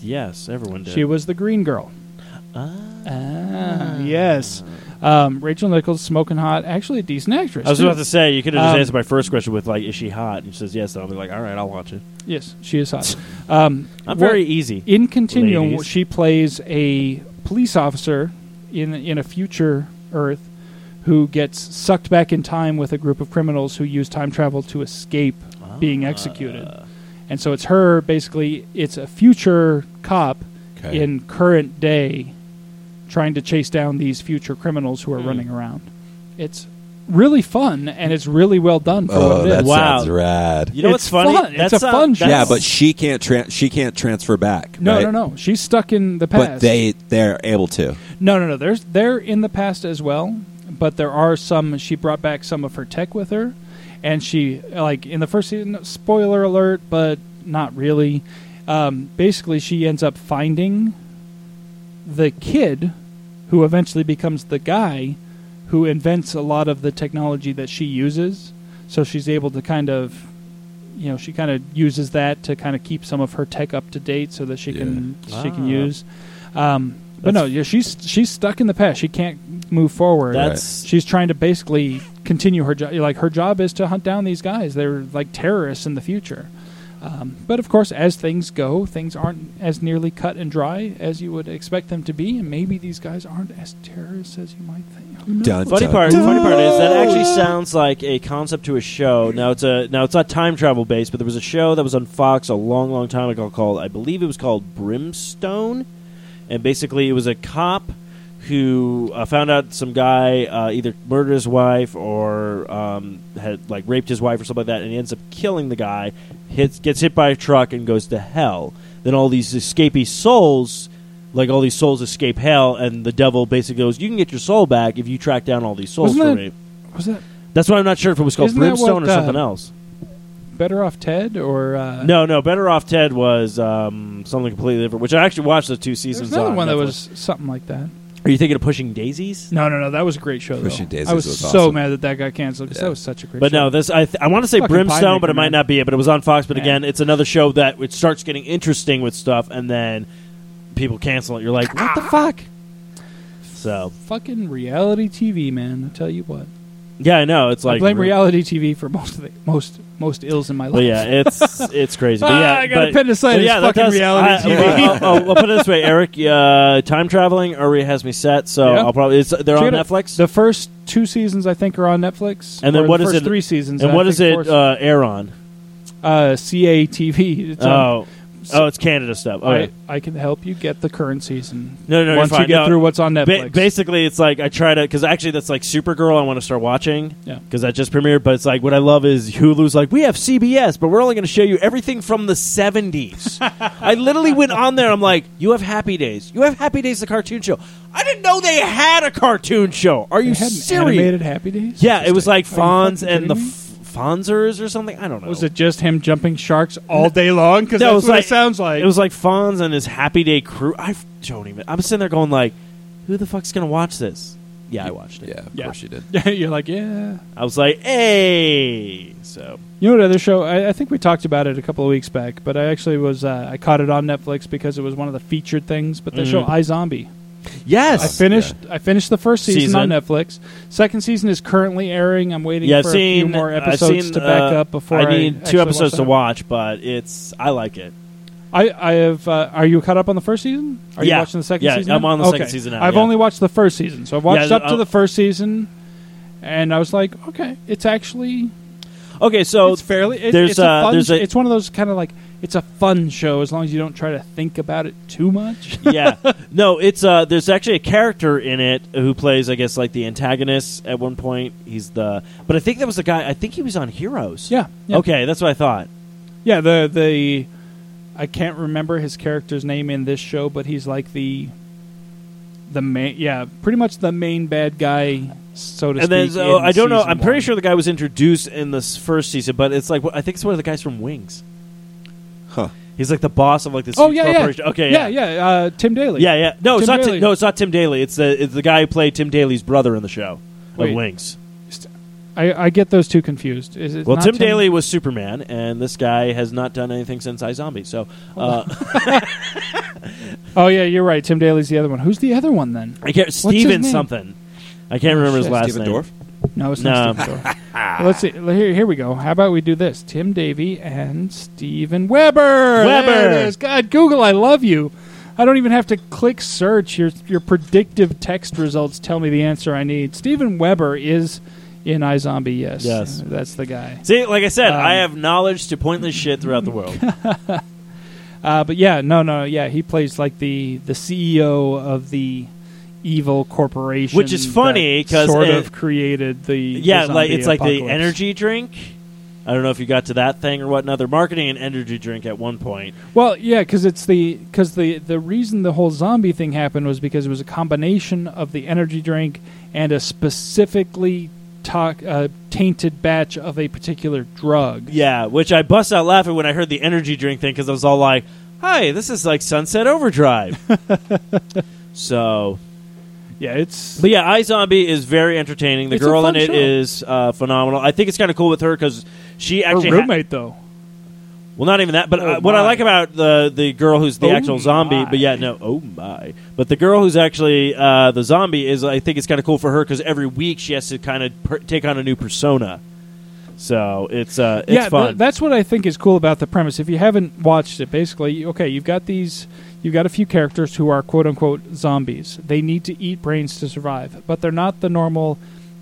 Yes, everyone did. She was the Green Girl. Ah. Ah, yes. Um, Rachel Nichols, smoking hot. Actually, a decent actress. I was too. about to say you could have just Um, answered my first question with like, "Is she hot?" And she says yes. Then I'll be like, "All right, I'll watch it." Yes, she is hot. Um, I'm very easy. in Continuum. Ladies. She plays a police officer in in a future Earth who gets sucked back in time with a group of criminals who use time travel to escape being executed. Ah. And so it's her basically. It's a future cop Okay. in current day trying to chase down these future criminals who are Hmm. running around. It's really fun and it's really well done for oh, what it that is. Wow. sounds rad. You know It's what's funny? fun. It's That's a fun that's- show. yeah, but she can't tra- she can't transfer back. No, right? no, no. She's stuck in the past. But they they're able to. No, no, no. There's they're in the past as well, but there are some. She brought back some of her tech with her, and she like in the first season. Spoiler alert, but not really. Um, basically, she ends up finding the kid, who eventually becomes the guy who invents a lot of the technology that she uses. So she's able to kind of. You know, she kind of uses that to kind of keep some of her tech up to date, so that she can she can Ah. use. Um, but no, That's- yeah, she's she's stuck in the past. She can't move forward. That's She's trying to basically continue her job. Like her job is to hunt down these guys. They're like terrorists in the future. Um, but of course, as things go, things aren't as nearly cut and dry as you would expect them to be, and maybe these guys aren't as terrorists as you might think. Who? Dun, Funny dun, part, dun. funny part is that actually sounds like a concept to a show. Now it's a now it's not time travel based, but there was a show that was on Fox a long, long time ago called I believe it was called Brimstone, and basically it was a cop who uh, found out some guy uh, either murdered his wife or um, had like raped his wife or something like that, and he ends up killing the guy. Hits gets hit by a truck and goes to hell. Then all these escapee souls like all these souls escape hell, and the devil basically goes, "You can get your soul back if you track down all these souls Wasn't for that- me." Was that That's why I'm not sure if it was called Brimstone what, or something uh, else. Better Off Ted or uh, No, no, Better Off Ted was um, something completely different. Which I actually watched the two seasons. another on one that was something like that. Are you thinking of Pushing Daisies? No, no, no. That was a great show. Pushing though. Daisies I was, was so awesome. mad that that got canceled because Yeah. that was such a great. Show. But show. no, this I th- I want to say Fucking Brimstone, Pie but it Maker, might man. not be it. But it was on Fox. But Man. again, it's another show that it starts getting interesting with stuff, and then people cancel it. You're like, what the ah. fuck? So fucking reality TV, man. I tell you what. Yeah, I know. It's I like blame reality TV for most of the most most ills in my life. But yeah, it's it's crazy. But Ah, yeah, I got but, appendicitis, but yeah, fucking does- reality I, TV. I'll, I'll, I'll put it this way, Eric. Uh, time traveling already has me set, so Yeah. I'll probably it's, they're on it out. Netflix. The first two seasons, I think, are on Netflix. And then what the is first it- Three seasons. and I what does it uh, air on? uh, CATV. It's on- Oh, it's Canada stuff. Okay. I, I can help you get the current season. No, no, no, Once you're you fine. get No. through what's on Ba- Netflix. basically, it's like I try to because actually that's like Supergirl. I want to start watching Yeah. because that just premiered. But it's like what I love is Hulu's like we have CBS, but we're only going to show you everything from the '70s. I literally went on there. I'm like, you have Happy Days. You have Happy Days, the cartoon show. I didn't know they had a cartoon show. Are They you had an serious? animated Happy Days. Yeah, it was like Are you Fonz and the kidding me? F- Fonzers or something. I don't know. Was it just him jumping sharks all day long? Because No, that's was what like- it sounds like. It was like Fonz and his Happy Day crew. I f- don't even. I'm sitting there going like, who the fuck's gonna watch this? Yeah, I watched it. Yeah, of Yeah. course you did. Yeah, you're like, yeah. I was like, hey. So You know what other show? I, I think we talked about it a couple of weeks back, but I actually was uh, I caught it on Netflix because it was one of the featured things. But the Mhm. show iZombie. Yes, I finished. I finished the first season, on Netflix. Second season is currently airing. I'm waiting Yeah, I've for seen a few more I've episodes seen, to back uh, up before I need actually two episodes watch to that. watch, but it's I like it. I, I have. Uh, are you caught up on the first season? Are you watching the second Yeah, season? I'm now? on the okay. second season now, I've yeah. only watched the first season, so I've watched Yeah, up to I'll- the first season, and I was like, okay, it's actually Okay, so it's fairly. It, there's it's a uh, fun. there's a it's one of those kind of like it's a fun show as long as you don't try to think about it too much. yeah. No, it's uh there's actually a character in it who plays I guess like the antagonist at one point. He's the But I think that was the guy I think he was on Heroes. yeah, yeah. Okay, that's what I thought. Yeah, the the I can't remember his character's name in this show, but he's like the the main yeah, pretty much the main bad guy, so to And then speak. so, in I don't know, I'm pretty sure the guy was introduced in this first season, but it's like I think it's one of the guys from Wings. Huh. He's like the boss of like this Oh yeah, corporation. yeah. Okay, yeah, yeah. yeah. Uh, Tim Daly. Yeah, yeah. No, it's not. Tim, Daly. no, it's not Tim Daly. It's the it's the guy who played Tim Daly's brother in the show. of Wait. Wings. I, I get those two confused. Is it Well, not Tim, Daly was Superman, and this guy has not done anything since iZombie. So uh, Oh yeah, you're right. Tim Daly's the other one. Who's the other one then? I can't. his Steven something. I can't remember his last Steven name. Dorff? No, it's No. not Stephen Dorff. Well, Let's see. Here, here we go. How about we do this? Tim Daly and Steven Weber. Weber. There it is. God, Google, I love you. I don't even have to click search. Your your predictive text results tell me the answer I need. Steven Weber is in iZombie. Yes, Yes. that's the guy. See, like I said, Um, I have knowledge to pointless shit throughout the world. Uh, but yeah, no, no, yeah, he plays like the the CEO of the evil corporation, Which is funny, because sort it- of created the yeah, the like it's like the energy drink. I don't know if you got to that thing or whatnot. They're marketing an energy drink at one point. Well, yeah, because it's the because the the reason the whole zombie thing happened was because it was a combination of the energy drink and a specifically to- uh, tainted batch of a particular drug. Yeah, which I bust out laughing when I heard the energy drink thing because I was all like, "Hi, this is like Sunset Overdrive." so, Yeah, it's but yeah, iZombie is very entertaining. The It's a girl in fun it show. is uh, phenomenal. I think it's kind of cool with her because she her actually ha- roommate though. Well, not even that, but Oh, uh, what I my. like about the the girl who's the Oh, actual zombie, my. but yeah, no, oh my, but the girl who's actually uh, the zombie is, I think it's kind of cool for her because every week she has to kind of per- take on a new persona. So it's uh, it's yeah, th- fun. that's what I think is cool about the premise. If you haven't watched it, basically, okay, you've got these, you've got a few characters who are quote unquote zombies. They need to eat brains to survive, but they're not the normal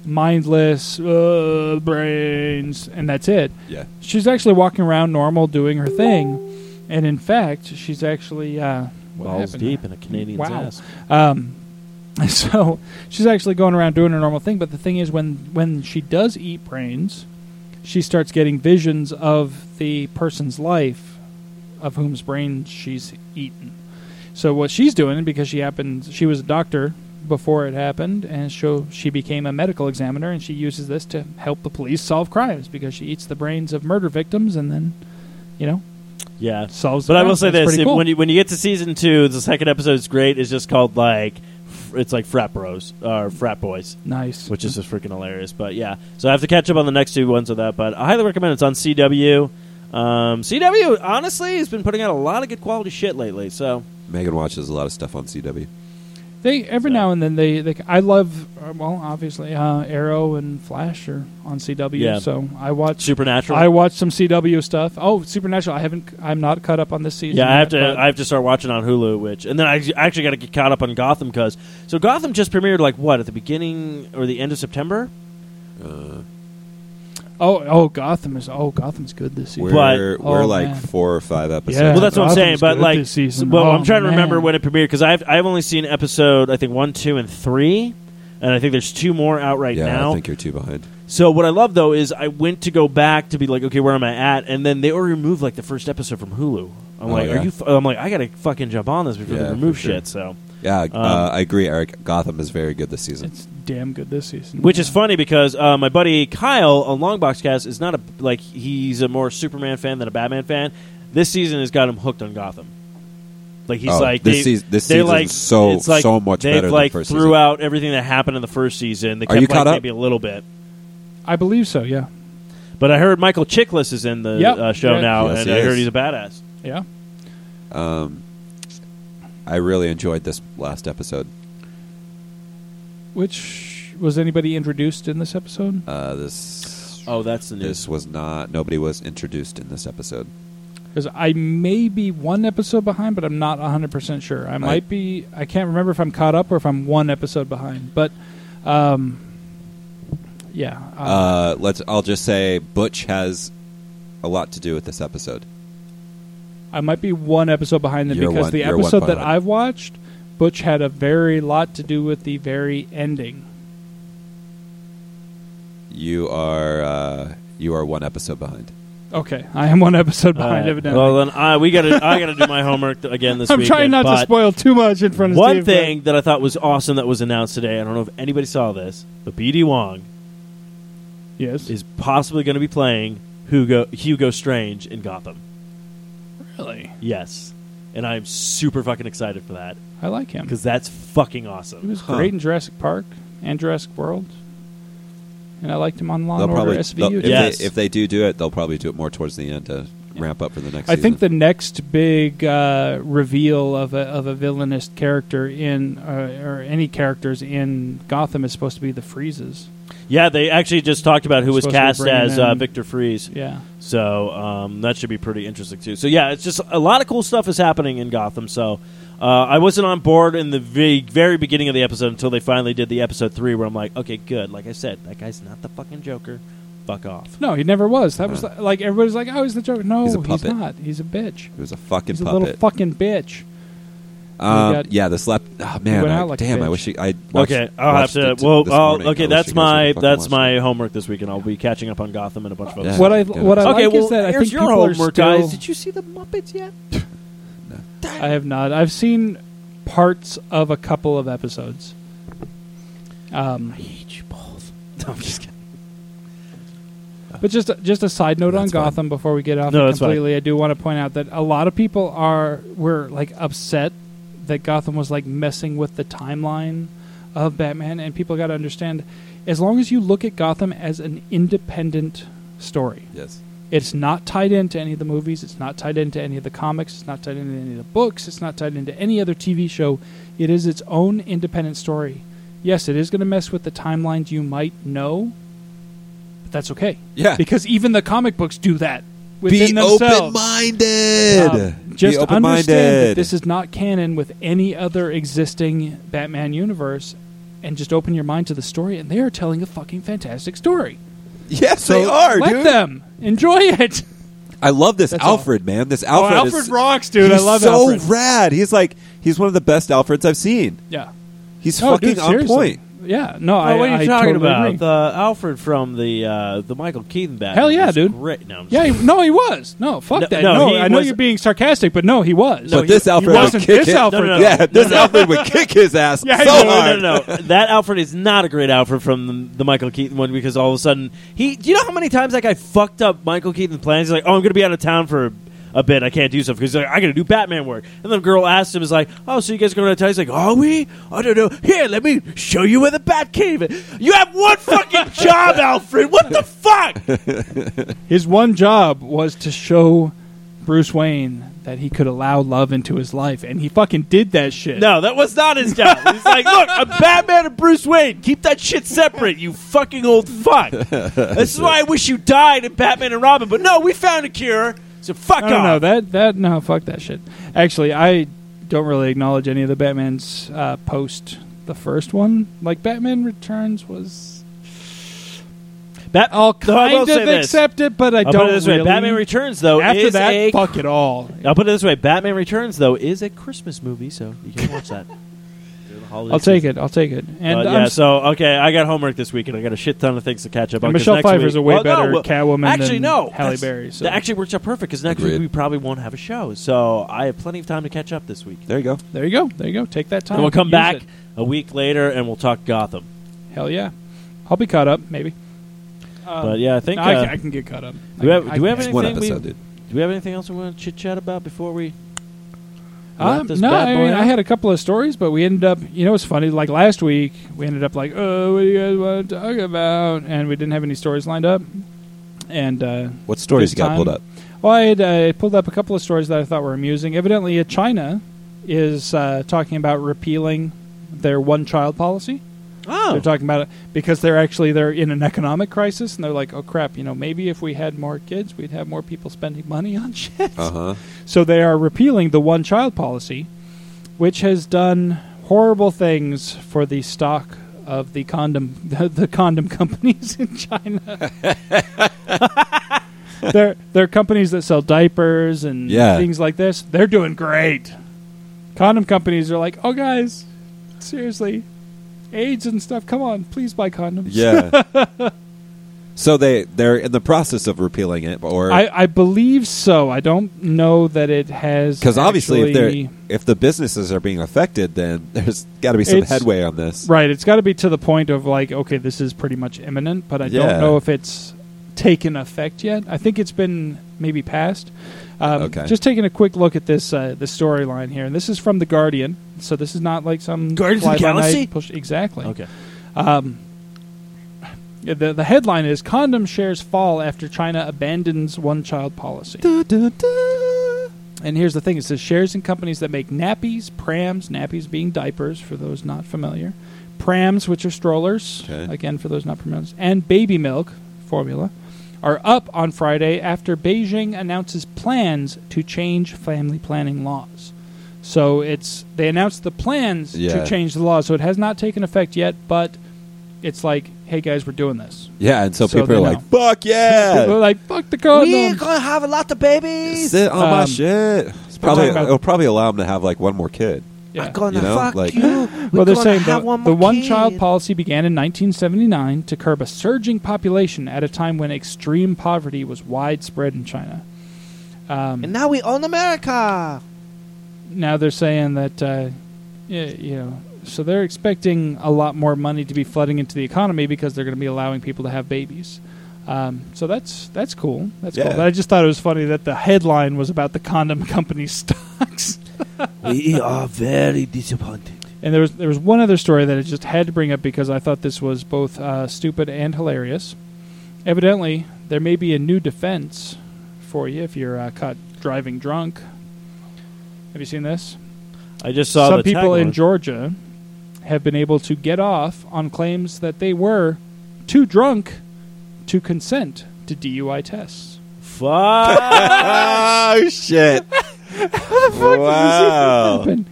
mindless uh, brains, and that's it. Yeah. She's actually walking around normal, doing her thing, and in fact, she's actually uh, balls deep there? in a Canadian's Wow. ass. Um, so she's actually going around doing her normal thing. But the thing is, when when she does eat brains, she starts getting visions of the person's life, of whom's brains she's eaten. So what she's doing, because she happened, she was a doctor before it happened, and so she became a medical examiner, and she uses this to help the police solve crimes because she eats the brains of murder victims, and then, you know, Yeah, solves. The but I will say That's this: if- cool. when you when you get to season two, the second episode is great. It's just called like it's like frat bros or frat boys. nice, which is just freaking hilarious. But yeah, so I have to catch up on the next two ones of that. But I highly recommend it. It's on CW. Um, CW honestly has been putting out a lot of good quality shit lately. So Megan watches a lot of stuff on CW. They every So- now and then they, they I love uh, well obviously uh, Arrow and Flash are on CW Yeah. so I watch Supernatural. I watch some CW stuff. Oh, Supernatural! I haven't I'm not caught up on this season. yeah, I have yet, to. I have to start watching on Hulu. Which and then I actually got to get caught up on Gotham because so Gotham just premiered like what at the beginning or the end of September. Uh, oh oh Gotham is oh Gotham's good this season. we're But- we're oh, like man. four or five episodes. Yeah. well, that's what I'm Gotham's saying. But good like, this season. well, Oh, I'm trying to remember man. when it premiered because I've I've only seen episode I think one, two, and three, and I think there's two more out right yeah, now. I think you're two behind. So what I love though is I went to go back to be like, okay, where am I at? And then they already removed like the first episode from Hulu. I'm Oh, like, yeah? are you? F-? I'm like, I gotta fucking jump on this before Yeah, they remove for sure. shit. So, Yeah, Um, uh, I agree, Eric. Gotham is very good this season. It's damn good this season. which is funny because uh, my buddy Kyle on Longbox Cast is not a like he's a more Superman fan than a Batman fan. This season has got him hooked on Gotham. Like he's Oh, like this they, seas- this they season's like so- it's like so much they've better than like first threw season. out everything that happened in the first season. They Are kept you like caught up? maybe a little bit. I believe so. Yeah, But I heard Michael Chiklis is in the Yep. uh, show Yeah. now, Yes, and he I heard he's a badass. yeah. Um, I really enjoyed this last episode. which was anybody introduced in this episode? Uh, this Oh, that's the news. this was not. Nobody was introduced in this episode. Because I may be one episode behind, but I'm not 100 percent sure. I might be. I can't remember if I'm caught up or if I'm one episode behind. But, um, yeah. Uh, let's. I'll just say Butch has a lot to do with this episode. I might be one episode behind them You're because one- the episode that. I've watched, Butch had a very lot to do with the very ending. You are. Uh, you are one episode behind. Okay, I am one episode behind, Uh, evidently. Well, then I we got to I got to do my homework again this week. I'm week. trying not to spoil too much in front of One Steve, thing that I thought was awesome that was announced today. I don't know if anybody saw this, but BD Wong Yes. is possibly going to be playing Hugo Hugo Strange in Gotham. Really? Yes, and I'm super fucking excited for that I like him. because that's fucking awesome. He awesome. was Huh. great in Jurassic Park and Jurassic World. And I liked him on Law They'll and Order probably. SVU. they'll- if, too. Yes. they, if they do do it, they'll probably do it more towards the end to ramp up for the next. I think the season. next big uh, reveal of a of a villainous character in uh, or any characters in Gotham is supposed to be the Freezes. Yeah, they actually just talked about who was Supposed to be cast bringing as uh, in- Victor Fries. Yeah. So um, that should be pretty interesting too. So yeah, it's just a lot of cool stuff is happening in Gotham. So uh, I wasn't on board in the very, very beginning of the episode until they finally did the episode three, where I'm like, okay, good. Like I said, that guy's not the fucking Joker. Fuck off. No, he never was. That was like everybody's like, "Oh, he's the Joker." No, He's a he's, puppet. not. He's a bitch. it was a fucking He's a puppet. little fucking bitch. Um, got- yeah, the slap. Oh man, went I- like damn! I wish he, I watched, Okay, I'll have to. it Well, this I'll- okay, that's my that's my it. homework this week, and I'll be catching up on Gotham and a bunch of other Yeah. stuff. What I Yeah. what I okay, like well, is that I think your people are homework, still. guys. Did you see the Muppets yet? I have not. I've seen parts of a couple of episodes. Um, I hate you both. No, I'm just kidding. But just just a side note on That's fine. Gotham before we get off No, it that's fine. completely, I do want to point out that a lot of people are were like upset that Gotham was like messing with the timeline of Batman, and people got to understand, as long as you look at Gotham as an independent story, Yes. it's not tied into any of the movies, it's not tied into any of the comics, it's not tied into any of the books, it's not tied into any other TV show. It is its own independent story. Yes, it is going to mess with the timelines you might know, but that's okay. Yeah. Because even the comic books do that within Be themselves. open-minded. Um, just Be understand that this is not canon with any other existing Batman universe, and just open your mind to the story, and they are telling a fucking fantastic story. yes, So they are, let dude. them enjoy it. I love this That's all. Alfred, man. This Alfred, Oh, Alfred, is, rocks, dude. I love so Alfred. rad. He's like he's one of the best Alfreds I've seen. Yeah. He's No, fucking dude, on point. Yeah. No, Oh, I. what are you I talking totally about? agree. The Alfred from the uh, the Michael Keaton Batman. Hell yeah, was dude. Great. No, I'm just Yeah, kidding. he, no, he was. No, fuck No, that. no, No, he I know was- you're being sarcastic, but no, he was. but this Alfred would wasn't kick this it. Alfred. No, no, no. Yeah, this Alfred would kick his ass Yeah, so no, no, hard. no, no, no. That Alfred is not a great Alfred from the, the Michael Keaton one because all of a sudden he. Do you know how many times that guy fucked up Michael Keaton's plans? He's like, "Oh, I'm going to be out of town for a, bit. I can't do stuff because like, I got to do Batman work." And the girl asked him, "Is like, oh, so you guys going to town?" He's like, "Are we? I don't know. Here, let me show you where the Batcave is. You have one fucking job, Alfred. What the fuck?" His one job was to show Bruce Wayne that he could allow love into his life, and he fucking did that shit. No, that was not his job. He's like, look, I'm Batman and Bruce Wayne. Keep that shit separate, you fucking old fuck. this is why I wish you died in Batman and Robin. But no, we found a cure. So fuck off. no, that that no, fuck that shit. Actually, I don't really acknowledge any of the Batman's uh, post the first one. Like Batman Returns was, Bat- I'll No, I will kind of this. accept it, but I I'll don't put it this really. way: Batman Returns, though, After is that, a. fuck it all. I'll put it this way: Batman Returns, though, is a Christmas movie, so you can watch that. during I'll take it. I'll take it. And But I'm yeah, s- so okay, I got homework this week, and I got a shit ton of things to catch up on. And 'cause Michelle next Pfeiffer's week- a way well, no, better well, Catwoman Actually, than no, Halle that's- Berry. So. That actually works out perfect because next Agreed. week we probably won't have a show, so I have plenty of time to catch up this week. There you go. there you go. There you go. Take that time. And we'll come Use back it. a week later, and we'll talk Gotham. Hell yeah. I'll be caught up, maybe. Um, But yeah, I think. no, I, uh, can, I can get caught up. do we I have- can- do we have I It's one Anything we- episode, dude. Do we have anything else we want to chit chat about before we? Um, no, I mean. I had a couple of stories, but we ended up, you know, it's funny. Like last week, we ended up like, oh, what do you guys want to talk about? And we didn't have any stories lined up. And uh, What stories you got time- pulled up? well, I had uh, pulled up a couple of stories that I thought were amusing. Evidently, China is uh, talking about repealing their one-child policy. Oh. They're talking about it because they're actually they're in an economic crisis and they're like, oh crap, you know, maybe if we had more kids, we'd have more people spending money on shit. Uh huh. So they are repealing the one child policy, which has done horrible things for the stock of the condom the, the condom companies in China. they're they're companies that sell diapers and Yeah. things like this. They're doing great. Condom companies are like, "Oh guys, seriously, AIDS and stuff. Come on, please buy condoms." Yeah. so they they're in the process of repealing it, or I, I believe so. I don't know that it has because obviously if they're if the businesses are being affected, then there's got to be some It's- headway on this. Right. It's got to be to the point of like, okay, this is pretty much imminent, but I Yeah. don't know if it's taken effect yet. I think it's been maybe passed. Um, Okay. Just taking a quick look at this uh, the storyline here, and this is from the Guardian, so this is not like some Guardians of the Galaxy? Push, exactly. Okay. Um, the the headline is condom shares fall after China abandons one child policy. And here's the thing: it says shares in companies that make nappies, prams, nappies being diapers for those not familiar, prams, which are strollers, Okay. again for those not familiar, and baby milk formula, are up on Friday after Beijing announces plans to change family planning laws. So it's they announced the plans Yeah. to change the law, so it has not taken effect yet, but it's like, hey guys, we're doing this. Yeah, and so, So people are know. like, "Fuck yeah!" People are like, fuck the condom. We're gonna have a lot of babies. Sit on my Um, shit. It's probably about- it'll probably allow them to have like one more kid. Yeah. gonna You know, fuck like- you. Well, they're saying have the, one the more one kid. child policy began in 1979 to curb a surging population at a time when extreme poverty was widespread in China. Um, And now we own America. now they're saying that, uh, yeah, you know, so they're expecting a lot more money to be flooding into the economy because they're going to be allowing people to have babies. Um, so that's that's cool. That's cool. Yeah. But I just thought it was funny that the headline was about the condom company stocks. we are very disappointed. And there was there was one other story that I just had to bring up because I thought this was both uh, stupid and hilarious. Evidently, there may be a new defense for you if you're uh, caught driving drunk. Have you seen this? I just saw Some the people in. Georgia have been able to get off on claims that they were too drunk to consent to DUI tests. Fuck. oh shit! Wow. happen?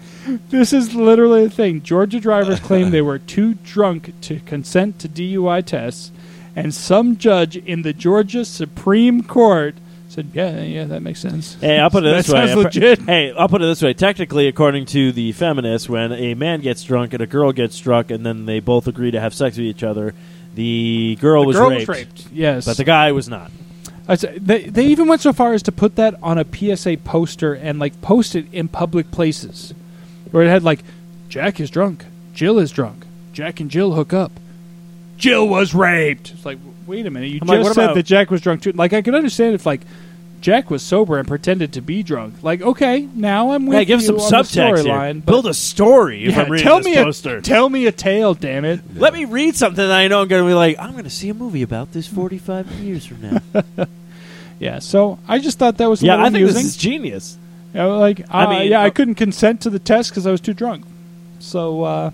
This is literally a thing. Georgia drivers claim they were too drunk to consent to DUI tests, and some judge in the Georgia Supreme Court said, "Yeah, yeah, that makes sense." Hey, I'll put it this way. legit. Hey, I'll put it this way. Technically, according to the feminists, when a man gets drunk and a girl gets drunk, and then they both agree to have sex with each other, the girl, The was, girl raped, was raped. Yes, but the guy was not. I they they even went so far as to put that on a PSA poster and like post it in public places, where it had like, "Jack is drunk, Jill is drunk, Jack and Jill hook up, Jill was raped." It's like, wait a minute, you I'm like, just what said about- that Jack was drunk too. Like, I could understand if like Jack was sober and pretended to be drunk. Like, okay, now I'm with Hey, give you some on subtext here. Build a story. If yeah, I'm reading tell this me poster. a tell me a tale, damn it. Let me read something that I know I'm going to be like. I'm going to see a movie about this 45 years from now. Yeah, so I just thought that was a yeah, I think amusing. this is genius. Know, like, I uh, mean, yeah, I uh, couldn't consent to the test because I was too drunk. So, uh,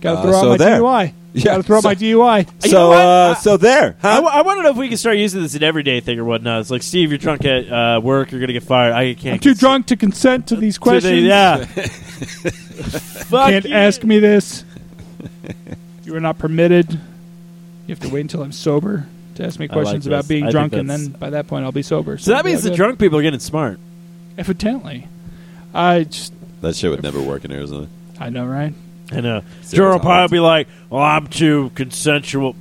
gotta Uh, throw so out my there. DUI. Yeah, gotta throw out so- my DUI. You So know uh, I- so there, I, huh? w- I want to know if we can start using this an everyday thing or whatnot. It's like, Steve, you're drunk at uh, work. You're going to get fired. I can't. I'm too cons- drunk to consent to these to the- questions. yeah. Fuck Can't you. ask me this. you are not permitted. You have to wait until I'm sober to ask me I like questions about being I drunk, and then by that point I'll be sober. So that means the yeah. drunk people are getting smart. Evidently, I just that shit would never work in Arizona. I know, right? And uh, Zero Joe will probably be like, "Well, I'm too consensual.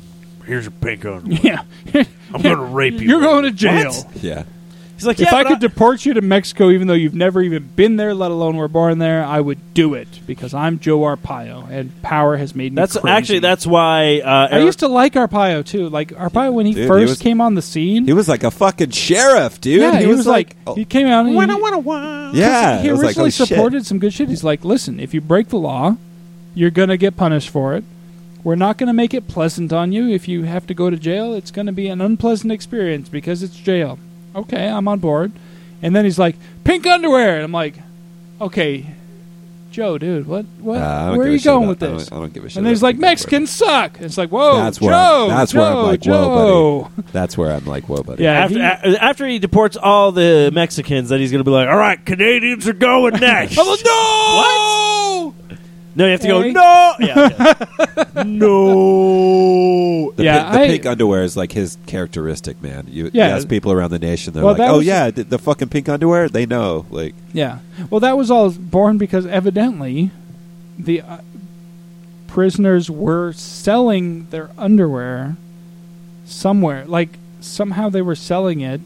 Here's your pink underwear. Yeah, I'm going to rape you. You're going to jail. What? Yeah. He's like, if "Yeah, I but could deport you to Mexico, even though you've never even been there, let alone were born there, I would do it because I'm Joe Arpaio, and power has made me. That's crazy. actually that's why uh, I Eric- used to like Arpaio too. Like Arpaio when he Dude, he first was- came on the scene. He was like a fucking sheriff, dude. yeah, he, was, like, oh, he came out and he, Wanna, wanna, wanna. yeah. he it was like, originally oh, shit. supported some good shit. He's like, listen, if you break the law, you're gonna get punished for it. We're not gonna make it pleasant on you. If you have to go to jail, it's gonna be an unpleasant experience because it's jail. Okay, I'm on board. And then he's like, pink underwear, and I'm like, okay, Joe, dude, what, what, Uh, where are you going about- with I don't- this? I don't give a shit And about there's like Pink Underwear. Mexicans suck. It's like, whoa, That's Joe, where I'm- that's Joe, where I'm like, whoa, Joe. That's where I'm like, whoa, buddy. Yeah, after, he- a- after he deports all the Mexicans, then he's going to be like, "All right, Canadians are going next." I'm like, no, no, you have to go. No, yeah, okay. no. The, Yeah, pink, the I- pink underwear is like his characteristic, man. You, Yeah. you ask people around the nation, they're Well, like, that "Oh was- yeah, the, the fucking pink underwear." They know, like, Yeah. Well, that was all born because evidently the uh, prisoners were selling their underwear somewhere. Like somehow they were selling it,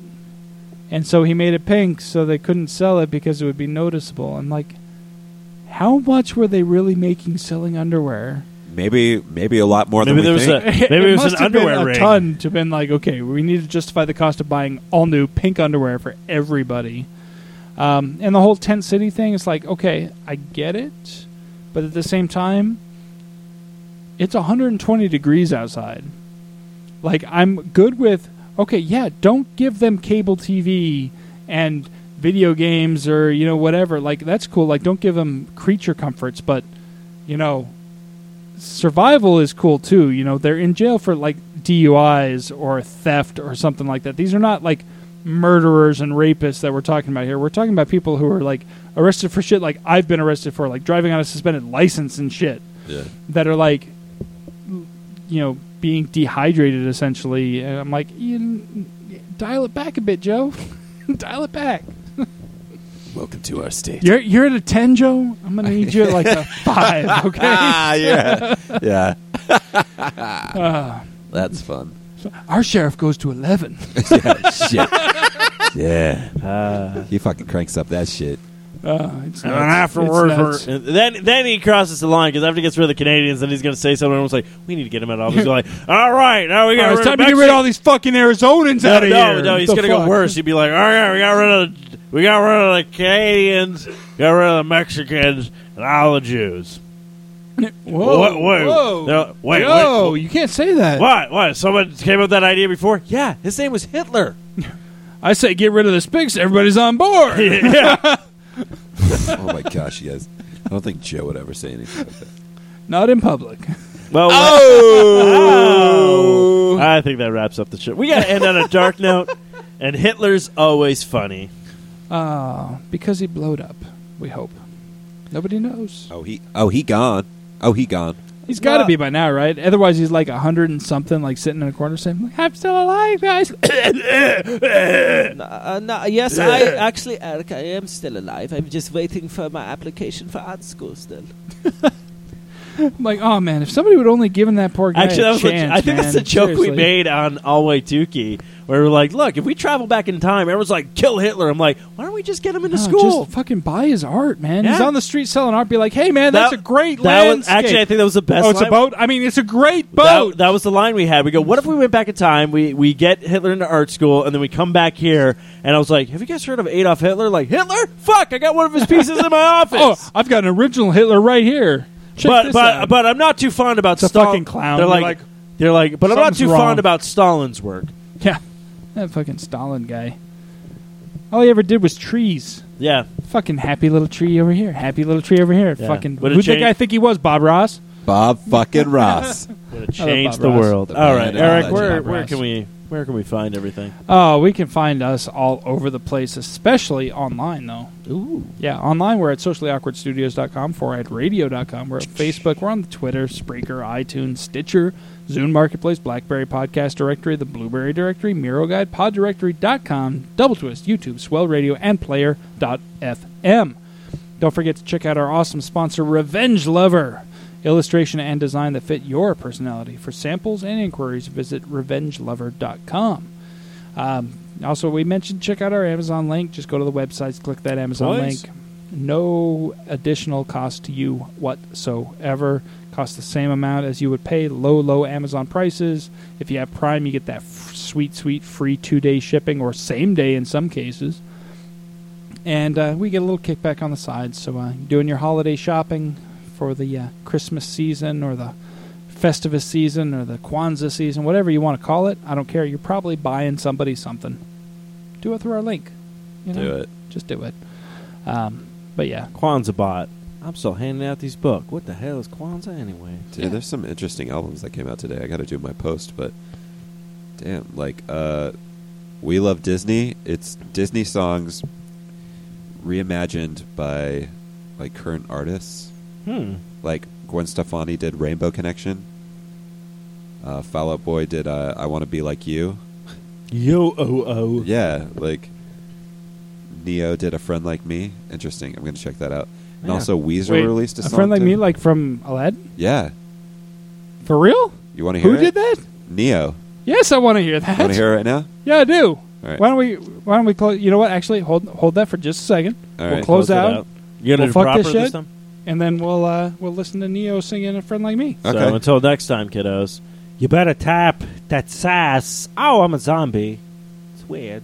and so he made it pink so they couldn't sell it because it would be noticeable. I'm like, how much were they really making selling underwear? maybe maybe a lot more Maybe than there we was think. a maybe it, was must an have been underwear a ring. ton to been like, okay, we need to justify the cost of buying all new pink underwear for everybody. Um, and the whole tent city thing is like, okay, I get it, but at the same time, it's 120 degrees outside. Like, I'm good with, okay, yeah, don't give them cable TV and video games or, you know, whatever. Like, that's cool. Like, don't give them creature comforts, but, you know, survival is cool too. You know, they're in jail for like DUIs or theft or something like that. These are not like murderers and rapists that we're talking about here. We're talking about people who are like arrested for shit like I've been arrested for, like driving on a suspended license and shit. Yeah. That are like, you know, being dehydrated essentially. And I'm like, dial it back a bit, Joe. dial it back. Welcome to our state. You're you're at a ten, Joe. I'm gonna need you at like a five. Okay. ah, yeah, yeah. Uh, That's fun. our sheriff goes to eleven. yeah, shit. Yeah, Uh, he fucking cranks up that shit. Uh, it's and nuts. afterwards, It's we're- and then then he crosses the line because after he gets rid of the Canadians, then he's going to say something. Everyone's like, "We need to get him out of office." He's like, "All right, now we got All right, rid it's time of to get rid of all these fucking Arizonans No, out of no, here. no, he's gonna go worse. He'd be like, "All right, we got rid of the, we got rid of the Canadians, got rid of the Mexicans, and all the Jews." Whoa, Wait, wait, whoa. no, wait, Yo, wait. you can't say that. What? What? Someone came up with that idea before? Yeah, his name was Hitler. I say get rid of the spigs. Everybody's on board. yeah. Oh my gosh, you guys. I don't think Joe would ever say anything like that. Not in public. Well, Oh, I think that wraps up the show. We got to end on a dark note, and Hitler's always funny. Uh, because he blowed up. We hope. Nobody knows. oh he, oh he gone. Oh he gone. He's got to Well- be by now, right? Otherwise, he's like a hundred and something, like sitting in a corner saying, "I'm still alive, guys." Uh, no, yes, I actually, Eric, I am still alive. I'm just waiting for my application for art school still. I'm like, oh man, if somebody would only given that poor guy Actually, a that was a- chance, I think that's man. the joke we Seriously. made on All Alway Tukey, where we're like, "Look, if we travel back in time, everyone's like, kill Hitler." I'm like, "Why don't we just get him into No, school?" Just fucking buy his art, man. He's Yeah. on the street selling art. Be like, hey man, that's That- a great that was, landscape. actually, I think that was the best. oh, it's a line. boat. I mean, it's a great boat. That, that was the line we had. We go, what if we went back in time? We we get Hitler into art school, and then we come back here. And I was like, have you guys heard of Adolf Hitler? Like Hitler? Fuck! I got one of his pieces in my office. oh, I've got an original Hitler right here. Check but this but out. but I'm not too fond about It's a Stal- fucking clown. They're You're like, like, they're like, but I'm not something's too wrong. fond about Stalin's work. Yeah, that fucking Stalin guy. All he ever did was trees. Yeah, Fucking happy little tree over here. Happy little tree over here. Yeah. Fucking. Would've Who'd that guy think he was? Bob Ross. Bob fucking Ross. would have changed the Ross. world. The All man right, and Eric, where where can we where can we find everything? Oh, we can find us all over the place, especially online, though. Ooh, Yeah, online we're at sociallyawkwardstudios.com, forward radio.com. We're at Facebook. We're on the Twitter, Spreaker, iTunes, Stitcher, Zune Marketplace, Blackberry Podcast Directory, the Blueberry Directory, Miro Guide, PodDirectory.com, Double Twist, YouTube, Swell Radio, and Player.fm. Don't forget to check out our awesome sponsor, Revenge Lover. Illustration and design that fit your personality. For samples and inquiries, visit revengelover.com. Um, also, we mentioned check out our Amazon link. Just go to the websites, click that Amazon link. No additional cost to you whatsoever. Costs the same amount as you would pay low, low Amazon prices. If you have Prime, you get that f- sweet, sweet free two day shipping or same day in some cases. And uh, we get a little kickback on the side. So, uh, doing your holiday shopping for the uh, Christmas season or the Festivus season or the Kwanzaa season, whatever you want to call it, I don't care. You're probably buying somebody something. Do it through our link. You know? Do it. Just do it. Um, but yeah, Kwanzaa bot. I'm still handing out these books. What the hell is Kwanzaa anyway? Dude, there's some interesting albums that came out today. I got to do my post, but damn, like uh, we love Disney. It's Disney songs reimagined by like current artists. Hmm. Like Gwen Stefani did Rainbow Connection. Uh, Fall Out Boy did uh, I Want to Be Like You. Yo oh oh. Yeah, like Ne-Yo did A Friend Like Me. Interesting. I'm going to check that out. And Yeah. also Weezer Wait, released a, song. a song friend like too. me, like from Aladdin. yeah. For real? You want to hear Who it? did that? Ne-Yo. Yes, I want to hear that. Want to hear it right now? Yeah, I do. All right. Why don't we? Why don't we close? You know what? Actually, hold hold that for just a second. All we'll right. close, it out, You're gonna Well, do fuck proper this this shit. time? and then we'll uh, we'll listen to Ne-Yo singing "A Friend Like Me." Okay. So until next time, kiddos. You better tap that sass. Oh, I'm a zombie. It's weird.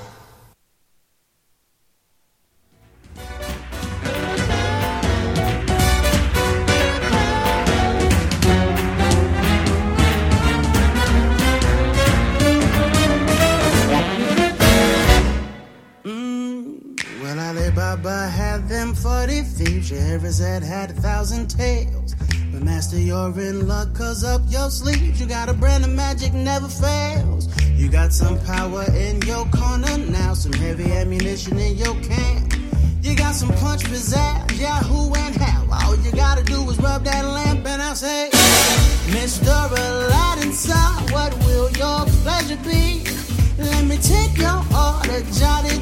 Ali Baba had them 40 thieves. Your had a thousand tales. But Master, you're in luck, cause up your sleeves, you got a brand of magic never fails. You got some power in your corner now, some heavy ammunition in your camp. You got some punch, pizzazz, Yahoo, and how. All you gotta do is rub that lamp, and I'll say, Mr. Aladdin, sir, what will your pleasure be? Let me take your order, jotted